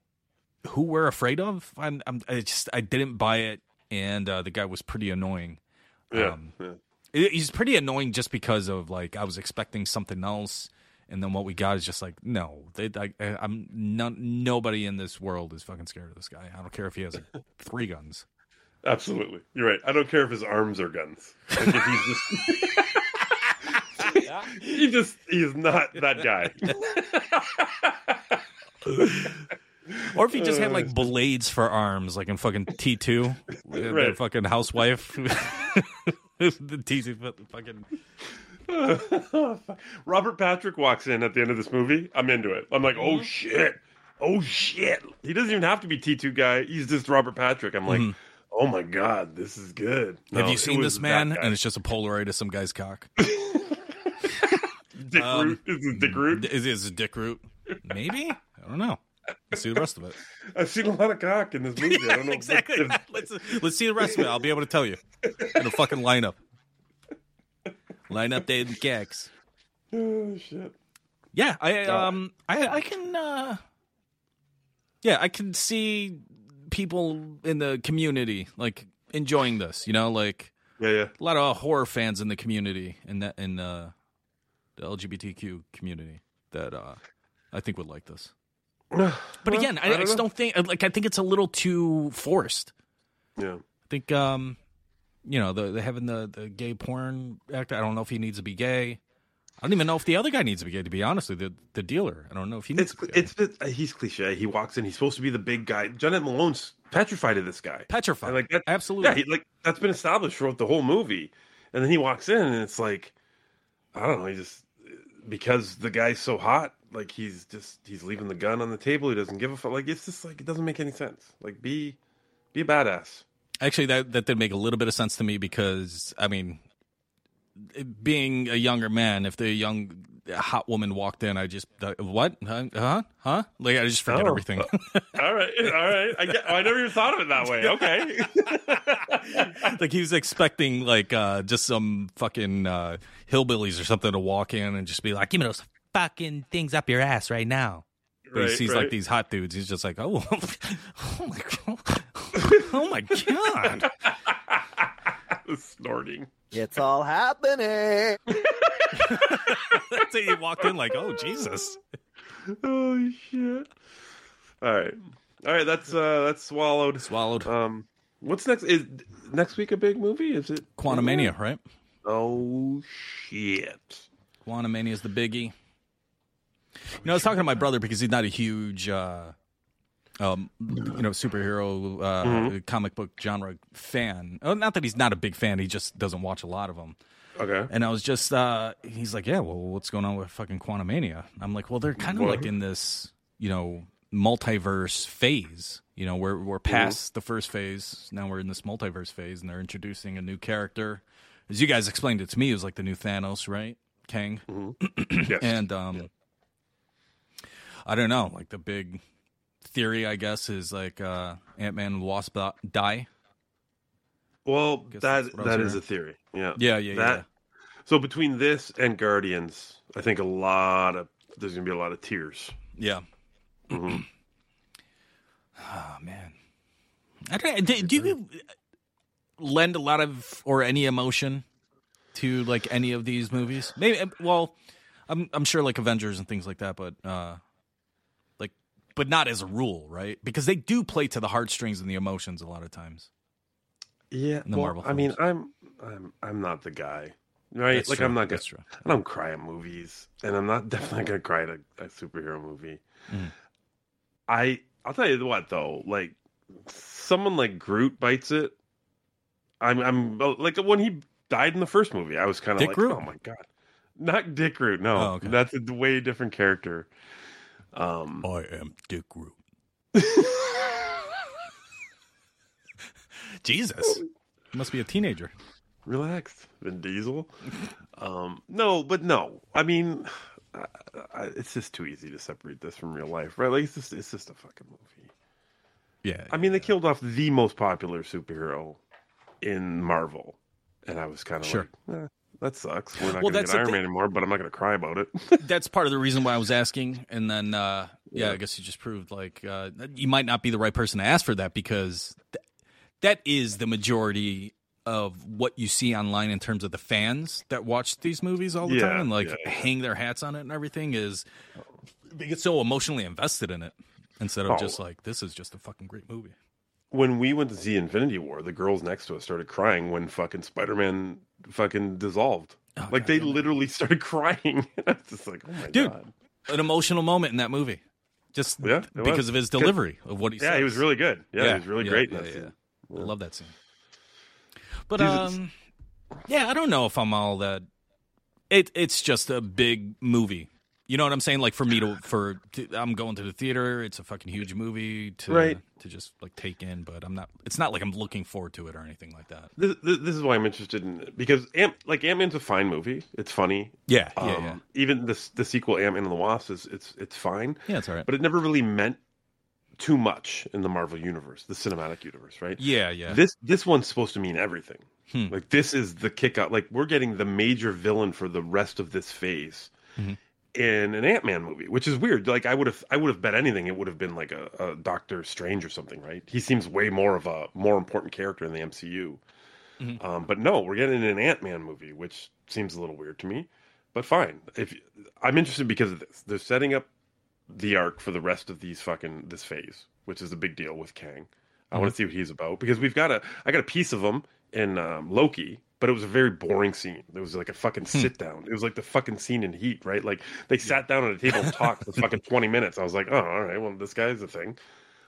who we're afraid of. I'm, I'm I just I didn't buy it, and uh, the guy was pretty annoying. Yeah. Um, yeah. It- He's pretty annoying just because of like I was expecting something else, and then what we got is just like no, they, I, I'm not. Nobody in this world is fucking scared of this guy. I don't care if he has like, three guns. Absolutely. You're right. I don't care if his arms are guns. Like if he's just he just he's not that guy. Or if he just had Uh, like blades for arms, like in fucking T two, the Right. fucking housewife, the T two fucking. Robert Patrick walks in at the end of this movie. I'm into it. I'm like, oh shit. Oh shit. He doesn't even have to be T2 guy. He's just Robert Patrick. I'm like, Mhm. oh my god, this is good. Have you seen this man? And it's just a Polaroid of some guy's cock. Dick Um, Root? Is it Dick Root? Is is it Dick Root? Maybe I don't know. Let's see the rest of it. I've seen a lot of cock in this movie. I don't know exactly. If- let's let's see the rest of it. I'll be able to tell you in a fucking lineup. Line up David Gags. oh shit. Yeah, I um I I can uh yeah, I can see people in the community like enjoying this, you know, like Yeah, yeah. a lot of horror fans in the community in that in uh the LGBTQ community that uh I think would like this. But again, I, I, don't just know. don't think like I think it's a little too forced. Yeah. I think um you know, the, the having the the gay porn actor, I don't know if he needs to be gay. I don't even know if the other guy needs to be gay. To be honest with you, the the dealer, I don't know if he needs It's to be gay. it's he's cliche. He walks in. He's supposed to be the big guy. Janet Malone's petrified of this guy. petrified. And like that, Absolutely. Yeah, he, like that's been established throughout the whole movie. And then he walks in, and it's like, I don't know. He just because the guy's so hot, like he's just he's leaving the gun on the table. He doesn't give a fuck. Like it's just like it doesn't make any sense. Like be be a badass. Actually, that that did make a little bit of sense to me because I mean, being a younger man, if the young hot woman walked in, I just what? Huh? Huh? Huh? Like I just forget Oh. everything. all right, all right. I, get, I never even thought of it that way. Okay. like he was expecting like uh just some fucking uh hillbillies or something to walk in and just be like, "Give me those fucking things up your ass right now." But he sees right. like these hot dudes. He's just like, "Oh, oh my, oh my god!" Snorting. It's all happening. That's it. He walked in like, "Oh Jesus!" oh shit! All right, all right. That's uh, that's swallowed. Swallowed. Um, what's next? Is next week a big movie? Is it Quantumania, right? Oh shit! Quantumania is the biggie. You know, I was talking to my brother because he's not a huge, uh, um, you know, superhero uh, Mhm. comic book genre fan. Oh, not that he's not a big fan; he just doesn't watch a lot of them. Okay. And I was just, uh, he's like, "Yeah, well, what's going on with fucking Quantumania?" I'm like, "Well, they're kind of like in this, you know, multiverse phase. You know, we're we're past the first phase. Now we're in this multiverse phase, and they're introducing a new character. As you guys explained it to me, it was like the new Thanos, right? Kang. Yes. And um, I don't know. Like the big theory, I guess, is like uh, Ant Man and Wasp uh, die. Well, that that's what I that is a theory. Yeah. Yeah, yeah, that, yeah. So between this and Guardians, I think a lot of there's gonna be a lot of tears. Yeah. Mhm. Oh man, I don't, do, do you lend a lot of or any emotion to like any of these movies? Maybe. Well, I'm I'm sure like Avengers and things like that, but uh, but not as a rule, right? Because they do play to the heartstrings and the emotions a lot of times. Yeah, the well, Marvel. I mean. I'm I'm I'm not the guy, right? That's like true, I'm not gonna. I don't cry at movies, and I'm not definitely gonna cry at a, a superhero movie. Mm. I I'll tell you what though, like someone like Groot bites it. I'm I'm like when he died in the first movie, I was kind of like, Groot? oh my god, not Dick Groot. No, Oh, okay. that's a way different character. Um, I am Dick Root. Jesus, must be a teenager. relax, Vin Diesel. um, no, but no. I mean, I, I, it's just too easy to separate this from real life, right? Like it's just it's just a fucking movie. Yeah. I mean, they killed off the most popular superhero in Marvel, and I was kind of Sure. like, eh, that sucks. We're not Well, going to get Iron thing- Man anymore, but I'm not going to cry about it. That's part of the reason why I was asking, and then uh, yeah, Yeah. I guess you just proved like uh, you might not be the right person to ask for that because th- that is the majority of what you see online in terms of the fans that watch these movies all the Yeah, time and like yeah. hang their hats on it and everything is they get so emotionally invested in it instead of Oh. just like this is just a fucking great movie. When we went to see Infinity War, the girls next to us started crying when fucking Spider Man fucking dissolved. Oh, like they literally started crying. I was just like, oh my Dude, god. an emotional moment in that movie. Just Yeah, because was. of his delivery of what he said. Yeah, says. he was really good. Yeah, he was really great in Yeah, yeah, scene. I love that scene. But um, yeah, I don't know if I'm all that. It it's just a big movie. You know what I'm saying? Like for me to for to, I'm going to the theater. It's a fucking huge movie to Right. to just like take in. But I'm not. It's not like I'm looking forward to it or anything like that. This, this, is why I'm interested in because Ant, like Ant Man's a fine movie. It's funny. Yeah, yeah, Um, yeah. Even the the sequel Ant Man and the Wasp is it's it's fine. Yeah, it's all right. But it never really meant too much in the Marvel universe, the cinematic universe, right? Yeah, yeah. This this one's supposed to mean everything. Hmm. Like this is the kick out. Like we're getting the major villain for the rest of this phase Mhm. In an Ant Man movie, which is weird. Like I would have I would have bet anything it would have been like a, a Doctor Strange or something, right? He seems way more of a more important character in the MCU. Mhm. Um, but no, we're getting an Ant Man movie, which seems a little weird to me. But fine. If I'm interested because of this, they're setting up the arc for the rest of these fucking this phase, which is a big deal with Kang. I want to see what he's about because we've got a I got a piece of him in um, Loki, but it was a very boring scene. It was like a fucking sit down. It was like the fucking scene in Heat, right? Like they sat down at a table and talked for fucking twenty minutes. I was like, oh, all right, well, this guy's a thing.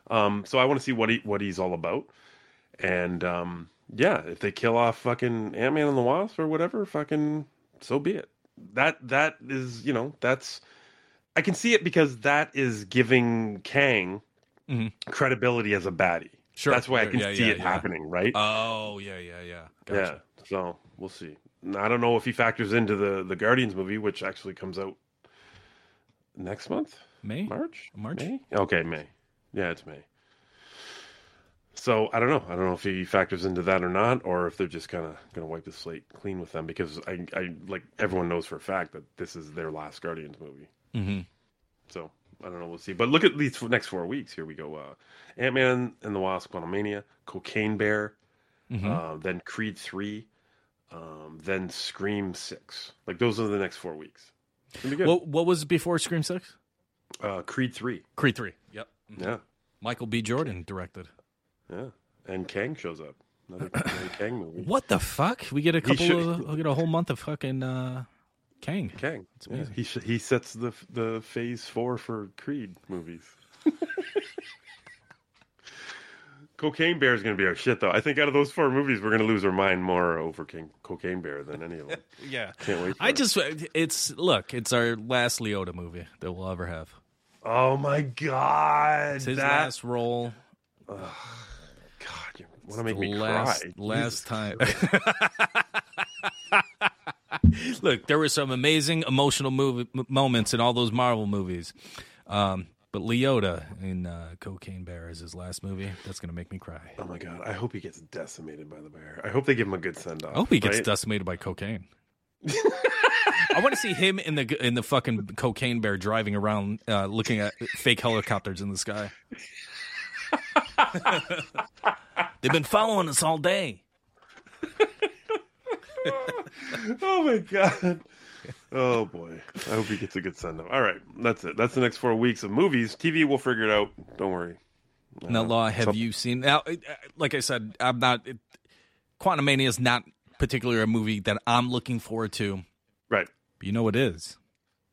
Um, so I want to see what he what he's all about, and um, yeah, if they kill off fucking Ant Man and the Wasp or whatever, fucking so be it. That that is you know that's I can see it because that is giving Kang credibility as a baddie. Sure, that's why I can Yeah, see yeah, it yeah. happening, right? Oh yeah, yeah, yeah. Gotcha. Yeah. So we'll see. I don't know if he factors into the the Guardians movie, which actually comes out next month, May, March, March. May. Okay, May. Yeah, it's May. So I don't know. I don't know if he factors into that or not, or if they're just kind of going to wipe the slate clean with them because I, I like everyone knows for a fact that this is their last Guardians movie. Mm-hmm. So I don't know. We'll see. But look at these next four weeks. Here we go. Uh, Ant Man and the Wasp: Quantumania, Cocaine Bear, Mhm. uh, then Creed three, um, then Scream six. Like those are the next four weeks. It's gonna be good. What what was before Scream Six? uh, Creed three. Creed Three. Yep. Yeah, Michael B. Jordan directed. yeah. And Kang shows up. Another, another Kang movie. What the fuck? We get a couple of we get a whole month of fucking uh, Kang. Kang. It's Yeah, he sh- he sets the the phase four for Creed movies. Cocaine Bear is going to be our shit, though. I think out of those four movies, we're going to lose our mind more over King, Cocaine Bear than any of them. Yeah. Can't wait. I it. just it's look, it's our last Liotta movie that we'll ever have. Oh my god! It's his that- last role. God, you want to make me last, cry? Last Jesus time. Look, there were some amazing emotional movie, moments in all those Marvel movies. Um, but Liotta in uh, Cocaine Bear is his last movie. That's going to make me cry. oh my god! I hope he gets decimated by the bear. I hope they give him a good send off. I hope he gets right? decimated by cocaine. I want to see him in the in the fucking cocaine bear driving around, uh, looking at fake helicopters in the sky. They've been following us all day. oh my god. Oh boy. I hope he gets a good send off. All right, that's it. That's the next four weeks of movies. TV, we'll figure it out. Don't worry. Now, Uh, Law, have you seen? Now, uh, like I said, I'm not. It, Quantumania is not particularly a movie that I'm looking forward to. Right. But you know what is?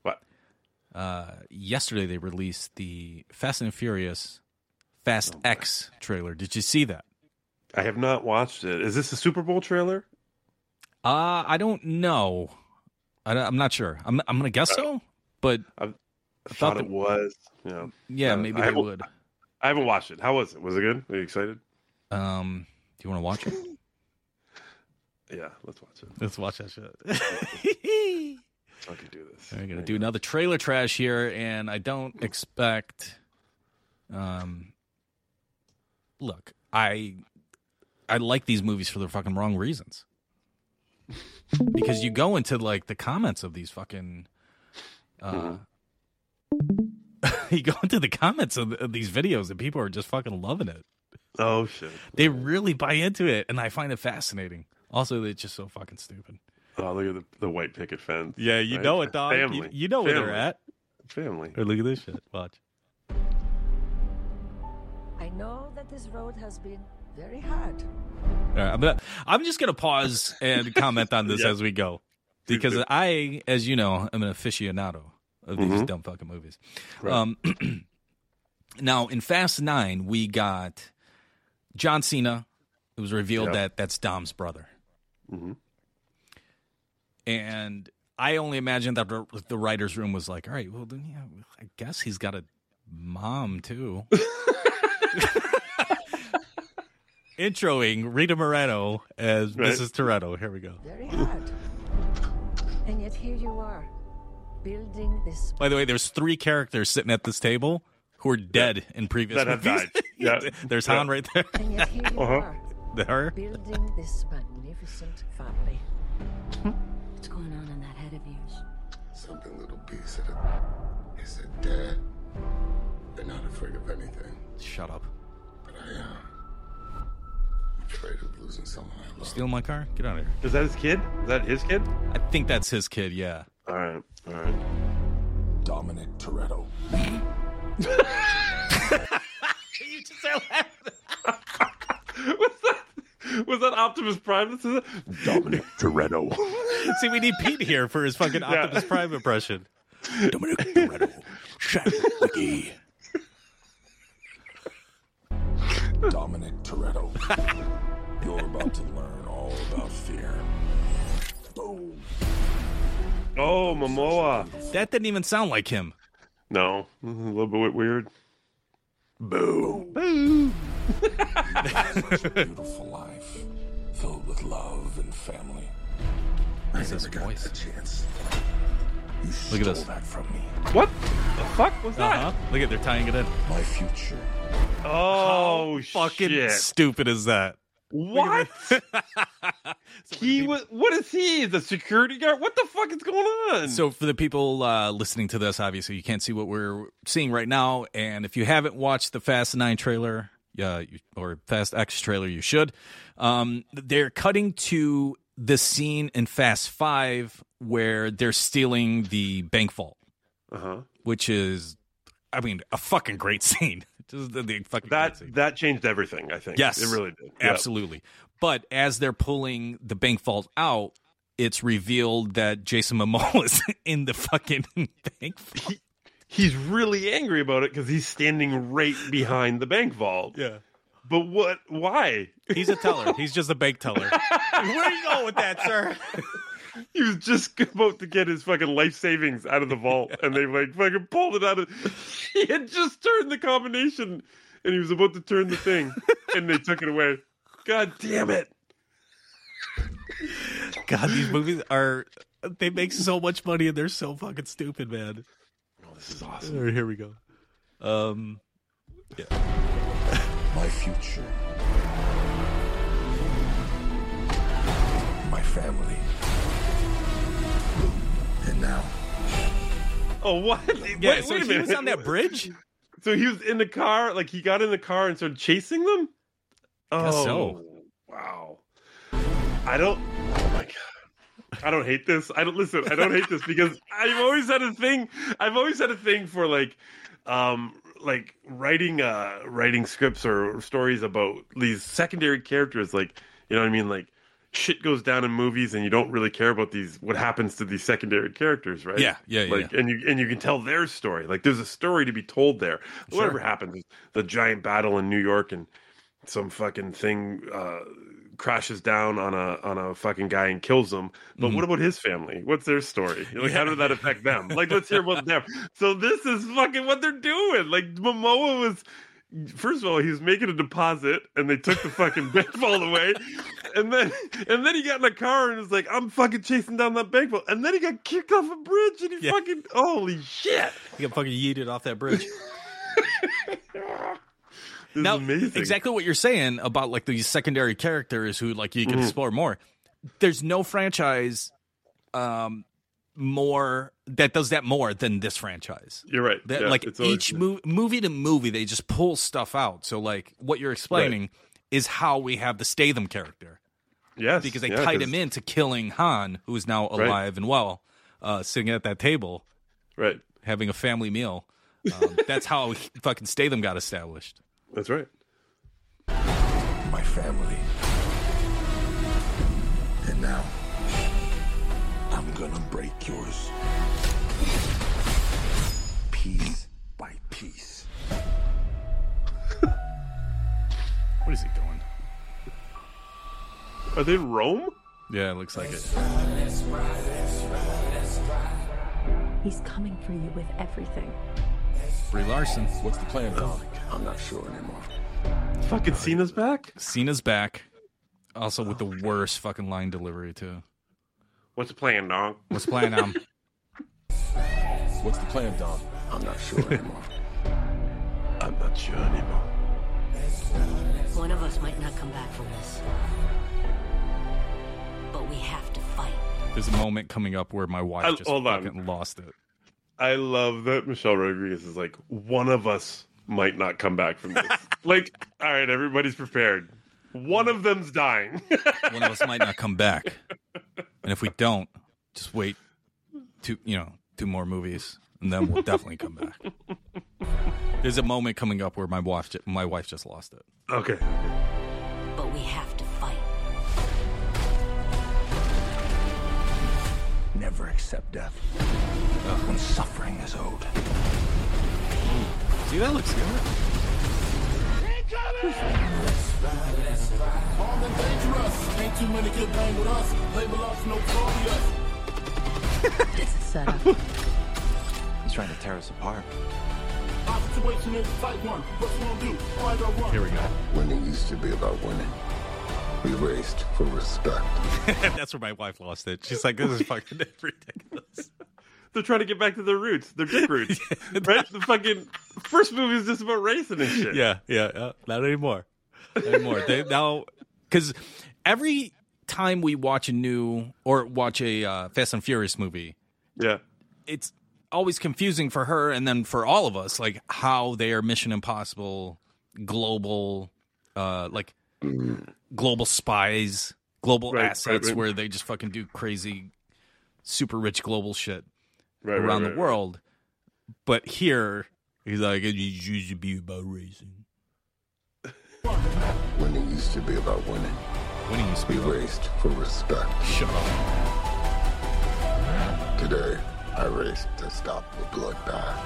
What? Uh, yesterday they released the Fast and Furious Fast Oh, X trailer. Did you see that? I have not watched it. Is this a Super Bowl trailer? Uh, I don't know. I, am not sure. I'm I'm gonna guess so, but I, I thought that- it was. Yeah. Yeah, Uh, maybe I they would. I haven't watched it. How was it? Was it good? Are you excited? Um, do you want to watch it? Yeah, let's watch it. Let's watch that shit. I can do this. We're gonna do another trailer trash here, and I don't expect. Um, look, I I like these movies for the fucking wrong reasons. Because you go into like the comments of these fucking. Uh, you go into the comments of, of these videos, and people are just fucking loving it. Oh shit! They really buy into it, and I find it fascinating. Also, it's just so fucking stupid. Oh, look at the, the white picket fence. Yeah, you right? know it, dog. You- Family. you know where they're at. Family. Or look at this shit. Watch. I know that this road has been very hard. All right, I'm, I'm just gonna pause and comment on this Yeah. as we go, because I, as you know, am an aficionado of these Mhm. dumb fucking movies. Right. Um, now, in Fast Nine, we got John Cena. It was revealed Yeah. that that's Dom's brother, Mhm. and I only imagine that the, the writers' room was like, "All right, well, then, yeah, I guess he's got a mom too." Introing Rita Moreno as Right. Mrs. Toretto. Here we go. Very hard. and yet here you are, building this. By the way, there's three characters sitting at this table who are dead in previous That have died. Yeah. there's Yeah. Han right there. And yet here you Uh-huh. are, There. building this magnificent family. What's going on in that head of yours? Something little B said it. He said, they're not afraid of anything. Shut up. But I am. I'm afraid of losing someone I love. Steal my car? Get out of here. Is that his kid? Is that his kid? I think that's his kid, yeah. All right. All right. Dominic Toretto. you just said Was that Optimus Prime? This is? Dominic Toretto. See, we need Pete here for his fucking Yeah. Optimus Prime impression. Dominic Toretto. Shadow Wiki. Dominic Toretto. You're about to learn all about fear. Boom. Oh, Momoa. That didn't even sound like him. No, a little bit weird. Boo. Boo. beautiful life filled with love and family. I What's never this got voice? that chance. You Look at this. that from me. What the fuck was that? Uh-huh. Look at they're tying it in. My future. Oh, Fucking shit. stupid is that? What? he was. What is he? The security guard? What the fuck is going on? So for the people uh, listening to this, obviously you can't see what we're seeing right now, and if you haven't watched the Fast Nine trailer, yeah, you, or Fast X trailer, you should. Um, they're cutting to the scene in Fast Five where they're stealing the bank vault, uh huh. which is, I mean, a fucking great scene. Just the, the fucking That great that changed everything. I think. Yes, it really did. Yeah. Absolutely. But as they're pulling the bank vault out, it's revealed that Jason Momoa is in the fucking bank vault. He's really angry about it because he's standing right behind the bank vault. Yeah. But what? Why? He's a teller. He's just a bank teller. Where are you going with that, sir? He was just about to get his fucking life savings out of the vault, and they like fucking pulled it out of. He had just turned the combination, and he was about to turn the thing, and they took it away. God damn it! God, these movies are they make so much money and they're so fucking stupid, man. Oh, this is awesome. All right, here we go. Um yeah. My future. My family. And now. Oh what? Yeah, Wait, so wait a he minute. was on that bridge? So he was in the car, like he got in the car and started chasing them. Oh, so. wow. I don't. Oh my god. I don't hate this. I don't listen. I don't hate this because I've always had a thing. I've always had a thing for like, um, like writing, uh, writing scripts or stories about these secondary characters. Like, you know what I mean? Like, shit goes down in movies, and you don't really care about these. What happens to these secondary characters, right? Yeah, yeah, yeah, Like, and you and you can tell their story. Like, there's a story to be told there. Whatever happens, the giant battle in New York and some fucking thing uh, crashes down on a on a fucking guy and kills him. But Mhm. what about his family? What's their story? Like, how did that affect them? Like, let's hear about them. So this is fucking what they're doing. Like, Momoa was. First of all, he was making a deposit, and they took the fucking bank vault away, and then and then he got in a car and was like, "I'm fucking chasing down that bank vault," and then he got kicked off a bridge, and he Yeah. fucking holy shit! He got fucking yeeted off that bridge. Now, amazing. exactly what you're saying about like these secondary characters who like you can Mhm. explore more. There's no franchise um more that does that more than this franchise. You're right. That Yeah, like it's always- each mo- movie to movie they just pull stuff out. So like what you're explaining is how we have the Statham character. Yes, Because they yeah, tied 'cause- him into killing Han, who is now Right. alive and well, uh, sitting at that table, right, having a family meal. Um, that's how he- fucking Statham got established. That's right. My family. And now. I'm gonna break yours. Piece by piece. What is he doing? Are they in Rome? Yeah, it looks like it. He's coming for you with everything. Brie Larson. What's the plan, Dom? I'm not sure anymore. Fucking Cena's back. Cena's back. Also with the worst fucking line delivery too. What's the plan, dog? What's the plan, um? What's the plan, Dom? I'm not sure anymore. I'm not sure anymore. One of us might not come back from this. But we have to fight. There's a moment coming up where my wife I- just hold on. fucking lost it. I love that Michelle Rodriguez is like, one of us might not come back from this. like, all right, everybody's prepared. One of them's dying. One of us might not come back. And if we don't, just wait two you know, two more movies and then we'll definitely come back. There's a moment coming up where my wife ju- my wife just lost it. okay. But we have to fight. Never accept death. When suffering is owed. See that looks good. Armed and dangerous. Ain't too many can bang with us. Label us notorious. It's a setup. He's trying to tear us apart. Our situation is a tight one. What you gonna do? Fight or run? Here we go. Winning used to be about winning. We raced for respect. That's where my wife lost it. She's like, "This is fucking ridiculous." They're trying to get back to their roots, their dick roots, right? The fucking first movie is just about racing and shit. Yeah, yeah, yeah. Not anymore. They now because every time we watch a new or watch a uh, Fast and Furious movie, yeah, it's always confusing for her and then for all of us, like how they are Mission Impossible global, uh, like global spies, global Right, right, assets, right. where they just fucking do crazy, super rich global shit Right, right, around right, the world. But here, he's like, it used to be about racing. Winning used to be about winning. Winning used to be We raced for respect. Shut up. Today, I raced to stop the bloodbath.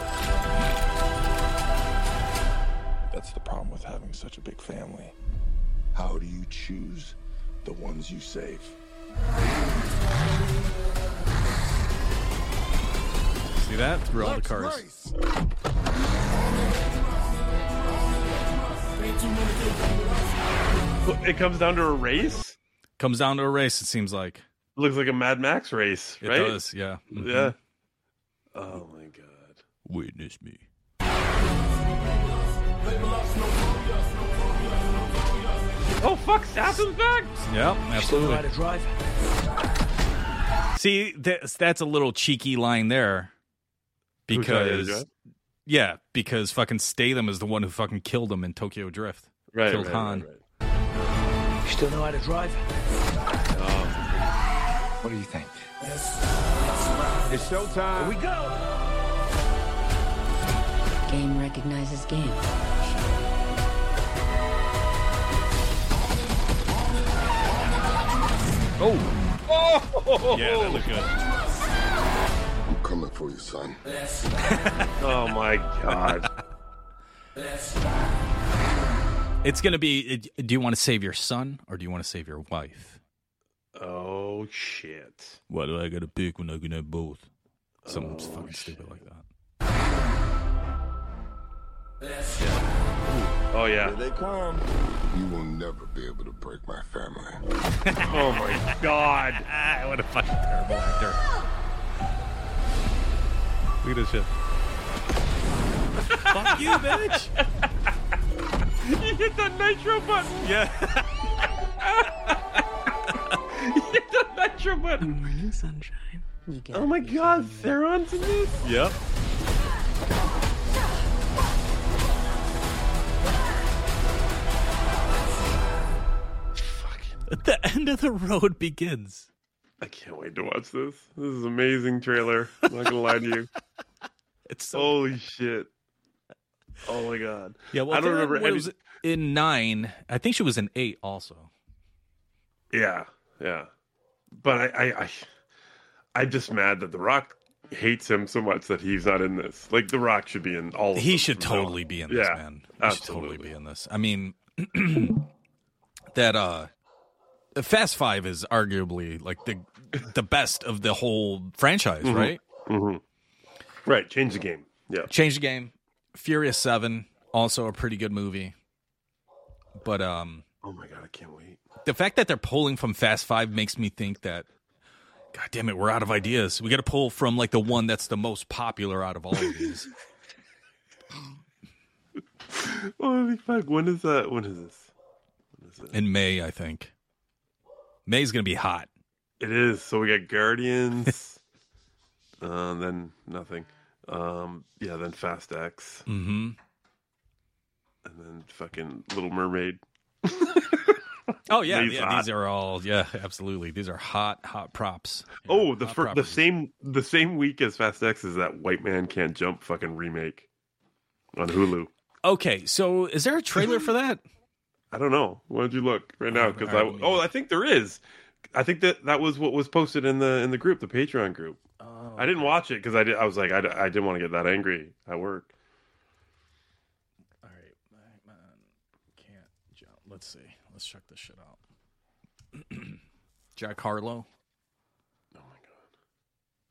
That's the problem with having such a big family. How do you choose the ones you save? See that? Through all the cars. It comes down to a race. Comes down to a race, it seems like. Looks like a Mad Max race, It right? does, yeah. Mhm. Yeah. Oh my god. Witness me. Oh fuck, Statham's back. Yeah, absolutely. how to drive? See, that's, that's a little cheeky line there. Who's trying to Because? Yeah, because fucking Statham is the one who fucking killed him in Tokyo Drift. Right, Killed right, Han. You still know how to drive? Um, what do you think? It's showtime. Here we go. Game recognizes game. Oh. Oh. Yeah, that looked good. I'm coming for you, son. oh my god. It's going to be do you want to save your son or do you want to save your wife? Oh shit. Why do I got to pick when I can have both? Something oh, fucking stupid like that. Oh yeah. Here they come. You will never be able to break my family. Oh my god. Ah, what a fucking terrible actor. Look at this shit. Fuck you, bitch. you hit the nitro button. Yeah. you hit the nitro button. Morning sunshine. You get Oh my god, Theron's in this? Yep. Fuck it. The end of the road begins. I can't wait to watch this. This is an amazing trailer. I'm not gonna lie to you. It's so holy shit. Oh my god. Yeah, well, I don't remember. have was in nine. I think she was in eight also. Yeah, yeah. But I, I, I, I'm just mad that The Rock hates him so much that he's not in this. Like The Rock should be in all. Of He should from now totally be in this, yeah, man. He should totally be in this. I mean, that uh, Fast Five is arguably like the the best of the whole franchise, Mhm. right? Mhm. Right. Change the game. Yeah. Change the game. Furious Seven, also a pretty good movie. But um, oh my god, I can't wait. The fact that they're pulling from Fast Five makes me think that, God damn it, we're out of ideas. We got to pull from like the one that's the most popular out of all of these. Holy fuck! When is that? When is this? In May, I think. May's gonna be hot. It is. So we got Guardians. uh, then nothing. Um, yeah. Then Fast X. Mm-hmm. And then fucking Little Mermaid. Oh yeah, These yeah. hot. These are all yeah, absolutely. These are hot, hot props. Oh, the fir- the same the same week as Fast X is that White Man Can't Jump fucking remake on Hulu. Okay, so is there a trailer for that? I don't know. Why don't you look right now? Because I alright, oh I think there is. I think that that was what was posted in the in the group, the Patreon group. Oh, I didn't watch it because I did, I was like I, I didn't want to get that angry at work. All right, man, can't jump. Let's see. Let's check this shit out. Jack Harlow. Oh my god,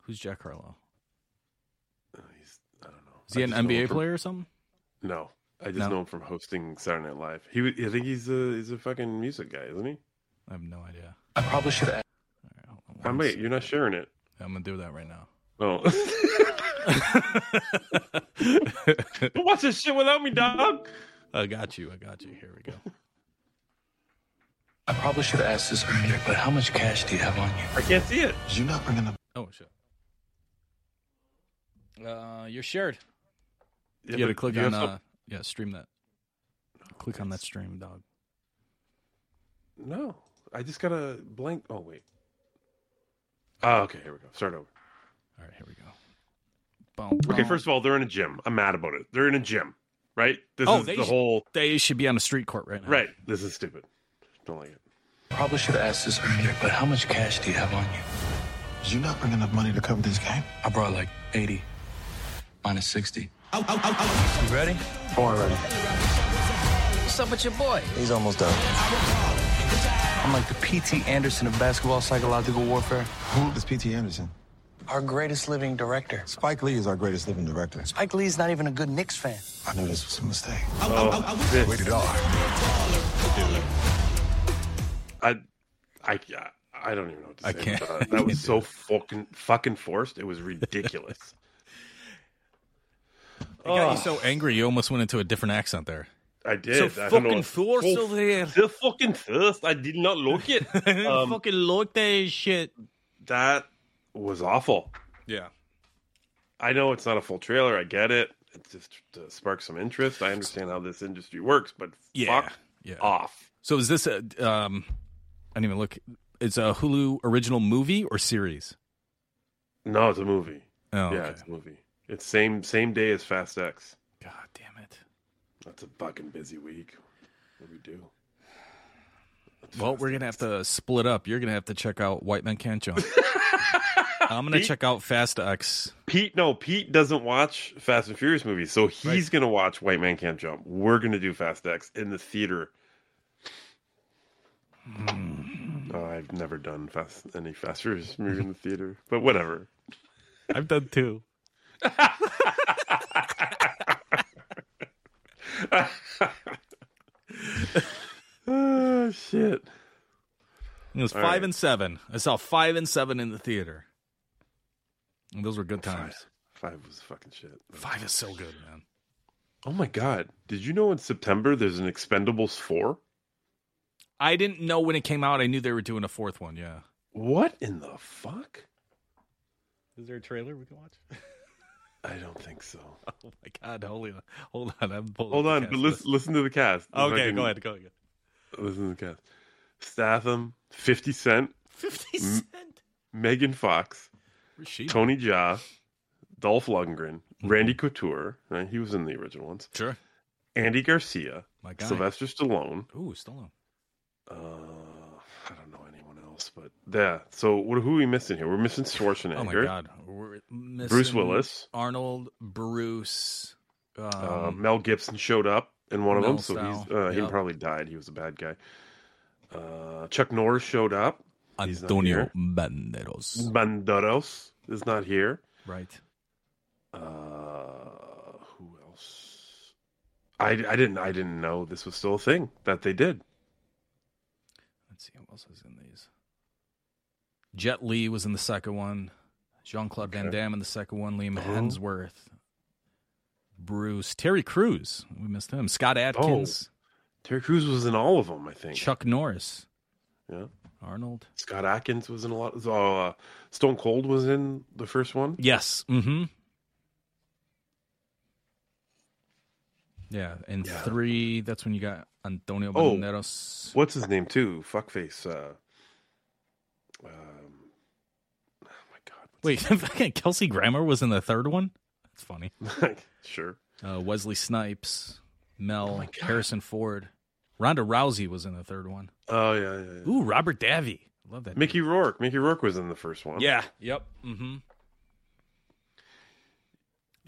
who's Jack Harlow? Uh, he's I don't know. Is he an just know him NBA from- player or something? No, I just No? know him from hosting Saturday Night Live. He, I think he's a he's a fucking music guy, isn't he? I have no idea. I probably should have. Oh, wait, you're not sharing it. I'm gonna do that right now. Oh. Watch this shit without me, dog. I got you. I got you. Here we go. I probably should have asked this earlier, but how much cash do you have on you? I can't see it. You're not bringing up. Oh shit. Uh, you're shared. Yeah, you gotta click you on have uh, some- yeah, stream that. Click on that stream, dog. No, I just got a blank. Oh wait. Oh, okay. Here we go. Start over. All right, here we go. Boom, Okay, first of all, they're in a gym. I'm mad about it. They're in a gym, right? This oh, is they the sh- whole They should be on a street court right now. right. This is stupid. Don't like it. Probably should have asked this earlier, but how much cash do you have on you? Did you not bring enough money to cover this game? I brought like 80, minus 60. You ready? Born ready. What's up with your boy? He's almost done. I'm like the P.T. Anderson of basketball psychological warfare. Who is P.T. Anderson? Our greatest living director. Spike Lee is our greatest living director. Spike Lee's not even a good Knicks fan. I knew this was a mistake. Oh, i Rated R. I, I, I don't even know what to say. I can't- about that. That was so fucking fucking forced. It was ridiculous. It got Oh. you so angry you almost went into a different accent there. I did. So I fucking forced over there. So fucking first. I did not look it. Um, Fucking look that shit. that was awful. Yeah. I know it's not a full trailer. I get it. It's just to spark some interest. I understand how this industry works, but Yeah. fuck Yeah. off. So is this a um I didn't even look it's a Hulu original movie or series? No, it's a movie. Oh, yeah, okay. it's a movie. It's same same day as Fast X. God damn it. That's a fucking busy week. What do we do? Well, we're gonna have to split up. You're gonna have to check out White Men Can't Jump. I'm gonna Pete- check out Fast X. Pete, no, Pete doesn't watch Fast and Furious movies, so he's gonna watch White Man Can't Jump. We're gonna do Fast X in the theater. Hmm. Oh, I've never done fast any Fast and Furious movie in the theater, but whatever. I've done two. oh shit! It was All five right. and seven. I saw five and seven in the theater. And those were good times. Five was fucking shit. Five is so good, man. Oh my god! Did you know in September there's an Expendables four? I didn't know when it came out. I knew they were doing a fourth one. Yeah. What in the fuck? Is there a trailer we can watch? I don't think so. Oh my god! Hold on, hold on. I'm pulling Hold on, but list. listen, listen to the cast. Okay, Fucking- go ahead, go ahead. Listen to the cast. Statham, Fifty Cent, Fifty M- Megan Fox. Tony Jaa, Dolph Lundgren, Randy Couture. Right? He was in the original ones. Sure. Andy Garcia, My guy. Sylvester Stallone. Ooh, Stallone. Uh, I don't know anyone else, but yeah. So what? Who are we missing here? We're missing Schwarzenegger. Oh my god. We're Bruce Willis. Arnold, Bruce. Um, uh, Mel Gibson showed up in one of them, Mel so style. he's uh, he probably died. He was a bad guy. Uh, Chuck Norris showed up. Antonio. Banderas. Banderas is not here. Right. Uh, who else? I, I didn't I didn't know this was still a thing that they did. Let's see who else is in these. Jet Li was in the second one. Jean Claude Van Damme in the second one. Liam Oh. Hemsworth. Bruce. Terry Crews. We missed him. Scott Adkins. Terry Crews was in all of them, I think. Chuck Norris. Yeah. Arnold. Scott Adkins was in a lot. Oh, uh, Stone Cold was in the first one. Yes. Mm-hmm. Yeah, and Yeah. three. That's when you got Antonio Oh, Banderas. what's his name too? Fuckface. Uh, Wait, fucking Kelsey Grammer was in the third one. That's funny. sure. Uh, Wesley Snipes, Mel, God. Harrison Ford, Ronda Rousey was in the third one. Oh yeah, yeah. yeah. Ooh, Robert Davi. Love that. Mickey Rourke. Mickey Rourke was in the first one. Yeah. Yep. Mm-hmm.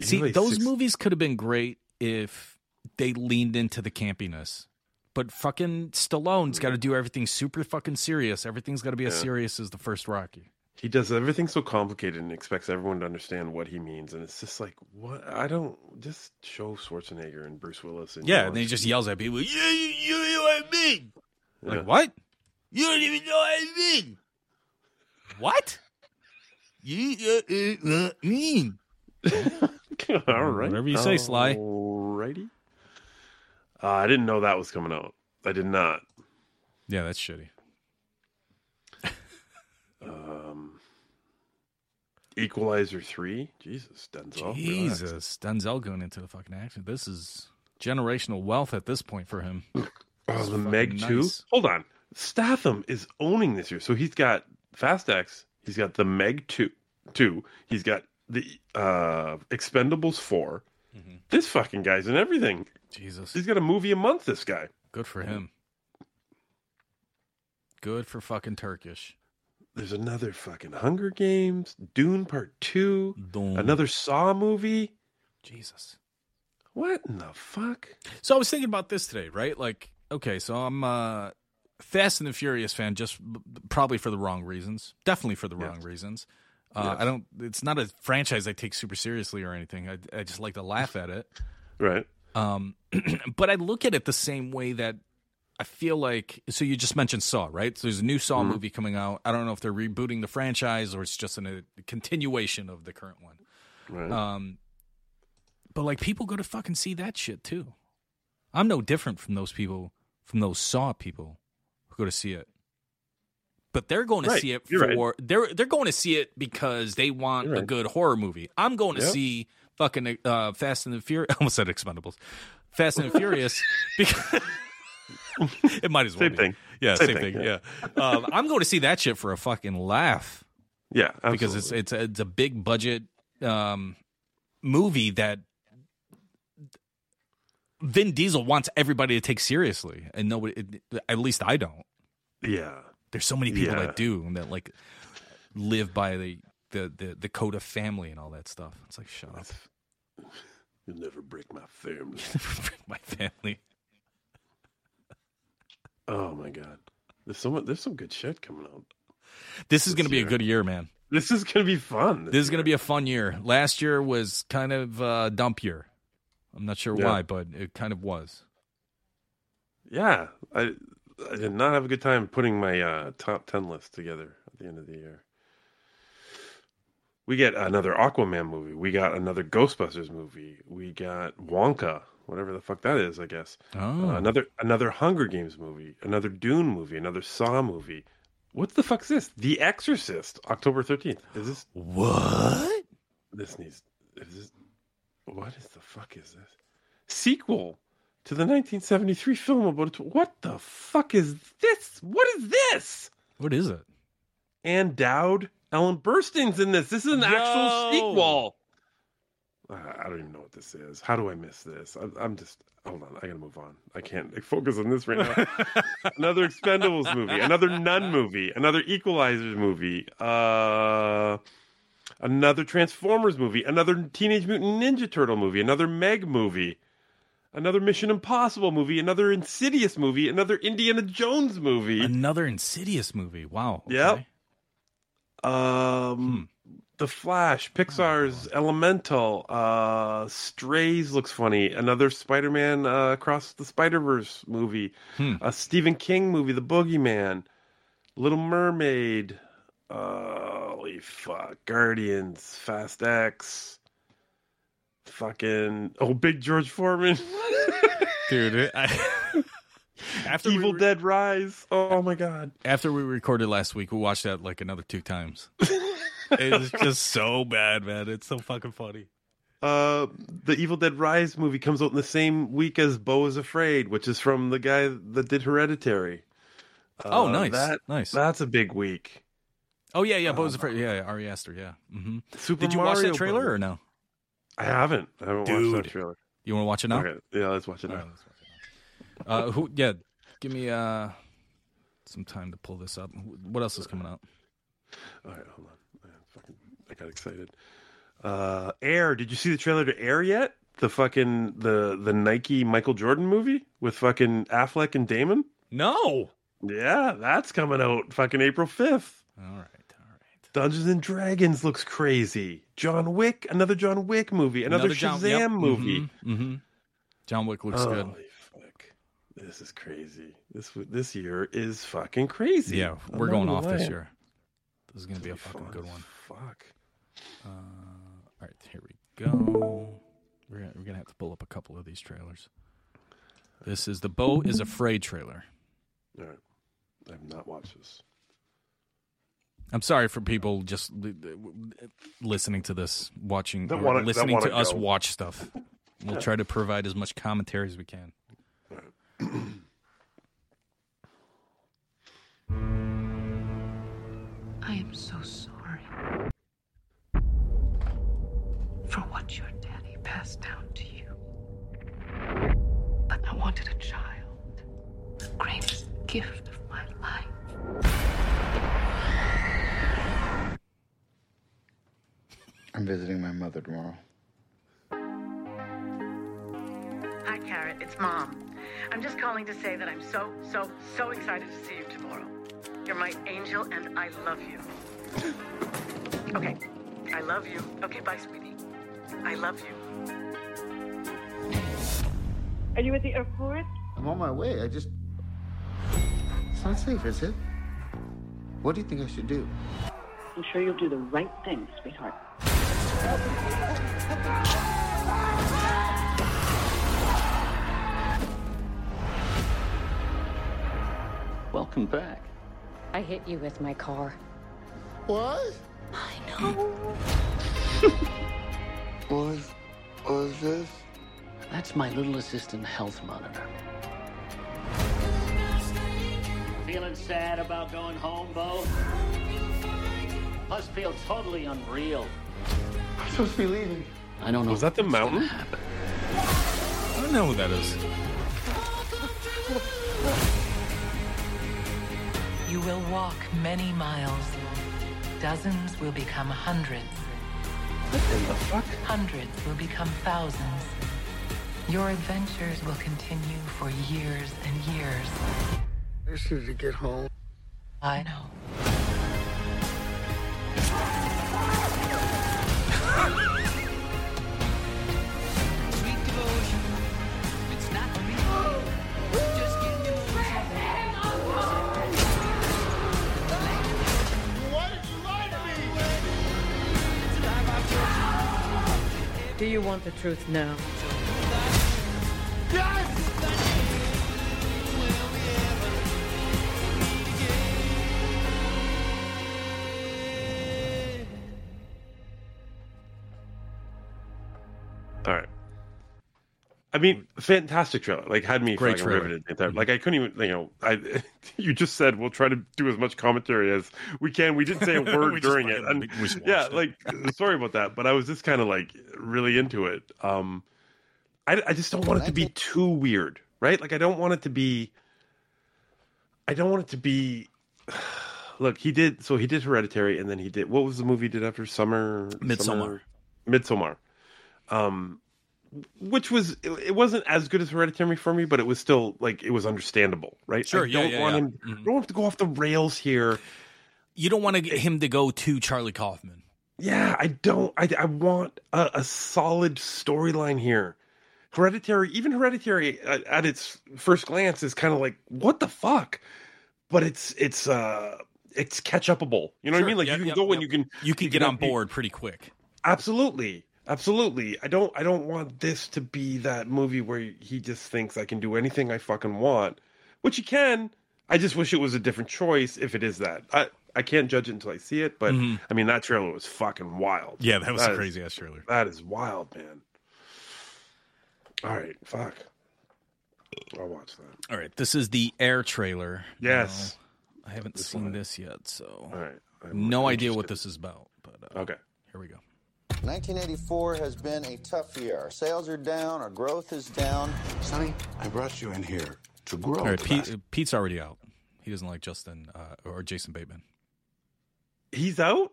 See, like those six- movies could have been great if they leaned into the campiness. But fucking Stallone's got to do everything super fucking serious. Everything's got to be as Yeah. serious as the first Rocky. He does everything so complicated and expects everyone to understand what he means, and it's just like, what? I don't just show Schwarzenegger and Bruce Willis. And Yeah, you and then he just yells at people, "Yeah, you, you, you and me." Yeah. Like what? You don't even know what I mean. What? You uh, uh, uh, mean? All right. Whatever you say, Sly. Alrighty. Uh, I didn't know that was coming out. I did not. Yeah, that's shitty. Equalizer three. Jesus, Denzel. relax. Jesus, Denzel going into the fucking action. This is generational wealth at this point for him. Oh, the Meg two. Hold on. Statham is owning this year. So he's got Fast X. He's got the Meg two. Two. He's got the uh Expendables 4 Mm-hmm. This fucking guy's in everything. Jesus, He's got a movie a month. This guy. good for him. Good for fucking Turkish. There's another fucking Hunger Games, Dune Part Two, Dune. another Saw movie. Jesus. What in the fuck? So I was thinking about this today, right? Like, okay, so I'm a Fast and the Furious fan, just b- probably for the wrong reasons. Definitely for the wrong reasons. Uh, Yes. I don't. It's not a franchise I take super seriously or anything. I, I just like to laugh at it. Right. Um, but I look at it the same way that I feel like. So you just mentioned Saw, right? So there's a new Saw Mhm. movie coming out. I don't know if they're rebooting the franchise or it's just an, a continuation of the current one. Right. Um, but like people go to fucking see that shit too. I'm no different from those people, from those Saw people who go to see it. But they're going to Right. see it You're right. for they're they're going to see it because they want You're a good horror movie. I'm going to Yep. see fucking uh, Fast and the Furious. I almost said Expendables. Fast and the Furious because it might as well Same be. thing. Yeah, Same same, thing, thing. yeah. Yeah, um, I'm going to see that shit for a fucking laugh Yeah, because it's it's a, it's a big budget um, movie that Vin Diesel wants everybody to take seriously, and nobody, at least I don't. Yeah, There's so many people Yeah. that do and that like live by the the the, the code of family and all that stuff. It's like shut up, You'll never break my family. You'll never break my family. Oh my god. There's so much, there's some good shit coming out. This is going to be a good year, man. This is gonna be fun. This is going to be a fun year. Last year was kind of a dump year. I'm not sure Yeah. why, but it kind of was. Yeah, I I did not have a good time putting my uh, top ten list together at the end of the year. We get another Aquaman movie. We got another Ghostbusters movie. We got Wonka, whatever the fuck that is. I guess Oh. Uh, another another Hunger Games movie. Another Dune movie. Another Saw movie. What the fuck is this? The Exorcist, October thirteenth. Is this what? This needs. Is this what is the fuck is this? Sequel to the 1973 film about what the fuck is this? What is this? What is it? Ann Dowd, Ellen Burstyn's in this. This is an actual sequel. I don't even know what this is. How do I miss this? I'm, I'm just hold on. I gotta move on. I can't focus on this right now. another Expendables movie, another Nun movie, another Equalizers movie, uh, another Transformers movie, another Teenage Mutant Ninja Turtle movie, another Meg movie, another Mission Impossible movie, another Insidious movie, another Indiana Jones movie. Another Insidious movie. Wow. Yep. Um, The Flash, Pixar's Elemental, uh, Strays looks funny. Another Spider-Man uh, Across the Spider-Verse movie, Hmm. a Stephen King movie, The Boogeyman, Little Mermaid. Uh, holy fuck, Guardians, Fast X, fucking oh, Big George Foreman, Dude, I, after Evil we, Dead Rise. Oh my god. after we recorded last week, we watched that like another two times. it's just so bad, man. It's so fucking funny. Uh, the Evil Dead Rise movie comes out in the same week as Beau is Afraid, which is from the guy that did Hereditary. Oh, Uh, nice, That, nice. That's a big week. Oh yeah, yeah. Beau's afraid. Yeah, Ari Aster. Yeah. hmm Super Did you watch Mario that trailer or no? I haven't. I haven't watched Dude. that trailer. You want to watch it now? Okay, yeah, let's watch it now. Right, let's watch it now. Uh, who? Yeah, give me uh some time to pull this up. What else is coming out? All right, hold on. I, fucking, I got excited. Uh, Air. Did you see the trailer to Air yet? The fucking the the Nike Michael Jordan movie with fucking Affleck and Damon. No. Yeah, that's coming out fucking April fifth. All right, all right. Dungeons and Dragons looks crazy. John Wick, another John Wick movie, another, John- Shazam yep, movie. mhm, mhm. John Wick looks good. Holy fuck. This is crazy. This this year is fucking crazy. Yeah, we're going off this year. This is gonna be a fucking good one. Fuck. Uh, all right, here we go. We're gonna, we're gonna have to pull up a couple of these trailers. This is the Beau is Afraid trailer. All right. I have not watched this. I'm sorry for people just li- listening to this, watching, That or wanna- that listening wanna to us go. watch stuff. We'll try to provide as much commentary as we can. I am so sorry for what your daddy passed down to you. But I wanted a child, the greatest gift of my life. I'm visiting my mother tomorrow. Hi, Carrot. It's Mom. I'm just calling to say that I'm so, so, so excited to see you tomorrow. You're my angel, and I love you. Okay. I love you. Okay, bye, sweetie. I love you. Are you at the airport? I'm on my way. I just. It's not safe, is it? What do you think I should do? I'm sure you'll do the right thing, sweetheart. Welcome back. I hit you with my car. What? I know. What was, was this? That's my little assistant health monitor. Feeling sad about going home, Beau? Must feel totally unreal. I'm supposed to be leaving. I don't know. Was that the mountain? I don't know who that is. You will walk many miles. Dozens will become hundreds. What the fuck? Hundreds will become thousands. Your adventures will continue for years and years. I just need to get home. I know. Do you want the truth now? Mean, fantastic trailer. Like had me Great fucking riveted. entire- Like I couldn't even, you know, I. You just said we'll try to do as much commentary as we can. We didn't say a word during it. And, yeah, it. like sorry about that, but I was just kind of like really into it. Um, I, I just don't want it to be too weird, right? Like I don't want it to be. I don't want it to be. Look, he did. So he did Hereditary, and then he did. What was the movie he did after Summer? Midsummer. Midsummer. Um, which was it, wasn't as good as Hereditary for me, but it was still like it was understandable, right? Sure, I yeah, don't yeah, want yeah. him. I don't have to go off the rails here. You don't want to get him to go to Charlie Kaufman. Yeah, I don't. I, I want a, a solid storyline here. Hereditary, even Hereditary, at, at its first glance, is kind of like what the fuck, but it's it's uh it's catch upable. You know what I mean? Like yep, you can yep, go and you can You can get can on board pretty quick. Absolutely. Absolutely. I don't I don't want this to be that movie where he just thinks I can do anything I fucking want, which he can. I just wish it was a different choice if it is that. I I can't judge it until I see it, but Mhm. I mean that trailer was fucking wild. Yeah, that was a crazy ass trailer. That is wild, man. All right, fuck. I'll watch that. All right, this is the Air trailer. Yes. I haven't This seen one. this yet, so All right. no idea what this is about. But uh, okay, here we go. 1984 has been a tough year. Our sales are down, our growth is down. Sonny, I brought you in here to grow. All right, Pete, Pete's already out. He doesn't like Justin uh, or Jason Bateman. He's out.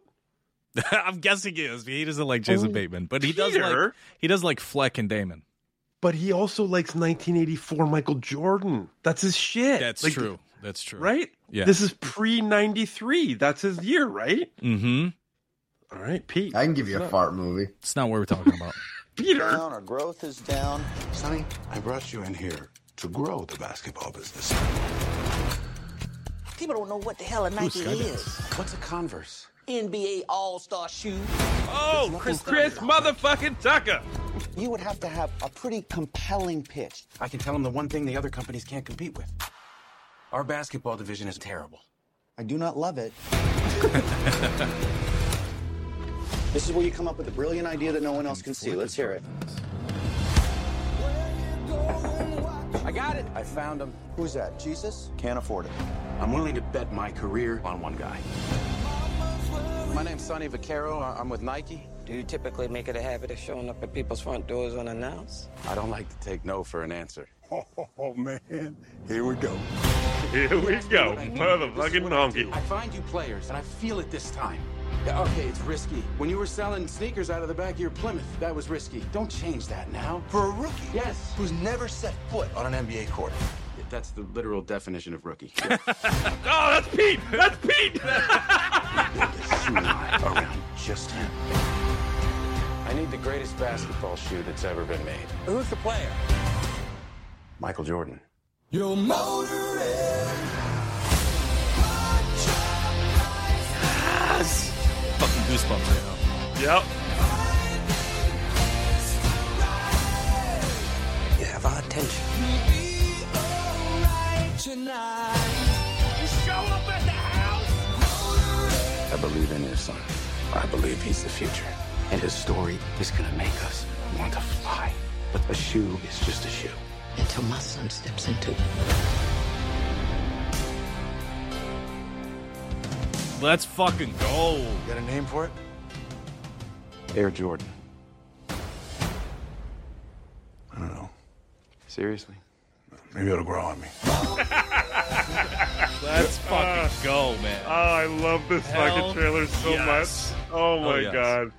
I'm guessing he is. He doesn't like Jason Oh, Bateman, but he does like he does like Fleck and Damon. But he also likes 1984 Michael Jordan. That's his shit. That's Like, true. That's true. Right? Yeah. This is pre 93. That's his year, right? Mm-hmm. All right, Pete. I can give you a up? fart movie. It's not what we're talking about. Peter. Down, our growth is down. Sonny, I brought you in here to grow the basketball business. People don't know what the hell a Nike Skydance. is. What's a Converse? NBA All Star shoe. Oh, Chris, Chris motherfucking Tucker. You would have to have a pretty compelling pitch. I can tell them the one thing the other companies can't compete with. Our basketball division is terrible. I do not love it. this is where you come up with a brilliant idea that no one else can see. Let's hear it. I got it. I found him. Who's that? Jesus? Can't afford it. I'm willing to bet my career on one guy. My name's Sonny Vaccaro. I- I'm with Nike. Do you typically make it a habit of showing up at people's front doors unannounced? I don't like to take no for an answer. Oh, man. Here we go. Here we go. Motherfucking donkey. I find you players, and I feel it this time. Yeah, okay, it's risky. When you were selling sneakers out of the back of your Plymouth, that was risky. Don't change that now. For a rookie? Yes. Who's never set foot on an NBA court. That's the literal definition of rookie. Oh, that's Pete. That's Pete. around just him. I need the greatest basketball shoe that's ever been made. Who's the player? Michael Jordan. Your motor Yes. Fucking goosebumps right now. Yep. You have our attention. I believe in his son. I believe he's the future. And his story is gonna make us want to fly. But a shoe is just a shoe. Until my son steps into it. Let's fucking go. You got a name for it? Air Jordan. I don't know. Seriously? Maybe it'll grow on me. Let's fucking go, man. Oh, I love this Hell fucking trailer so yes. much. Oh my Oh, yes. god.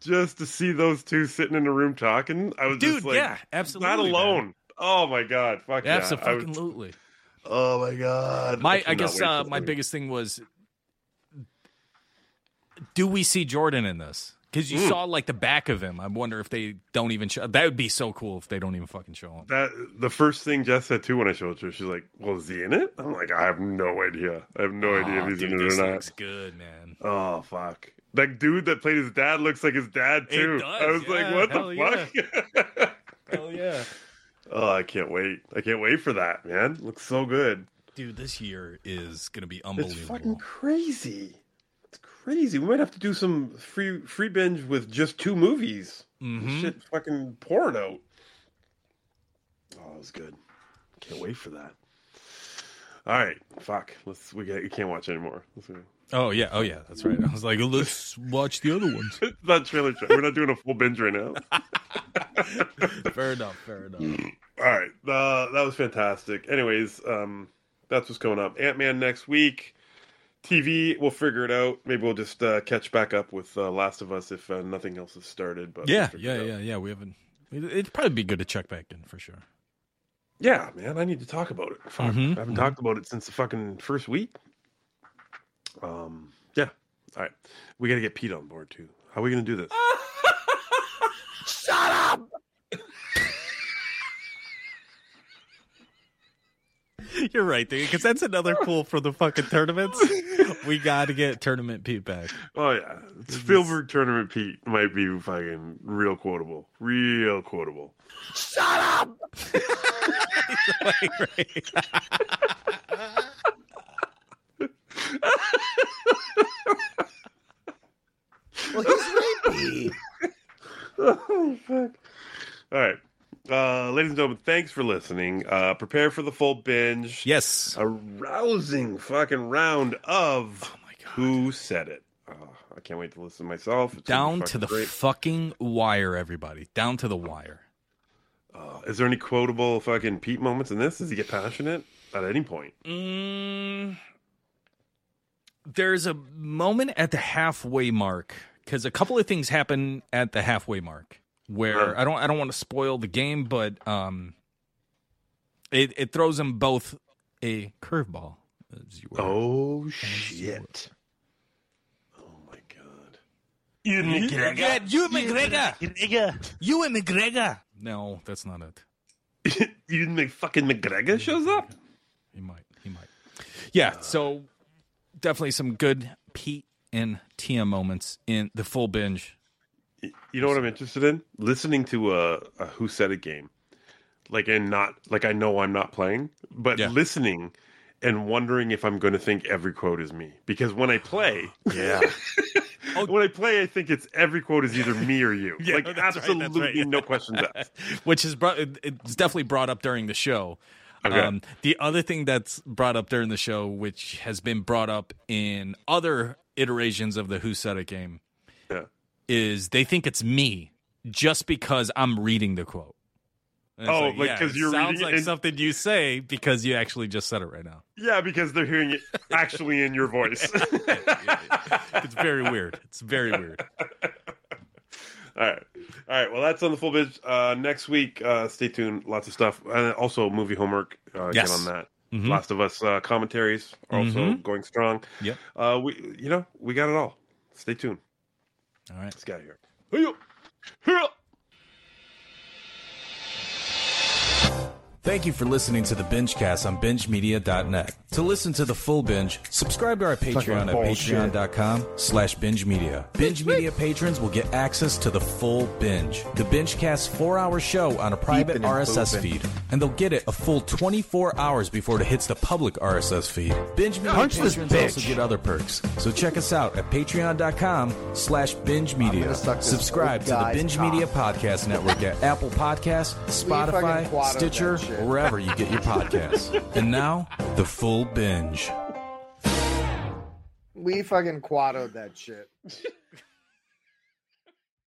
Just to see those two sitting in a room talking, I was Dude, just like, yeah, absolutely, not man. alone. Oh my god, fuck yeah! I was- Absolutely. oh my god. My, I cannot guess uh, my biggest thing was, do we see Jordan in this? Because you Mm. saw like the back of him. I wonder if they don't even show. That would be so cool if they don't even fucking show him. that the first thing Jess said too when I showed it to her, she's like, "Well, is he in it?" I'm like, "I have no idea. I have no idea Oh, if he's dude, in it this or not." looks good, man. Oh fuck! That dude that played his dad looks like his dad too. does, I was yeah, like, "What the fuck?" Hell yeah, oh, I can't wait! I can't wait for that, man. Looks so good. dude! This year is gonna be unbelievable. It's fucking crazy. It's crazy. We might have to do some free free binge with just two movies. Mhm. Shit, fucking pouring out. Oh, it was good. Can't wait for that. All right, fuck. Let's. We get, You can't watch anymore. Oh yeah, oh yeah, that's right. I was like, let's watch the other ones. Not trailer. tra- We're not doing a full binge right now. fair enough. Fair enough. All right, uh, that was fantastic. Anyways, um, that's what's going up. Ant Man next week. TV, we'll figure it out. Maybe we'll just uh, catch back up with uh, Last of Us if uh, nothing else has started. But we'll Yeah, yeah, yeah, yeah. We haven't. it- It'd probably be good to check back in for sure. Yeah, man, I need to talk about it. Fuck, Mhm, I haven't mhm. talked about it since the fucking first week. Um, yeah. All right, we got to get Pete on board too. How are we going to do this? Shut up! You're right, dude. Because that's another cool for the fucking tournaments. we got to get tournament Pete back. Oh yeah, Spielberg tournament Pete might be fucking real quotable, real quotable. Shut up! Well, he's rapey. oh fuck! All right, uh, ladies and gentlemen, thanks for listening. Uh, prepare for the full binge. Yes, a rousing fucking round of who said it. Oh, I can't wait to listen myself. It's Down to the great. fucking wire, everybody. Down to the wire. Uh, is there any quotable fucking Pete moments in this? Does he get passionate at any point? Mm, there's a moment at the halfway mark because a couple of things happen at the halfway mark where Huh. I don't I don't want to spoil the game, but um, it it throws them both a curveball. as you were. Oh shit! Ewan McGregor. Yeah, Ewan McGregor. You and McGregor. No, that's not it. you think fucking McGregor shows up? He might. He might. Yeah. So definitely some good Pete and TM moments in the full binge. You know what I'm interested in? Listening to a, a Who Said It game. Like, and not, like, I know I'm not playing, but listening and wondering if I'm going to think every quote is me. Because when I play, yeah. when I play, I think it's every quote is either me or you. Yeah, like, that's right, absolutely right. no questions asked. which is brought, it's definitely brought up during the show. Okay. Um, the other thing that's brought up during the show, which has been brought up in other iterations of the Who Said It game, Yeah. Is they think it's me just because I'm reading the quote. And Oh, like, yeah, 'cause it you're sounds reading like and- something you say because you actually just said it right now. Yeah, because they're hearing it actually in your voice. It's very weird. It's very weird. All right. All right. Well, that's on the full bitch. Uh, next week, uh, stay tuned. Lots of stuff. And also, movie homework. Uh, Yes. Get on that. Mhm. Last of Us uh, commentaries are also Mhm. going strong. Yeah, Uh, we, you know, we got it all. Stay tuned. All right. Let's get out of here. Hey-yo. Hey-yo. Thank you for listening to the Bingecast on BingeMedia.net. To listen to the full binge, subscribe to our Patreon at patreon.com slash binge media. Binge Media patrons will get access to the full binge. The Bingecast four-hour show on a private RSS feed. And they'll get it a full 24 hours before it hits the public RSS feed. Binge Media Punch patrons also get other perks. So check us out at patreon.com slash binge media. gonna suck this Subscribe to the Binge. Media Podcast Network at Apple Podcasts, Spotify, Stitcher, that shit. or wherever you get your podcasts. and now, the full binge. We fucking quadroed that shit.